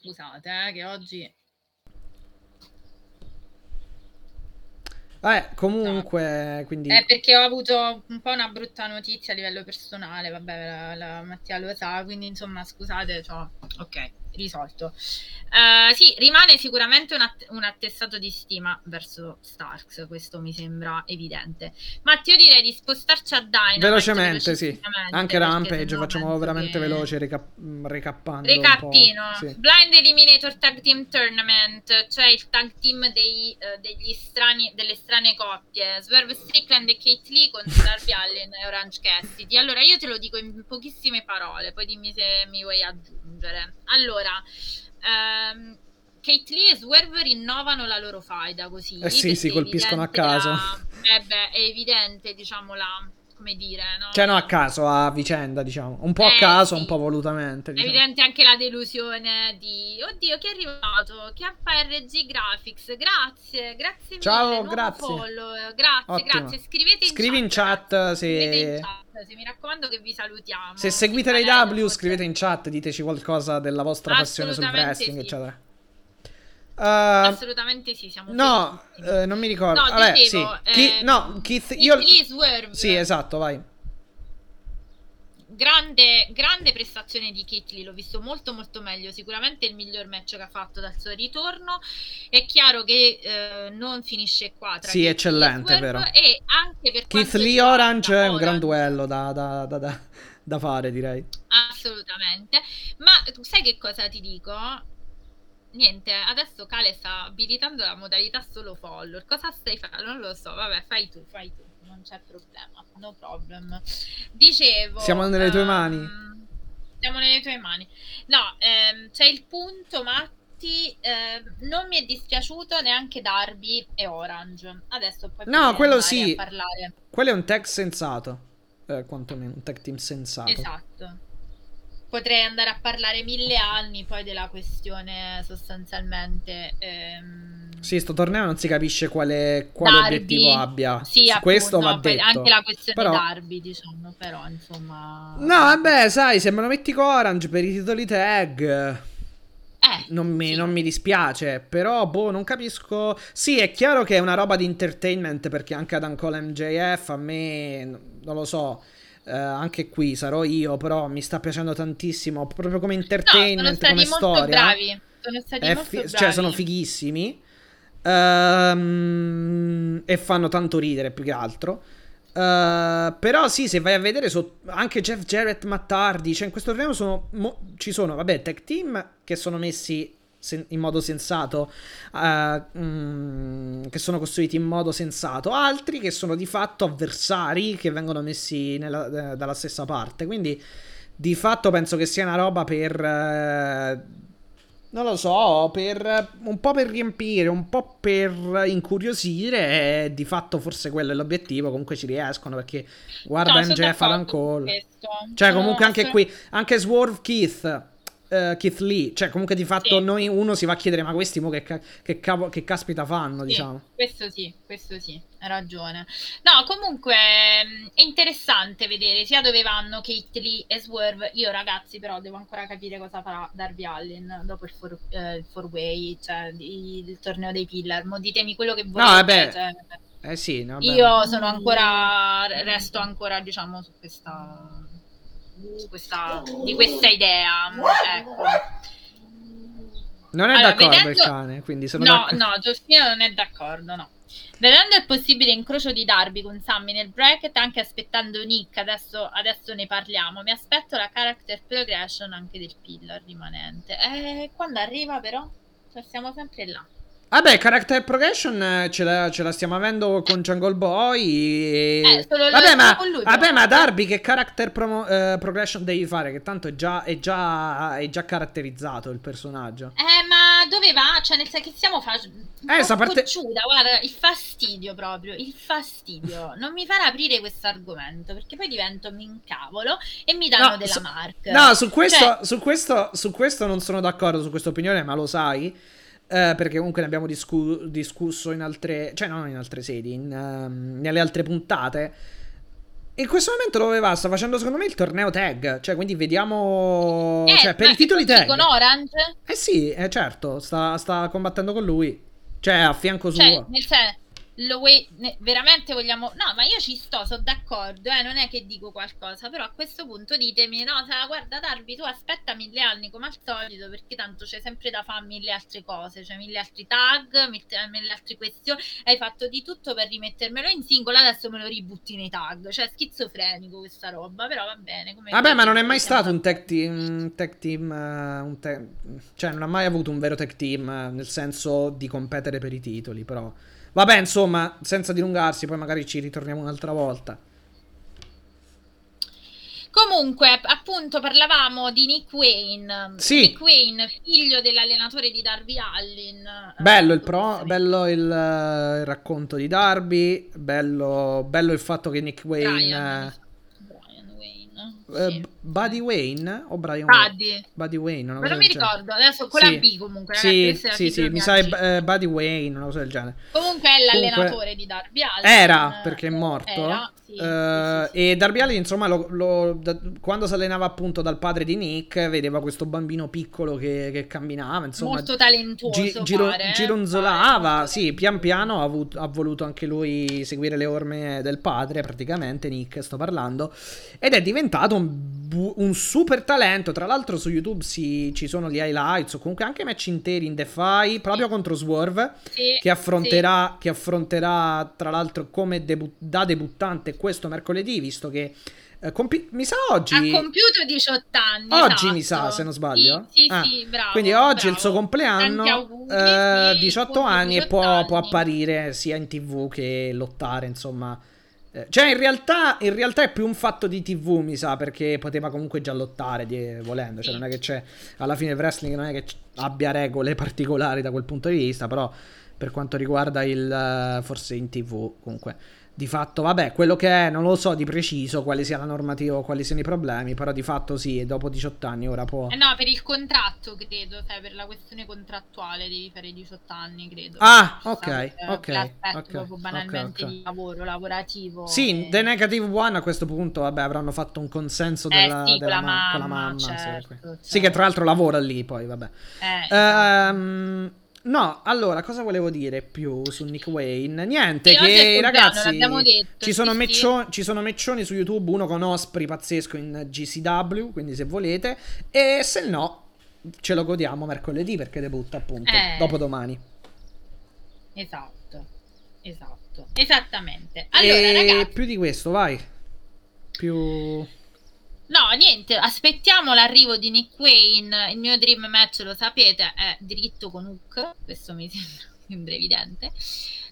Scusate, eh, che oggi. Vabbè, comunque, quindi... Eh, perché ho avuto un po' una brutta notizia a livello personale, vabbè, la, la Mattia lo sa, quindi insomma, scusate, c'ho Ok, risolto. Uh, sì, rimane sicuramente un, att- un, attestato di stima verso Starks, questo mi sembra evidente. Ma io direi di spostarci a Dynamite velocemente, sì. Anche Rampage, facciamo veramente che... veloce, recap- recappando. Recappino. Sì. Blind Eliminator Tag Team Tournament, cioè il tag team dei, degli strani, delle strane coppie. Swerve Strickland e Kate Lee contro Darby Allen e Orange Cassidy. Allora, io te lo dico in pochissime parole, poi dimmi se mi vuoi aggiungere. Allora ehm, Kate Lee e Swerve rinnovano la loro faida così. Eh sì, si colpiscono a caso. La... Eh beh, è evidente, diciamo, la... come dire, no? Cioè no a caso, a vicenda, diciamo. Un po' a eh, caso, sì. un po' volutamente. Diciamo. È evidente anche la delusione di... Oddio, chi è arrivato? Che RG Graphics. Grazie, grazie Ciao, mille. grazie. Follow. Grazie, Ottimo. grazie. Scrivete in Scrivi chat. in chat se... Scrivete in chat se mi raccomando che vi salutiamo. Se seguite l'AW scrivete in chat, diteci qualcosa della vostra passione sul wrestling, sì. eccetera. Uh, Assolutamente sì, siamo No, eh, non mi ricordo. No, Vabbè, dicevo, sì. Chi, eh, no, Keith, io... Sì, esatto, vai. Grande, grande prestazione di Kitli, l'ho visto molto molto meglio, sicuramente il miglior match che ha fatto dal suo ritorno. È chiaro che eh, non finisce qua. Tra sì, eccellente, vero. E anche per Keith Lee Orange è un gran duello da, da, da, da fare, direi. Assolutamente. Ma sai che cosa ti dico? Niente, adesso Kale sta abilitando la modalità solo follower. Cosa stai facendo? Non lo so, vabbè, fai tu, fai tu, non c'è problema, no problem. Dicevo... Siamo nelle tue um, mani. Siamo nelle tue mani. No, ehm, c'è il punto, Matti, eh, non mi è dispiaciuto neanche Darby e Orange. Adesso poi... No, quello sì. Quello è un tag sensato. Eh, quantomeno, un tag team sensato. Esatto potrei andare a parlare mille anni poi della questione sostanzialmente. Ehm... Sì, sto torneo non si capisce quale, quale obiettivo abbia. Sì, appunto, questo va detto. Anche la questione però... Darby, diciamo, però insomma... No, vabbè, sai, se me lo metti con Orange per i titoli tag... Eh, non, mi, sì. non mi dispiace, però boh, non capisco. Sì, è chiaro che è una roba di entertainment perché anche ad Ancora MJF a me non lo so Uh, anche qui sarò io, però mi sta piacendo tantissimo. Proprio come entertainment, no, come storia. Bravi. Sono stati molto fi- bravi. Cioè, sono fighissimi. Um, e fanno tanto ridere più che altro. Uh, però sì, se vai a vedere so, anche Jeff Jarrett, Mattardi, cioè in questo torneo sono, mo, ci sono, vabbè, tech team che sono messi sen- in modo sensato, uh, mm, che sono costruiti in modo sensato, altri che sono di fatto avversari che vengono messi nella, eh, dalla stessa parte. Quindi di fatto penso che sia una roba per... Eh, non lo so, per un po' per riempire, un po' per incuriosire, di fatto forse quello è l'obiettivo. Comunque ci riescono perché guarda no, MJF Adam Cole. Cioè, comunque anche qui, anche Swerve Keith uh, Keith Lee. Cioè, comunque di fatto sì. noi uno si va a chiedere: ma questi mo che, ca- che, cavo- che caspita fanno? Sì, diciamo. Questo sì, questo sì, hai ragione. No, comunque mm, è interessante vedere sia dove vanno Kate Lee e Swerve. Io, ragazzi, però devo ancora capire cosa farà Darby Allen dopo il four, eh, il four way, cioè il, il torneo dei Pillar. Mo ditemi quello che volete. No, vabbè. Cioè, eh sì, no, io sono ancora, resto ancora, diciamo, su questa questa, di questa idea. Ecco. Non è allora, d'accordo vedendo... il cane, quindi sono No, d'accordo. no, Giustino non è d'accordo, no. Vedendo il possibile incrocio di Darby con Sammy nel bracket, anche aspettando Nick, adesso, adesso ne parliamo, mi aspetto la character progression anche del pillar rimanente. Eh, quando arriva però? Cioè, siamo sempre là. Vabbè, character progression eh, ce la, ce la, stiamo avendo con Jungle Boy. E... Eh, vabbè, ma, vabbè, ma Darby che character promo, uh, progression devi fare? Che tanto è già, è, già, è già caratterizzato il personaggio. Eh, ma dove va? Cioè, nel senso che stiamo facendo. Eh, sta parte... guarda, il fastidio proprio, il fastidio. non mi farà aprire questo argomento perché poi divento mi incavolo e mi danno no, della su... mark. No, su questo, cioè... su, questo, su questo non sono d'accordo, su questa opinione, ma lo sai. Uh, perché comunque ne abbiamo discu- discusso in altre, cioè non in altre sedi, in, uh, nelle altre puntate. In questo momento dove va? Sta facendo secondo me il torneo tag. Cioè, quindi vediamo. Eh, cioè, per i titoli tag. Con Orange? Eh sì, eh, certo. Sta, sta, combattendo con lui. Cioè, a fianco cioè, suo. Nel senso. Lo vuoi, veramente vogliamo no ma io ci sto sono d'accordo eh, non è che dico qualcosa però a questo punto ditemi no sa, guarda Darby tu aspetta mille anni come al solito perché tanto c'è sempre da fare mille altre cose cioè mille altri tag mille, mille altre questioni hai fatto di tutto per rimettermelo in singolo adesso me lo ributti nei tag cioè schizofrenico questa roba però va bene vabbè ma non è mai stato un tech team, un tech team uh, un te- cioè non ha mai avuto un vero tech team uh, nel senso di competere per i titoli però Vabbè, insomma, senza dilungarsi, poi magari ci ritorniamo un'altra volta. Comunque, appunto, parlavamo di Nick Wayne. Sì. Nick Wayne, figlio dell'allenatore di Darby Allin. Bello il, pro, bello il, uh, il racconto di Darby, bello, bello, il fatto che Nick Wayne... Brian. Uh, Buddy Wayne o Brian Buddy. Wayne? Buddy Wayne, cosa non mi ricordo, adesso con sì. la B comunque. Sì, sì, sì, mi sa uh, Buddy Wayne, una cosa del genere. Comunque è l'allenatore comunque, di Darby Allin. Era, perché è morto. Era, sì, uh, sì, e Darby Allin, insomma, lo, lo, da, quando si allenava appunto dal padre di Nick, vedeva questo bambino piccolo che, che camminava, insomma. Molto talentuoso, gi, giro, pare, eh, gironzolava, pare, sì, pian piano ha, avuto, ha voluto anche lui seguire le orme del padre, praticamente, Nick, sto parlando, ed è diventato un, un super talento. Tra l'altro su YouTube si, ci sono gli highlights o comunque anche match interi in Defy proprio contro Swerve sì, che, affronterà, sì. che affronterà tra l'altro come debu- da debuttante questo mercoledì visto che eh, compi- mi sa oggi. Ha compiuto 18 anni. Oggi esatto. mi sa, se non sbaglio. Sì, sì, ah. sì bravo. Quindi oggi bravo. è il suo compleanno. Auguri, eh, 18 anni 18 e può, anni. può, apparire sia in tv che lottare, insomma. Eh, cioè, in realtà, in realtà, è più un fatto di TV, mi sa, perché poteva comunque già lottare di, volendo. Cioè, non è che c'è. Alla fine il wrestling non è che abbia regole particolari da quel punto di vista, però per quanto riguarda il. Forse in TV, comunque di fatto, vabbè, quello che è, non lo so di preciso quale sia la normativa o quali siano i problemi, però di fatto sì, dopo 18 anni ora può... Eh no, per il contratto credo, cioè per la questione contrattuale devi fare 18 anni, credo. Ah, ok, eh, ok. L'aspetto okay, proprio banalmente okay. di lavoro, lavorativo. Sì, e... The Negative One a questo punto, vabbè, avranno fatto un consenso eh, della, sì, della con, la mamma, con la mamma. Certo, sì, certo. sì, che tra l'altro lavora lì poi, vabbè. Eh, esatto. No, allora, cosa volevo dire più su Nick Wayne? Niente, sì, che ragazzi, detto, ci, sono sì, meccioni, sì. ci sono meccioni su YouTube, uno con Osprey pazzesco in GCW, quindi se volete, e se no, ce lo godiamo mercoledì perché debutta appunto, eh. dopodomani. Esatto, esatto, esattamente. Allora, e ragazzi... più di questo, vai. Più... No, niente, aspettiamo l'arrivo di Nick Wayne. Il mio dream match, lo sapete, è diritto con Hook. Questo mi sembra evidente.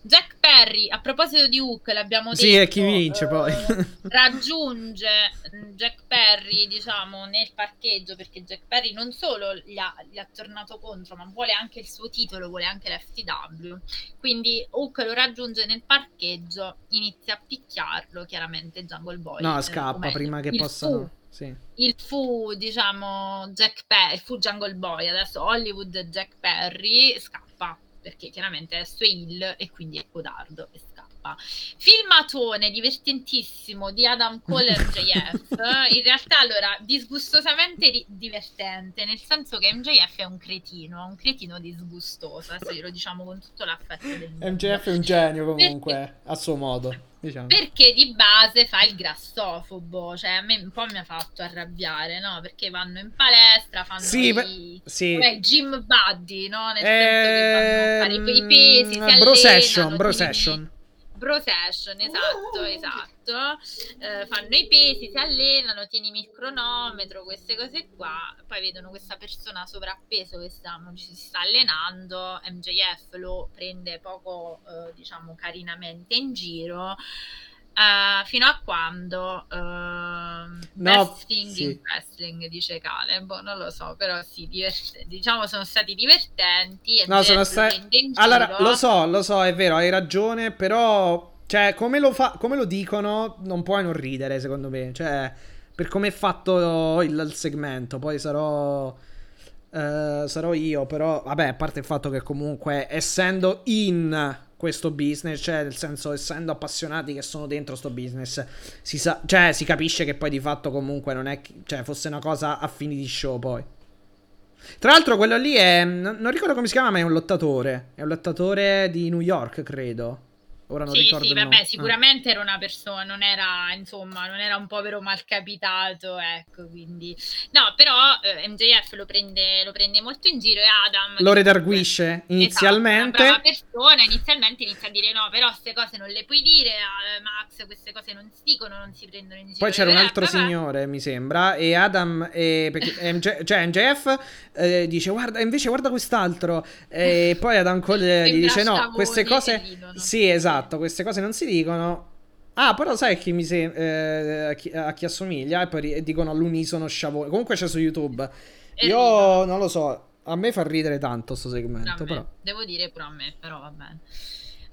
Jack Perry, a proposito di Hook, l'abbiamo detto. Sì, è chi vince eh, poi. raggiunge Jack Perry, diciamo, nel parcheggio perché Jack Perry non solo gli ha, gli ha tornato contro, ma vuole anche il suo titolo, vuole anche l'FTW. Quindi Hook lo raggiunge nel parcheggio, inizia a picchiarlo, chiaramente Jungle Boy. No, scappa prima che possano... Sì. Il fu, diciamo, Jack Perry, fu Jungle Boy, adesso Hollywood Jack Perry scappa perché chiaramente adesso è il e quindi è codardo e scappa. Filmatone divertentissimo di Adam Cole MJF. In realtà, allora, disgustosamente ri- divertente, nel senso che MJF è un cretino, un cretino disgustoso, adesso lo diciamo con tutto l'affetto del mondo. MJF è un genio comunque, perché, a suo modo. Diciamo. Perché di base fa il grassofobo, cioè a me un po' mi ha fatto arrabbiare, no? Perché vanno in palestra, fanno sì, i, beh, sì. Beh, gym buddy, no? Nel senso che vanno a fare i, i pesi, si Ehm, bro session, bro session. Bro session, esatto, esatto. Eh, fanno i pesi, si allenano, tienimi il cronometro, queste cose qua. Poi vedono questa persona sovrappeso che sta, si sta allenando. MJF lo prende poco, eh, diciamo, carinamente in giro. Uh, fino a quando uh, No, sì. in wrestling dice Caleb boh, non lo so però sì divert- diciamo sono stati divertenti No, sono stati... Allora, lo so, lo so, è vero, hai ragione, però... Cioè, come lo, fa... come lo dicono, non puoi non ridere, secondo me. Cioè, per come è fatto il, il segmento, poi sarò... eh, sarò io, però... Vabbè, a parte il fatto che comunque, essendo in questo business, cioè nel senso essendo appassionati che sono dentro sto business, si sa, cioè si capisce che poi di fatto comunque non è, cioè fosse una cosa a fini di show poi. Tra l'altro quello lì è, non ricordo come si chiama, ma è un lottatore, è un lottatore di New York, credo. Ora non sì, ricordo sì, vabbè. Ah. sicuramente era una persona, non era, insomma, non era un povero malcapitato, ecco, quindi... No, però eh, MJF lo prende, lo prende molto in giro e Adam... Lo redarguisce inizialmente. Esatto, è una brava persona, inizialmente inizia a dire no, però queste cose non le puoi dire, a Max, queste cose non si dicono, non si prendono in giro. Poi c'era un Eh, altro vabbè. signore, mi sembra, e Adam, eh, perché MJ cioè MJF eh, dice guarda, invece guarda quest'altro, e poi Adam Cole gli dice no, queste cose, sì esatto, queste cose non si dicono. Ah, però sai a chi, mi se- eh, a chi, a chi assomiglia? E poi dicono all'unisono sciavone. Comunque c'è su YouTube. E Io ridono. non lo so, a me fa ridere tanto sto segmento, me, però. Devo dire pure a me, però va bene.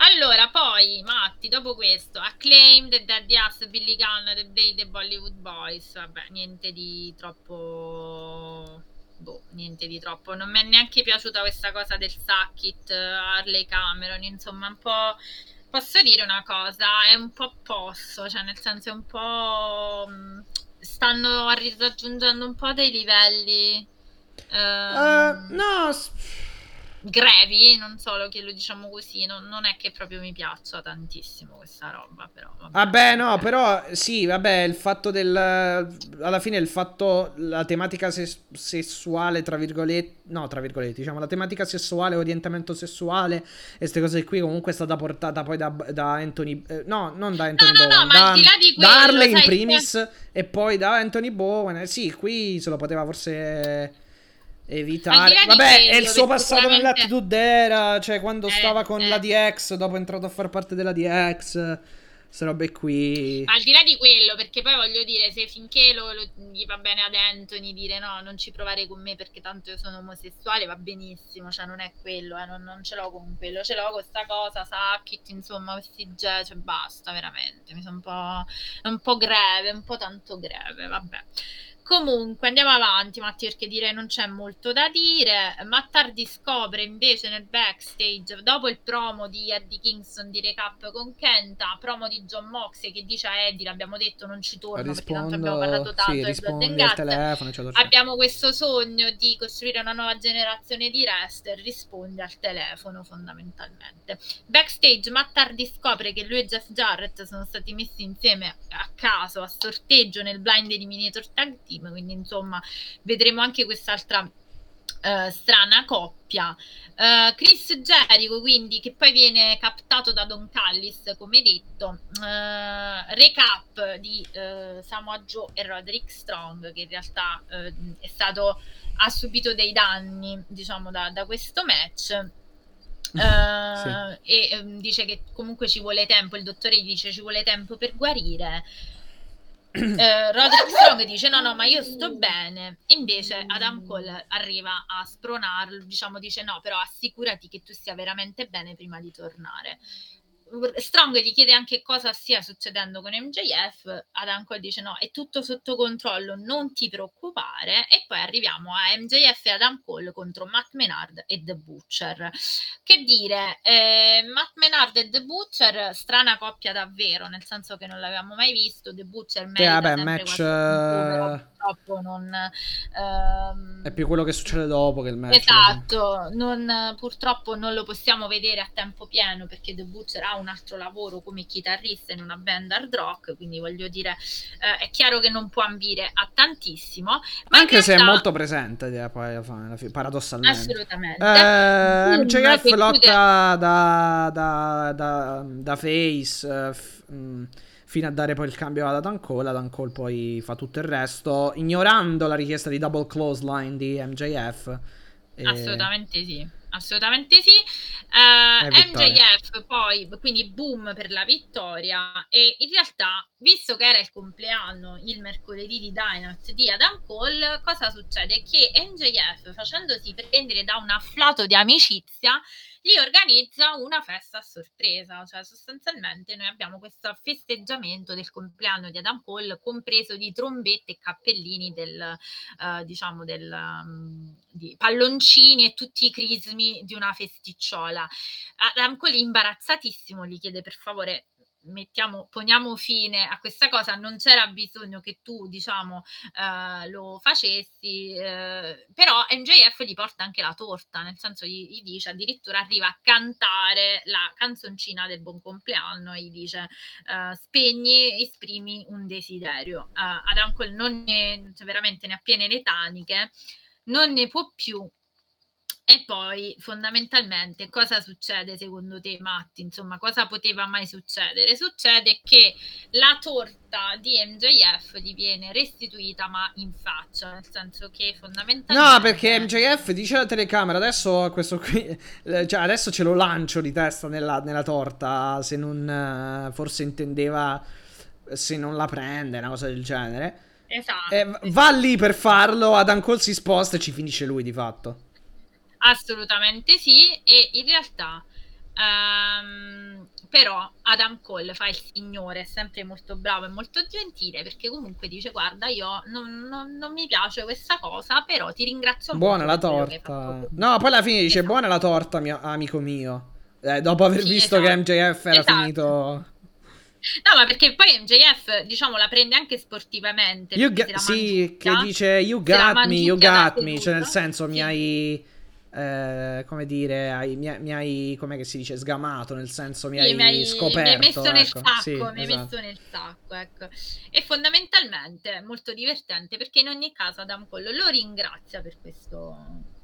Allora, poi, Matti, dopo questo, Acclaimed, Daddy Ass, Billy Gunn, The Day, The Bollywood Boys, vabbè, niente di troppo... Boh, niente di troppo. Non mi è neanche piaciuta questa cosa del Sackit, Harley Cameron, insomma, un po'... Posso dire una cosa, è un po' posso, cioè nel senso è un po'... mh, stanno raggiungendo un po' dei livelli... Eh, ehm, no, grevi, non solo che lo diciamo così, non, non è che proprio mi piaccia tantissimo questa roba, però. vabbè. Vabbè, no, però sì, vabbè, il fatto del... Alla fine il fatto, la tematica ses- sessuale, tra virgolette, no, tra virgolette, diciamo, la tematica sessuale, orientamento sessuale e queste cose qui comunque è stata portata poi da, da Anthony... eh, no, non da Anthony no, no, Bowen, da, là di da quello, Harley in primis e poi da Anthony Bowen. Eh, Sì, qui se lo poteva forse... Evitare, vabbè, è il suo passato sicuramente- nell'Attitude Era, cioè quando Eh, stava con eh. la DX, dopo è entrato a far parte della DX, queste robe qui. Al di là di quello, perché poi voglio dire, se finché lo, lo- gli va bene ad Anthony dire no, non ci provare con me perché tanto io sono omosessuale, va benissimo, cioè non è quello, eh, non, non ce l'ho con quello, ce l'ho con questa cosa, Sackit, insomma, questi ge- cioè basta, veramente, mi sono un po', un po' greve, un po' tanto greve, vabbè. Comunque andiamo avanti, Matti, perché direi non c'è molto da dire. Mattardi scopre invece nel backstage, dopo il promo di Eddie Kingston di recap con Kenta, promo di John Moxley che dice a Eddie, l'abbiamo detto, non ci torno perché tanto abbiamo parlato Rispondo, tanto sì, del Guts. telefono, eccetera. Abbiamo questo sogno di costruire una nuova generazione di wrestler, risponde al telefono fondamentalmente. Backstage Mattardi scopre che lui e Jeff Jarrett sono stati messi insieme a caso, a sorteggio nel blind eliminator tag team, quindi insomma vedremo anche quest'altra eh, strana coppia. Eh, Chris Jericho, quindi, che poi viene captato da Don Callis, come detto. Eh, recap di eh, Samoa Joe e Roderick Strong, che in realtà è stato, ha subito dei danni, diciamo, da, da questo match. Eh, e ehm, dice che comunque ci vuole tempo. Il dottore gli dice ci vuole tempo per guarire. Eh, Roderick Strong dice no no ma io sto bene. Invece Adam Cole arriva a spronarlo diciamo dice no però assicurati che tu stia veramente bene prima di tornare Strong gli chiede anche cosa stia succedendo con MJF Adam Cole dice no è tutto sotto controllo non ti preoccupare e poi arriviamo a MJF e Adam Cole contro Matt Menard e The Butcher che dire eh, Matt Menard e The Butcher strana coppia davvero nel senso che non l'avevamo mai visto The Butcher merita vabbè, sempre match, eh, purtroppo non ehm, È più quello che succede dopo che il match. Esatto, non- purtroppo non lo possiamo vedere a tempo pieno perché The Butcher ha un altro lavoro come chitarrista in una band hard rock, quindi voglio dire, eh, è chiaro che non può ambire a tantissimo, ma Anche se è realtà- molto presente, poi alla fine, paradossalmente. assolutamente. Eh, MJF che lotta da, da, da, da face eh, f- mh, fino a dare poi il cambio ad Adam Cole. Adam Cole poi fa tutto il resto, ignorando la richiesta di double close line di MJF. E- Assolutamente sì, assolutamente sì. Eh, E vittoria. MJF poi, quindi boom per la vittoria e in realtà, visto che era il compleanno il mercoledì di Dynamite di Adam Cole, cosa succede? Che MJF, facendosi prendere da un afflato di amicizia, gli organizza una festa a sorpresa, cioè sostanzialmente noi abbiamo questo festeggiamento del compleanno di Adam Cole, compreso di trombette e cappellini del, eh, diciamo del, um, di palloncini e tutti i crismi di una festicciola. Adam Cole imbarazzatissimo gli chiede per favore mettiamo, poniamo fine a questa cosa, non c'era bisogno che tu, diciamo, eh, lo facessi, eh, però MJF gli porta anche la torta, nel senso gli, gli, dice, addirittura arriva a cantare la canzoncina del buon compleanno, gli dice, eh, spegni, esprimi un desiderio. Uh, Adam Cole non ne, cioè veramente ne ha piene le taniche, non ne può più e poi fondamentalmente cosa succede secondo te Matti? Insomma, cosa poteva mai succedere? Succede che la torta di MJF gli viene restituita ma in faccia, nel senso che fondamentalmente... No, perché MJF dice alla telecamera, adesso questo qui, eh, cioè adesso ce lo lancio di testa nella, nella torta, se non eh, forse intendeva se non la prende, una cosa del genere. Esatto. E va lì per farlo, Adam Cole si sposta e ci finisce lui di fatto. Assolutamente sì, e in realtà um, però Adam Cole fa il signore, è sempre molto bravo e molto gentile perché comunque dice guarda io non, non, non mi piace questa cosa, però ti ringrazio buona molto. Buona la torta. No, poi alla fine dice esatto. buona la torta mio amico mio. Eh, dopo aver sì, visto esatto. che MJF era esatto. finito... No, ma perché poi MJF, diciamo, la prende anche sportivamente. You ga- sì, che dice you got me, you got me, cioè nel senso sì. mi hai eh, come dire, hai, mi, mi, hai, come si dice, sgamato, nel senso mi, hai, mi hai, scoperto. Mi hai messo ecco. nel sacco, sì, mi hai esatto. messo nel sacco, ecco. E fondamentalmente molto divertente perché in ogni caso Adam Cole lo ringrazia per questo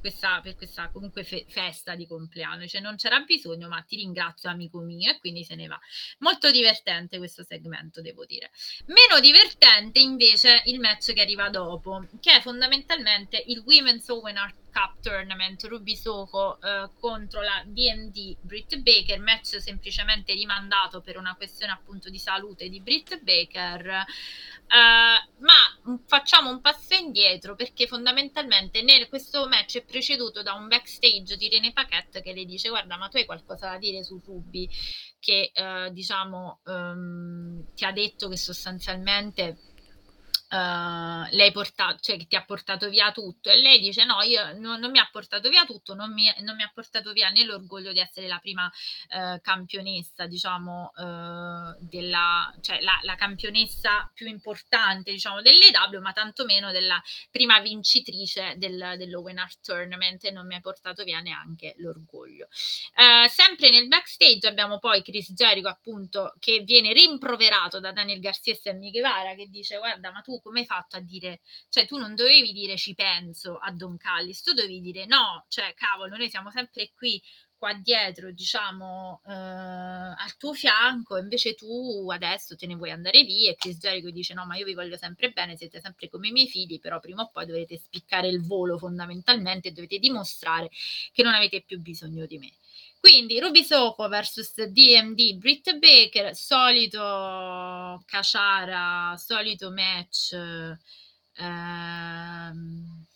questa, per questa comunque fe- festa di compleanno, cioè non c'era bisogno, ma ti ringrazio amico mio e quindi se ne va. Molto divertente questo segmento, devo dire. Meno divertente invece il match che arriva dopo, che è fondamentalmente il Women's Owen Art Cup Tournament Ruby eh, contro la DMD Britt Baker, match semplicemente rimandato per una questione appunto di salute di Britt Baker. Uh, ma facciamo un passo indietro perché fondamentalmente nel, questo match è preceduto da un backstage di René Paquette che le dice guarda ma tu hai qualcosa da dire su Ruby che uh, diciamo um, ti ha detto che sostanzialmente Uh, lei portato, cioè che ti ha portato via tutto e lei dice no, io no, non mi ha portato via tutto, non mi, non mi, ha portato via né l'orgoglio di essere la prima uh, campionessa, diciamo, uh, della, cioè la, la, campionessa più importante, diciamo, dell'EW, ma tantomeno della prima vincitrice del, dell'Owen Art Tournament e non mi ha portato via neanche l'orgoglio. sempre nel backstage abbiamo poi Chris Jericho appunto che viene rimproverato da Daniel Garcia e Sammy Guevara che dice guarda ma tu come hai fatto a dire, cioè tu non dovevi dire ci penso a Don Callis, tu dovevi dire no, cioè cavolo, noi siamo sempre qui qua dietro, diciamo, eh, al tuo fianco, invece tu adesso te ne vuoi andare via e Chris Jericho dice no, ma io vi voglio sempre bene, siete sempre come i miei figli, però prima o poi dovete spiccare il volo fondamentalmente e dovete dimostrare che non avete più bisogno di me. Quindi Ruby Soko vs DMD Britt Baker, solito Caciara, solito match ehm,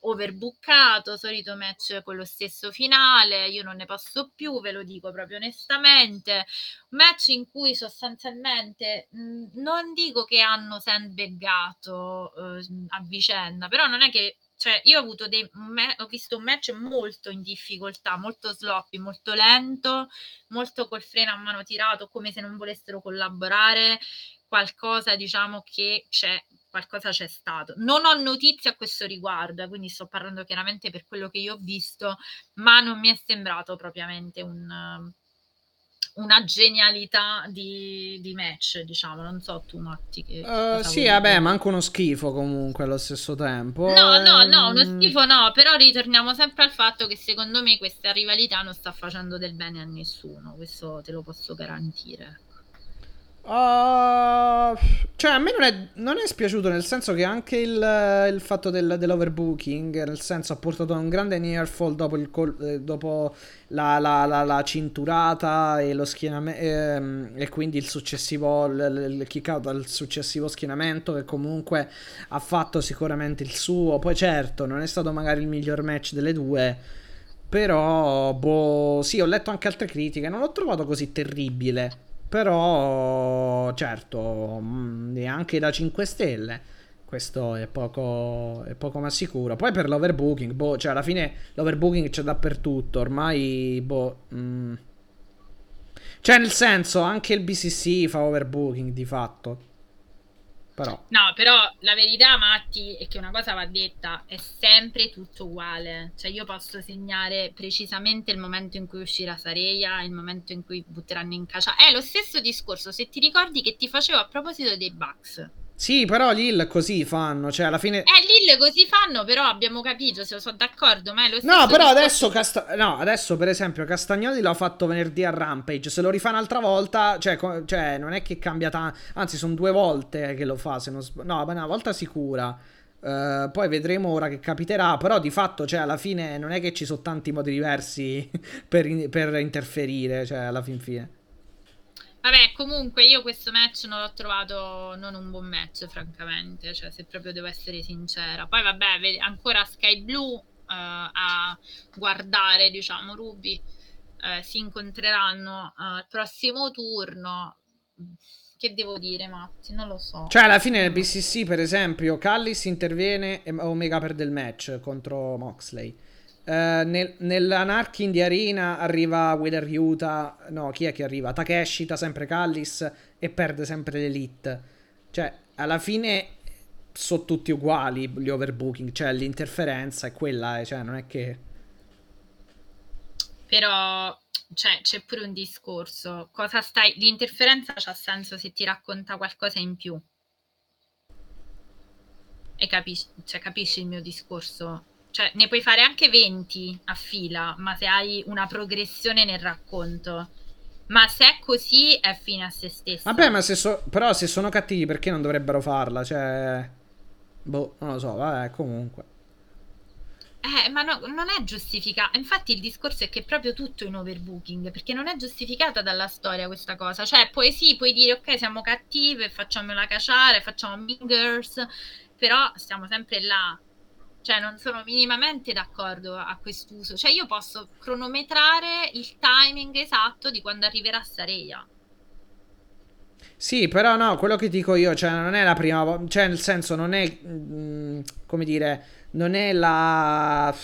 overbookato, solito match con lo stesso finale, io non ne posso più, ve lo dico proprio onestamente, match in cui sostanzialmente mh, non dico che hanno sandbaggato eh, a vicenda, però non è che cioè io ho avuto dei me- ho visto un match molto in difficoltà, molto sloppy, molto lento, molto col freno a mano tirato, come se non volessero collaborare, qualcosa diciamo che c'è qualcosa c'è stato. Non ho notizie a questo riguardo, eh, quindi sto parlando chiaramente per quello che io ho visto, ma non mi è sembrato propriamente un una genialità di, di, match, diciamo. Non so tu, Matti. Che uh, sì, vabbè, dire. manco uno schifo comunque allo stesso tempo. No, no, no, uno ehm, schifo no. Però ritorniamo sempre al fatto che secondo me questa rivalità non sta facendo del bene a nessuno. Questo te lo posso garantire. Uh, cioè, a me non è, non è, spiaciuto, nel senso che anche il, il fatto del, dell'overbooking, nel senso, ha portato a un grande near fall dopo, col, eh, dopo la, la, la, la, cinturata e lo schienamento, ehm, e quindi il successivo, il, il kick out al successivo schienamento, che comunque ha fatto sicuramente il suo. Poi, certo, non è stato magari il miglior match delle due. Però, boh, sì, ho letto anche altre critiche. Non l'ho trovato così terribile. Però, certo, mm, neanche da 5 stelle. Questo è poco, è poco ma sicuro. Poi per l'overbooking, boh, cioè alla fine l'overbooking c'è dappertutto. Ormai, boh. Mm, Cioè, nel senso, anche il BCC fa overbooking di fatto. Però. No, però la verità, Matti, è che una cosa va detta, è sempre tutto uguale. Cioè, io posso segnare precisamente il momento in cui uscirà Sareia, il momento in cui butteranno in caccia. È lo stesso discorso, se ti ricordi che ti facevo a proposito dei Bucks. Sì, però Lille così fanno, cioè alla fine... Eh, Lille così fanno, però abbiamo capito, se sono d'accordo, ma è lo stesso... No, però adesso, Casta... no, adesso per esempio Castagnoli l'ha fatto venerdì a Rampage, se lo rifà un'altra volta, cioè, co- cioè non è che cambia tanto, anzi sono due volte che lo fa, se non no, ma una volta sicura. Uh, poi vedremo ora che capiterà, però di fatto, cioè, alla fine non è che ci sono tanti modi diversi per, in- per interferire, cioè, alla fin fine. Vabbè, comunque io questo match non l'ho trovato non un buon match, francamente, cioè se proprio devo essere sincera. Poi vabbè, ancora Sky Blue uh, a guardare, diciamo, Ruby uh, si incontreranno uh, al prossimo turno. Che devo dire, Matti? Non lo so. Cioè, alla fine nel BCC, per esempio, Callis interviene e Omega perde il match contro Moxley. Uh, nel, nell'Anarchy di Arena arriva Wheeler Utah. No, chi è che arriva? Takeshita, sempre Callis e perde sempre l'Elite. Cioè, alla fine sono tutti uguali gli overbooking. Cioè, l'interferenza è quella, eh, cioè, non è che. Però cioè, c'è pure un discorso. Cosa stai. L'interferenza c'ha senso se ti racconta qualcosa in più. E capisci, cioè, capisci il mio discorso? Cioè, ne puoi fare anche 20 a fila, ma se hai una progressione nel racconto. Ma se è così, è fine a se stesso. Vabbè, ma se so- però se sono cattivi, perché non dovrebbero farla? Cioè. Boh, non lo so, vabbè, comunque. Eh, ma no, non è giustificata. Infatti, il discorso è che è proprio tutto in overbooking, perché non è giustificata dalla storia questa cosa. Cioè, poi sì, puoi dire, ok, siamo cattive, facciamola cacciare, facciamo mingers, però stiamo sempre là. Cioè, non sono minimamente d'accordo a quest'uso. Cioè, io posso cronometrare il timing esatto di quando arriverà Sareia. Sì, però no, quello che dico io, cioè, non è la prima volta. Cioè, nel senso, non è. mh, come dire. Non è la.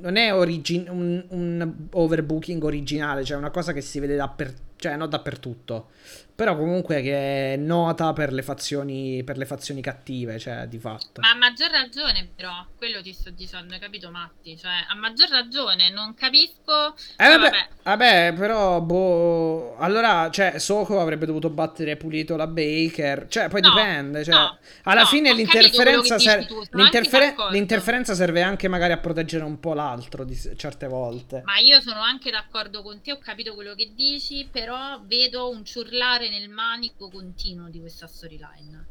Non è origin- un, un overbooking originale, cioè una cosa che si vede dappertutto. Cioè, non dappertutto. Però comunque che è nota per le fazioni. Per le fazioni cattive, cioè, di fatto. Ma a maggior ragione, però, quello ti sto dicendo, hai capito, Matti? Cioè, a maggior ragione, non capisco. Eh Poi, vabbè, vabbè, però, boh. Allora, cioè, Soko avrebbe dovuto battere pulito la Baker. Cioè, poi No, dipende. Cioè, no, alla no, fine l'interferenza, ser- tu, d'accordo. l'interferenza serve anche magari a proteggere un po' l'altro di certe volte. Ma io sono anche d'accordo con te, ho capito quello che dici, però vedo un ciurlare nel manico continuo di questa storyline.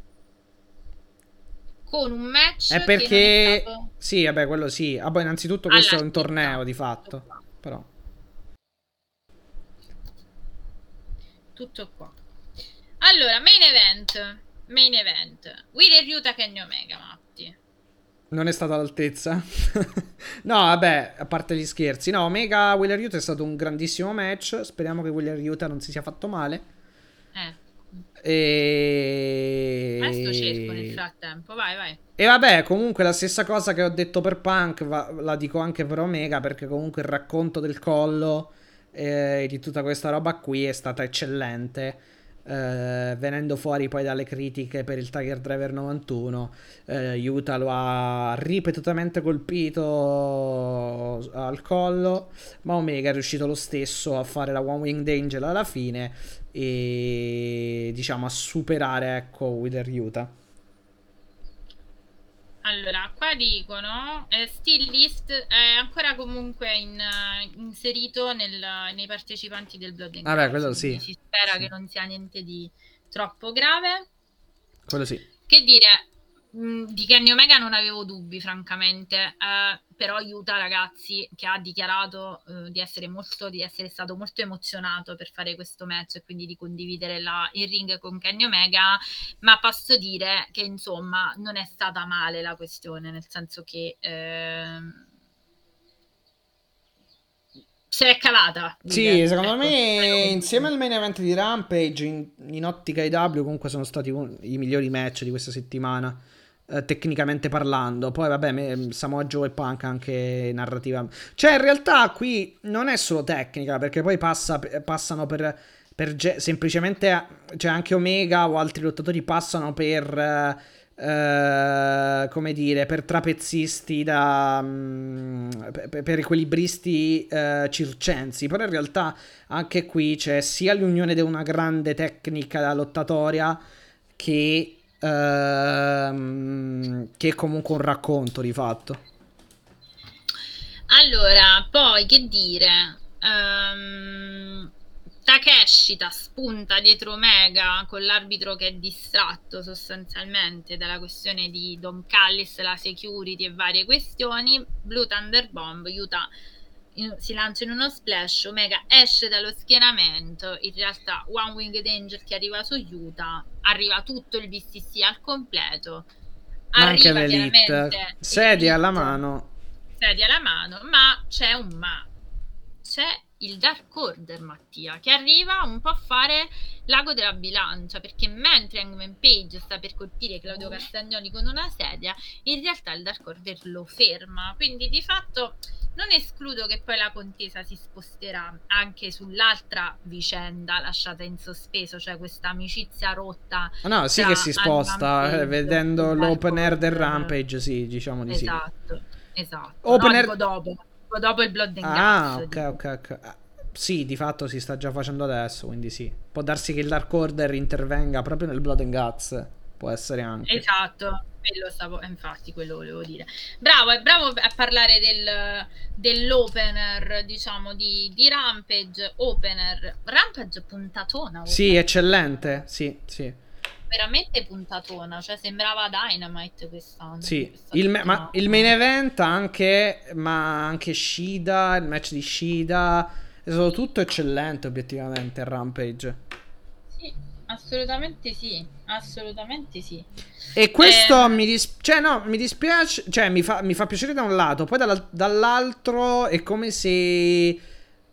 Con un match È perché. è stato Sì, vabbè, quello sì. Ah, boh, innanzitutto questo è un torneo di Tutto fatto. qua. Però. Tutto qua. Allora, main event. Main event. Wheeler Ryuta Kenny Omega, Matti. Non è stata all'altezza. no, vabbè, a parte gli scherzi. No, Omega Wheeler Utah è stato un grandissimo match. Speriamo che Wheeler Utah non si sia fatto male. Eh, E... adesso cerco nel frattempo, vai, vai. E vabbè, comunque la stessa cosa che ho detto per Punk va- la dico anche per Omega perché comunque il racconto del collo eh, di tutta questa roba qui è stata eccellente. Eh, venendo fuori poi dalle critiche per il Tiger Driver 91, eh, Utah lo ha ripetutamente colpito al collo, ma Omega è riuscito lo stesso a fare la One Winged Angel alla fine e diciamo a superare ecco Wheeler Utah. Allora, qua dicono eh, Still List è ancora comunque in, eh, inserito nel- nei partecipanti del Blood and Vabbè, Guts, quello sì. Si spera Sì. che non sia niente di troppo grave. Quello sì. Che dire, mh, di Kenny Omega non avevo dubbi, francamente, eh, però aiuta ragazzi che ha dichiarato eh, di essere molto, di essere stato molto emozionato per fare questo match e quindi di condividere la- il ring con Kenny Omega, ma posso dire che insomma non è stata male la questione, nel senso che ehm, se l'è cavata. Sì, dire. secondo Ecco, me insieme al main event di Rampage in, in ottica IW comunque sono stati un- i migliori match di questa settimana. Eh, tecnicamente parlando, poi vabbè, me- Samoa Joe e Punk anche narrativa. Cioè, in realtà qui non è solo tecnica, perché poi passa- passano per, per semplicemente, cioè anche Omega o altri lottatori passano per... Uh, come dire, per trapezzisti da um, per, per, equilibristi uh, circensi. Però in realtà anche qui c'è sia l'unione di una grande tecnica lottatoria che, uh, che comunque un racconto di fatto. Allora, poi che dire? Um, Takeshita spunta dietro Omega con l'arbitro che è distratto sostanzialmente dalla questione di Don Callis, la security e varie questioni. Blue Thunder Bomb aiuta si lancia in uno splash, Omega esce dallo schieramento, in realtà One Winged Angel che arriva su Utah, arriva tutto il BCC al completo, ma anche l'elite, sedia alla mano. Sedia alla mano, ma c'è un ma. C'è il Dark Order, Mattia, che arriva un po' a fare l'ago della bilancia, perché mentre Hangman Page sta per colpire Claudio Castagnoli con una sedia, in realtà il Dark Order lo ferma. Quindi di fatto non escludo che poi la contesa si sposterà anche sull'altra vicenda lasciata in sospeso, cioè questa amicizia rotta. Ah, no, sì che si sposta, eh, vedendo l'open air del Rampage, sì, diciamo di esatto, sì. Esatto, esatto. Open no, air... dopo dopo il Blood and Ah, ok, ok, ok. Sì, di fatto si sta già facendo adesso, quindi sì. Può darsi che il Dark Order intervenga proprio nel Blood and Guts. Può essere anche. Esatto, quello stavo, infatti, quello volevo dire. Bravo, è bravo a parlare del, dell'opener, diciamo, di, di Rampage. Opener. Rampage puntatona. Opener. Sì, eccellente, sì, sì veramente puntatona, cioè sembrava Dynamite quest'anno. Sì, il, me- ma il main event anche, ma anche Shida, il match di Shida, è stato tutto eccellente obiettivamente il Rampage. Sì, assolutamente sì, assolutamente sì. E questo eh... mi, dis- cioè, no, mi dispiace, cioè mi fa, mi fa piacere da un lato, poi dalla- dall'altro è come se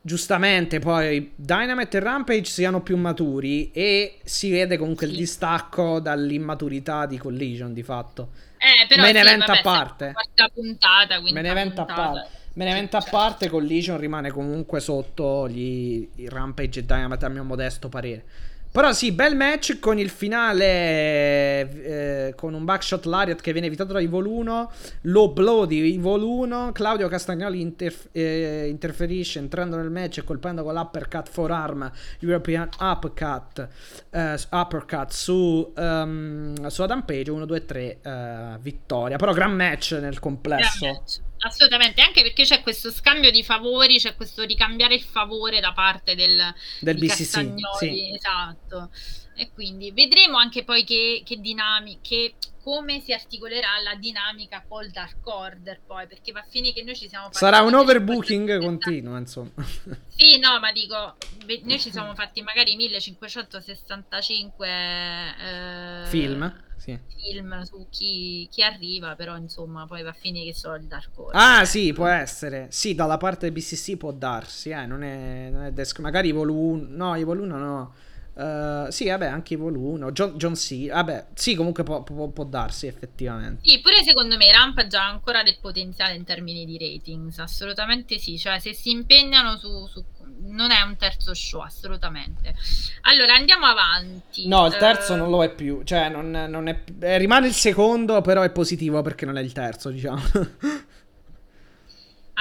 giustamente poi Dynamite e Rampage siano più maturi e si vede comunque sì. il distacco dall'immaturità di Collision di fatto. Eh, però Me ne sì, evento a parte. Puntata, Me ne evento a parte. Me ne evento a parte, Collision rimane comunque sotto gli, Rampage e Dynamite a mio modesto parere. Però sì, bel match con il finale eh, con un backshot Lariat che viene evitato da Evil 1, low blow di Evil 1, Claudio Castagnoli interf- eh, interferisce entrando nel match e colpendo con l'uppercut forearm European uppercut, eh, uppercut su, um, su Adam Page 1, 2, 3 vittoria. Però gran match nel complesso. Assolutamente, anche perché c'è questo scambio di favori, c'è questo ricambiare il favore da parte del, del BCC. Sì. Esatto. E quindi vedremo anche poi che, che dinamiche, come si articolerà la dinamica col Dark Order poi, perché va a finire che noi ci siamo fatti... Sarà un overbooking continuo, insomma. Sì, no, ma dico, noi ci siamo fatti magari 1565 eh, film sì. film su chi, chi, arriva, però insomma poi va a finire che sono il Dark Horse. Ah sì, può essere. Sì, dalla parte del BCC può darsi, eh, non è, non è desk- magari Evol 1, no, Evol 1 no. Uh, sì, vabbè, anche 1, John, John C. Vabbè, sì, comunque può, può, può, darsi effettivamente. Sì, pure secondo me Rampage ha ancora del potenziale in termini di ratings, assolutamente sì. Cioè, se si impegnano su, su non è un terzo show, assolutamente. Allora, andiamo avanti. No, il terzo uh... non lo è più. Cioè, non, non è, eh, rimane il secondo, però è positivo perché non è il terzo, diciamo.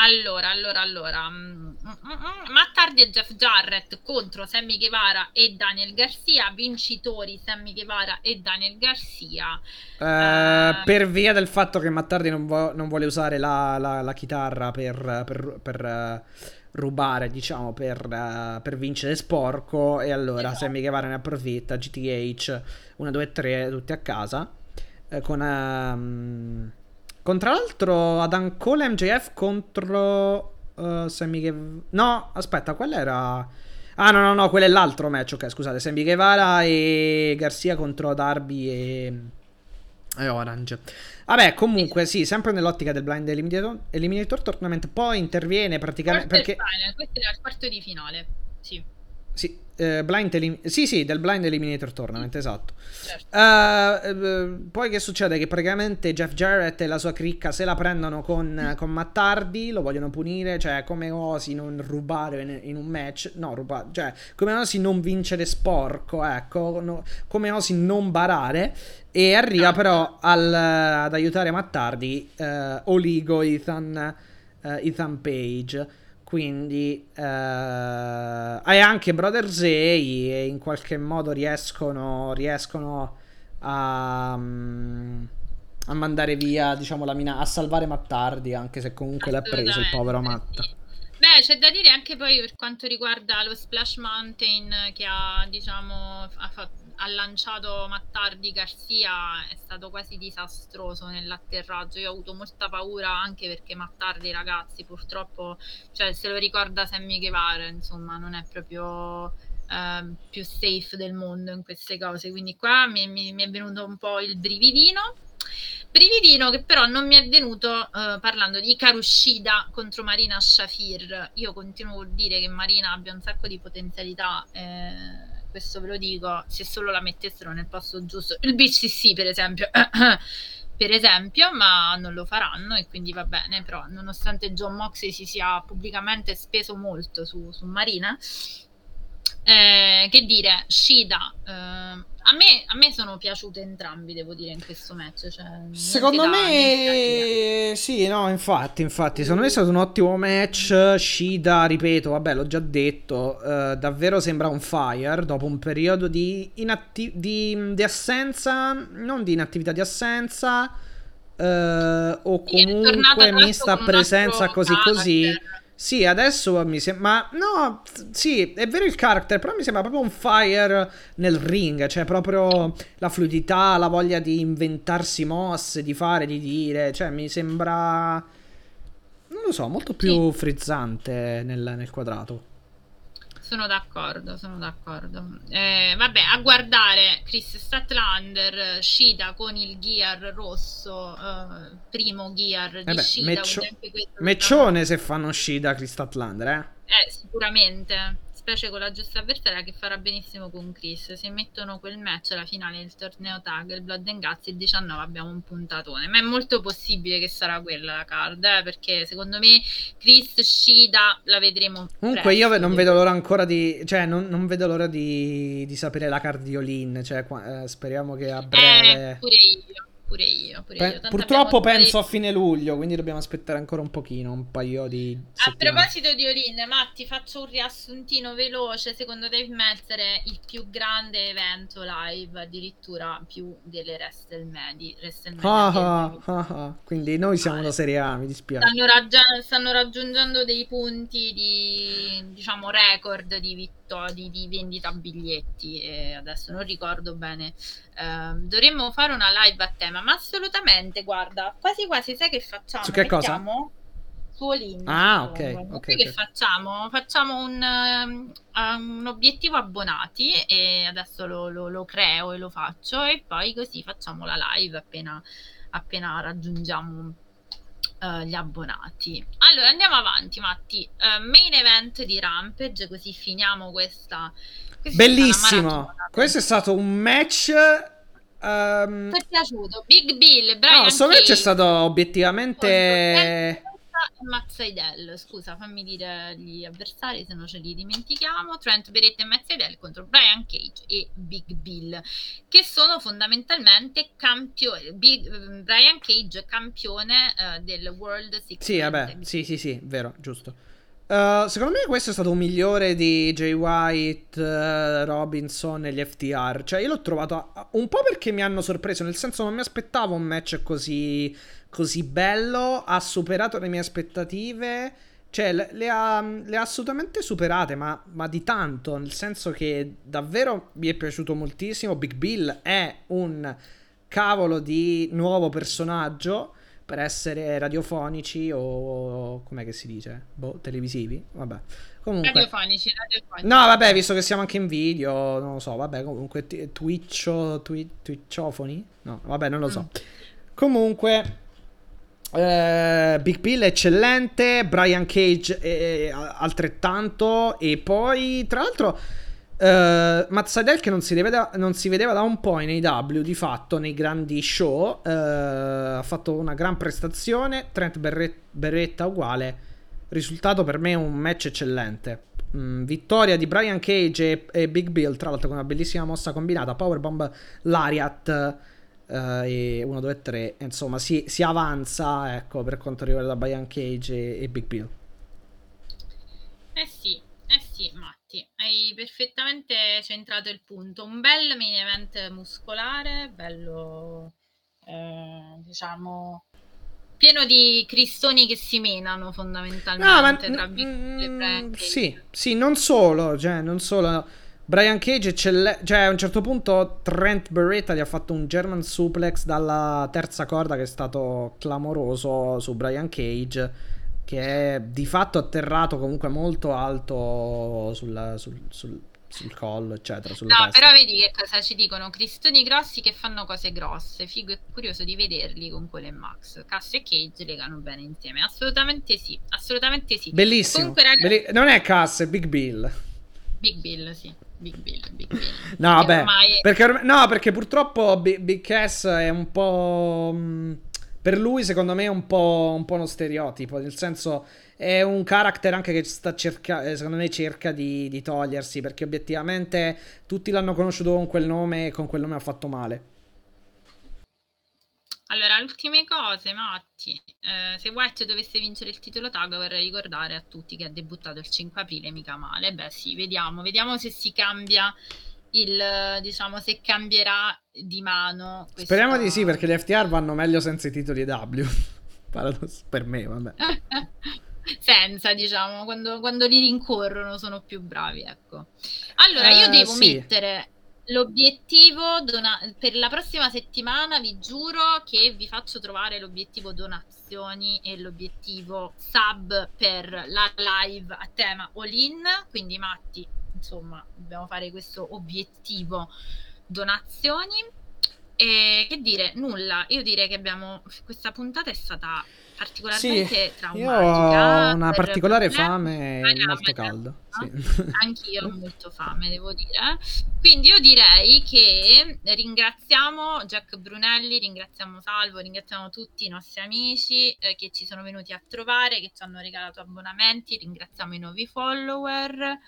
Allora, allora, allora. Mm, mm, mm, Matt Hardy e Jeff Jarrett contro Sammy Guevara e Daniel Garcia. Vincitori Sammy Guevara e Daniel Garcia. Uh, uh, per via del fatto che Matt Hardy non, vo- non vuole usare la, la, la chitarra per, per, per uh, rubare, diciamo, per, uh, per vincere sporco. E allora esatto. Sammy Guevara ne approfitta. GTH 1, 2, 3, tutti a casa. Eh, con, um, con tra l'altro Adam Cole MJF contro uh, Sammy Guevara. No, aspetta, quella era. Ah, no, no, no, quello è l'altro match. Ok, scusate. Sammy Guevara e Garcia contro Darby e, e Orange. Vabbè, comunque, sì, sempre nell'ottica del Blind Eliminator, Eliminator Tournament. Poi interviene praticamente. Perché... Final, questo era il quarto di finale. Sì. Sì, eh, blind elim- sì, sì, del Blind Eliminator Tournament, esatto. Certo. Uh, poi che succede? Che praticamente Jeff Jarrett e la sua cricca se la prendono con, con Mattardi, lo vogliono punire, cioè come osi non rubare in, in un match, no, rubare, cioè come osi non vincere sporco, ecco, no, come osi non barare. E arriva ah. però al, ad aiutare Mattardi uh, Oligo Ethan, uh, Ethan Page quindi eh, hai anche Brother Zay e in qualche modo riescono, riescono a, mm, a, mandare via, diciamo, la mina- a salvare Mattardi, anche se comunque l'ha preso il povero Matta. Beh, c'è da dire anche poi per quanto riguarda lo Splash Mountain che ha, diciamo, ha ha lanciato Mattardi Garcia è stato quasi disastroso nell'atterraggio. Io ho avuto molta paura anche perché Mattardi, ragazzi, purtroppo cioè, se lo ricorda Sammy Guevara, insomma, non è proprio eh, più safe del mondo in queste cose. Quindi qua mi, mi, mi è venuto un po' il brividino. Brividino che però non mi è venuto eh, parlando di Karushida contro Marina Shafir. Io continuo a dire che Marina abbia un sacco di potenzialità. Eh, questo ve lo dico, se solo la mettessero nel posto giusto, il BCC per esempio, per esempio, ma non lo faranno e quindi va bene, però nonostante John Moxley si sia pubblicamente speso molto su, su Marina, eh, che dire, Shida, eh, a me, a me, sono piaciute entrambi, devo dire, in questo match. Cioè, secondo me, sì, no, infatti, infatti, secondo me è stato un ottimo match. Shida, ripeto, vabbè, l'ho già detto, uh, davvero sembra un fire dopo un periodo di, inatti- di, di assenza, non di inattività, di assenza. Uh, o comunque mista presenza così così. Sì, adesso mi sembra. Ma no, sì, è vero il character, però mi sembra proprio un fire nel ring. Cioè, proprio la fluidità, la voglia di inventarsi mosse, di fare, di dire. Cioè, mi sembra. Non lo so, molto più frizzante nel, nel quadrato sono d'accordo, sono d'accordo. Eh, vabbè, a guardare Chris Statlander, Shida con il gear rosso, eh, primo gear di eh beh, Shida. Meccio- meccione se fanno Shida Chris Statlander, eh? Eh, sicuramente specie con la giusta avversaria che farà benissimo con Chris. Se mettono quel match alla finale del torneo tag, il Blood and Guts, il 19 abbiamo un puntatone. Ma è molto possibile che sarà quella la card, eh, perché secondo me Chris Shida la vedremo. Comunque presto, io non vedo l'ora ancora di... cioè non, non vedo l'ora di, di, sapere la card di Olin, cioè eh, speriamo che a breve... Eh, pure io pure io. Pure io. Purtroppo penso a fine luglio, quindi dobbiamo aspettare ancora un pochino, un paio di... A proposito di Olin, Matti, faccio un riassuntino veloce. Secondo Dave Meltzer è il più grande evento live, addirittura più delle WrestleMania. Ah, ah, ah, ah, quindi noi siamo vale. la Serie A, mi dispiace. Stanno, raggi- stanno raggiungendo dei punti di, diciamo, record di vittoria di, di, vendita biglietti e adesso non ricordo bene eh, dovremmo fare una live a tema ma assolutamente guarda quasi quasi sai che facciamo su che cosa? su ah ok, okay, okay che facciamo? facciamo un, um, un, obiettivo abbonati e adesso lo, lo, lo, creo e lo faccio e poi così facciamo la live appena, appena raggiungiamo uh, gli abbonati. Allora andiamo avanti, Matti. Uh, main event di Rampage, così finiamo questa. questa Bellissimo! Questo è stato un match. Um... Ti è piaciuto? Big Bill, Brian No, questo match è stato obiettivamente. Mazzaidel, scusa, fammi dire gli avversari se non ce li dimentichiamo. Trent Beretta e Mazzaidel contro Brian Cage e Big Bill, che sono fondamentalmente campioni. Big, Brian Cage campione uh, del World Six. Sì, vabbè, sì, sì, sì, vero, giusto. Uh, secondo me questo è stato un migliore di Jay White, uh, Robinson e gli FTR. Cioè, io l'ho trovato un po' perché mi hanno sorpreso, nel senso non mi aspettavo un match così così bello, ha superato le mie aspettative. Cioè, le, le, ha, le ha, assolutamente superate, ma, ma, di tanto, nel senso che davvero mi è piaciuto moltissimo. Big Bill è un cavolo di nuovo personaggio per essere radiofonici o com'è che si dice? Boh, televisivi? Vabbè. Comunque... Radiofonici, radiofonici. No, vabbè, visto che siamo anche in video, non lo so, vabbè, comunque Twitch, twi- Twitchofoni? No, vabbè, non lo so. Mm. Comunque eh, Big Bill eccellente, Brian Cage eh, altrettanto e poi tra l'altro Uh, Matt Seidel che non si, vedeva, non si, vedeva, da un po' in AW di fatto nei grandi show uh, ha fatto una gran prestazione Trent Berret- Beretta uguale risultato per me un match eccellente. Mm, vittoria di Brian Cage e, Big Bill tra l'altro con una bellissima mossa combinata Powerbomb Lariat. uh, e 1, 2, 3 insomma si, si, avanza ecco per quanto riguarda Brian Cage e, e Big Bill eh sì eh sì, Matti, hai perfettamente centrato il punto. Un bel main event muscolare, bello, eh, diciamo, pieno di cristoni che si menano fondamentalmente no, ma, tra mm, Sì, sì, non solo, cioè, non solo. Brian Cage eccelle- cioè a un certo punto Trent Beretta gli ha fatto un German suplex dalla terza corda che è stato clamoroso su Brian Cage che è di fatto atterrato comunque molto alto sul, sul, sul, sul collo, eccetera. No, testa. però vedi che cosa ci dicono? Cristoni grossi che fanno cose grosse. Figo e curioso di vederli con quelle e Max. Cass e Cage legano bene insieme. Assolutamente sì, assolutamente sì. Bellissimo. Comunque, ragazzi... Belli... Non è Cass, è Big Bill. Big Bill, sì. Big Bill, Big Bill. No, vabbè. Ormai... Perché, ormai... no, perché purtroppo Big, Big Cass è un po'... Mh per lui secondo me è un po', un po', uno stereotipo, nel senso è un character anche che sta cerca, eh, secondo me cerca di, di, togliersi, perché obiettivamente tutti l'hanno conosciuto con quel nome e con quel nome ha fatto male. Allora, ultime cose, Matti. Eh, se White dovesse vincere il titolo tag, vorrei ricordare a tutti che ha debuttato il 5 aprile, mica male. Beh sì, vediamo, vediamo se si cambia il diciamo se cambierà di mano. Questa... Speriamo di sì, perché gli FTR vanno meglio senza i titoli W. per me, vabbè. senza, diciamo, quando, quando, li rincorrono sono più bravi, ecco. Allora, io eh, devo sì. mettere l'obiettivo dona- per la prossima settimana, vi giuro che vi faccio trovare l'obiettivo donazioni e l'obiettivo sub per la live a tema all in, quindi Matti insomma dobbiamo fare questo obiettivo donazioni. E che dire nulla. Io direi che abbiamo questa puntata è stata particolarmente sì, traumatica io ho una particolare fame e molto caldo sì. anch'io ho molto fame devo dire quindi io direi che ringraziamo Jack Brunelli ringraziamo Salvo ringraziamo tutti i nostri amici eh, che ci sono venuti a trovare che ci hanno regalato abbonamenti ringraziamo i nuovi follower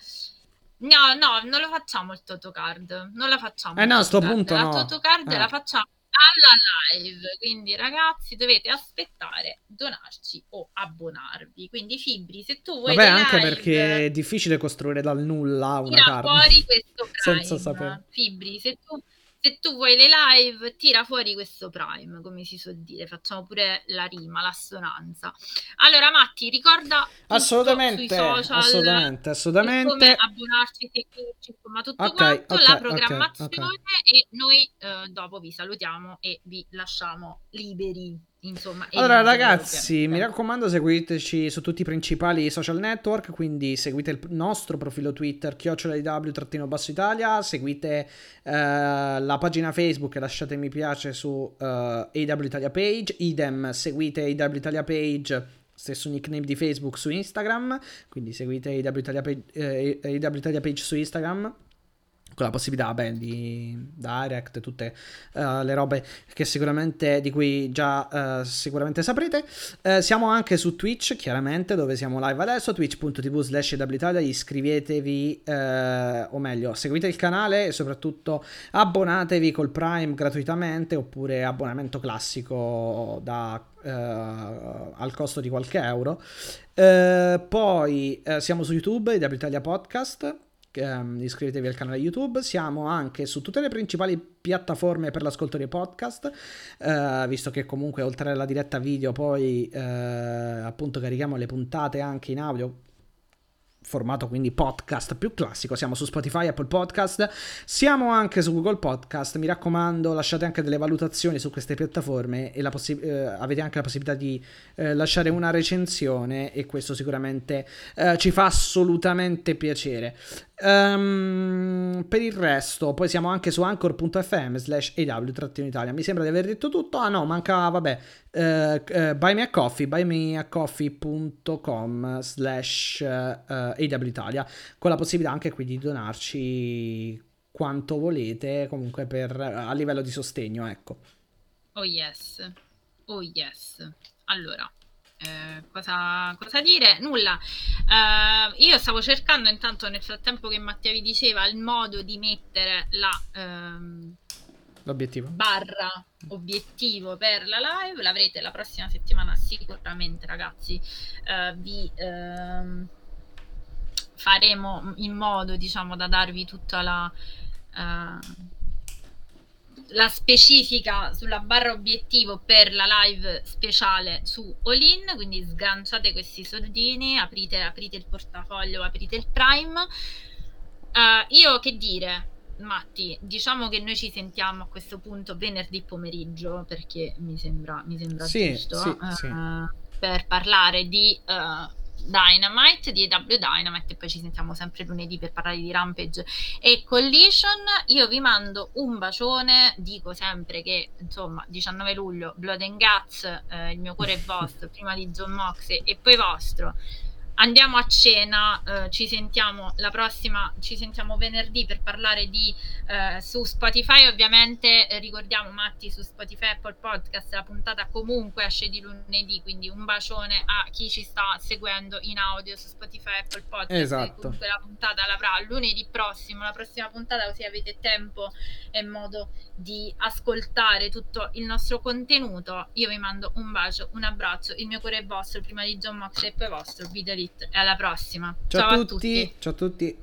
No, no, non lo facciamo il Totocard. Non la facciamo. Eh no, sto punto La no. Totocard eh. la facciamo alla live. Quindi, ragazzi, dovete aspettare, donarci o abbonarvi. Quindi, Fibri, se tu vuoi. Vabbè, anche live, perché è difficile costruire dal nulla una card. fuori questo prime. Senza sapere. Fibri, se tu se tu vuoi le live, tira fuori questo prime, come si suol dire, facciamo pure la rima, l'assonanza. Allora, Matti, ricorda assolutamente, social, assolutamente, assolutamente. come abbonarci, seguirci, insomma, tutto okay, quanto, okay, la programmazione okay, e noi eh, dopo vi salutiamo e vi lasciamo liberi. Insomma, allora ragazzi, mi raccomando seguiteci su tutti i principali social network, quindi seguite il nostro profilo Twitter chiocciolaiw-basso Italia, seguite uh, la pagina Facebook e lasciate mi piace su uh, AW Italia page, idem seguite AW Italia page stesso nickname di Facebook su Instagram, quindi seguite AW Italia page, eh, AW Italia page su Instagram con la possibilità beh, di direct, tutte uh, le robe che sicuramente di cui già uh, sicuramente saprete. Uh, siamo anche su Twitch, chiaramente, dove siamo live adesso, twitch.tv slash Italia, iscrivetevi, o meglio, seguite il canale e soprattutto abbonatevi col Prime gratuitamente oppure abbonamento classico da, al costo di qualche euro. poi siamo su YouTube, Italia Podcast Um, iscrivetevi al canale YouTube. Siamo anche su tutte le principali piattaforme per l'ascolto dei podcast, uh, visto che comunque oltre alla diretta video poi uh, appunto carichiamo le puntate anche in audio formato quindi podcast più classico. Siamo su Spotify, Apple Podcast, siamo anche su Google Podcast. Mi raccomando, lasciate anche delle valutazioni su queste piattaforme e possi- eh, avete anche la possibilità di eh, lasciare una recensione e questo sicuramente eh, ci fa assolutamente piacere. Um, per il resto, poi siamo anche su anchor.fm slash AW-Italia. Mi sembra di aver detto tutto. Ah no, manca, vabbè, uh, uh, buy me a coffee, buymeacoffee.com slash uh, AW Italia, con la possibilità anche qui di donarci quanto volete, comunque per, a livello di sostegno, ecco. Oh yes, oh yes. Allora, eh, cosa, cosa, dire? Nulla. Eh, io stavo cercando intanto nel frattempo che Mattia vi diceva il modo di mettere la ehm, l'obiettivo barra obiettivo per la live. L'avrete la prossima settimana sicuramente, ragazzi. Eh, vi ehm, faremo in modo, diciamo, da darvi tutta la eh, la specifica sulla barra obiettivo per la live speciale su Olin, quindi sganciate questi soldini, aprite, aprite il portafoglio, aprite il Prime. Uh, io che dire, Matti, diciamo che noi ci sentiamo a questo punto venerdì pomeriggio perché mi sembra, mi sembra sì, giusto sì, uh, sì. per parlare di uh, Dynamite di AW Dynamite e poi ci sentiamo sempre lunedì per parlare di Rampage e Collision. Io vi mando un bacione dico sempre che insomma 19 luglio Blood and Guts eh, il mio cuore è vostro prima di John Moxley e poi vostro andiamo a cena, eh, ci sentiamo la prossima, ci sentiamo venerdì per parlare di eh, su Spotify, ovviamente eh, ricordiamo Matti su Spotify Apple Podcast, la puntata comunque esce di lunedì, quindi un bacione a chi ci sta seguendo in audio su Spotify Apple Podcast, esatto. comunque la puntata l'avrà lunedì prossimo, la prossima puntata così avete tempo e modo di ascoltare tutto il nostro contenuto. Io vi mando un bacio, un abbraccio, il mio cuore è vostro, prima di John Mox e poi vostro, video Elite e alla prossima. Ciao, Ciao a tutti. tutti. Ciao a tutti.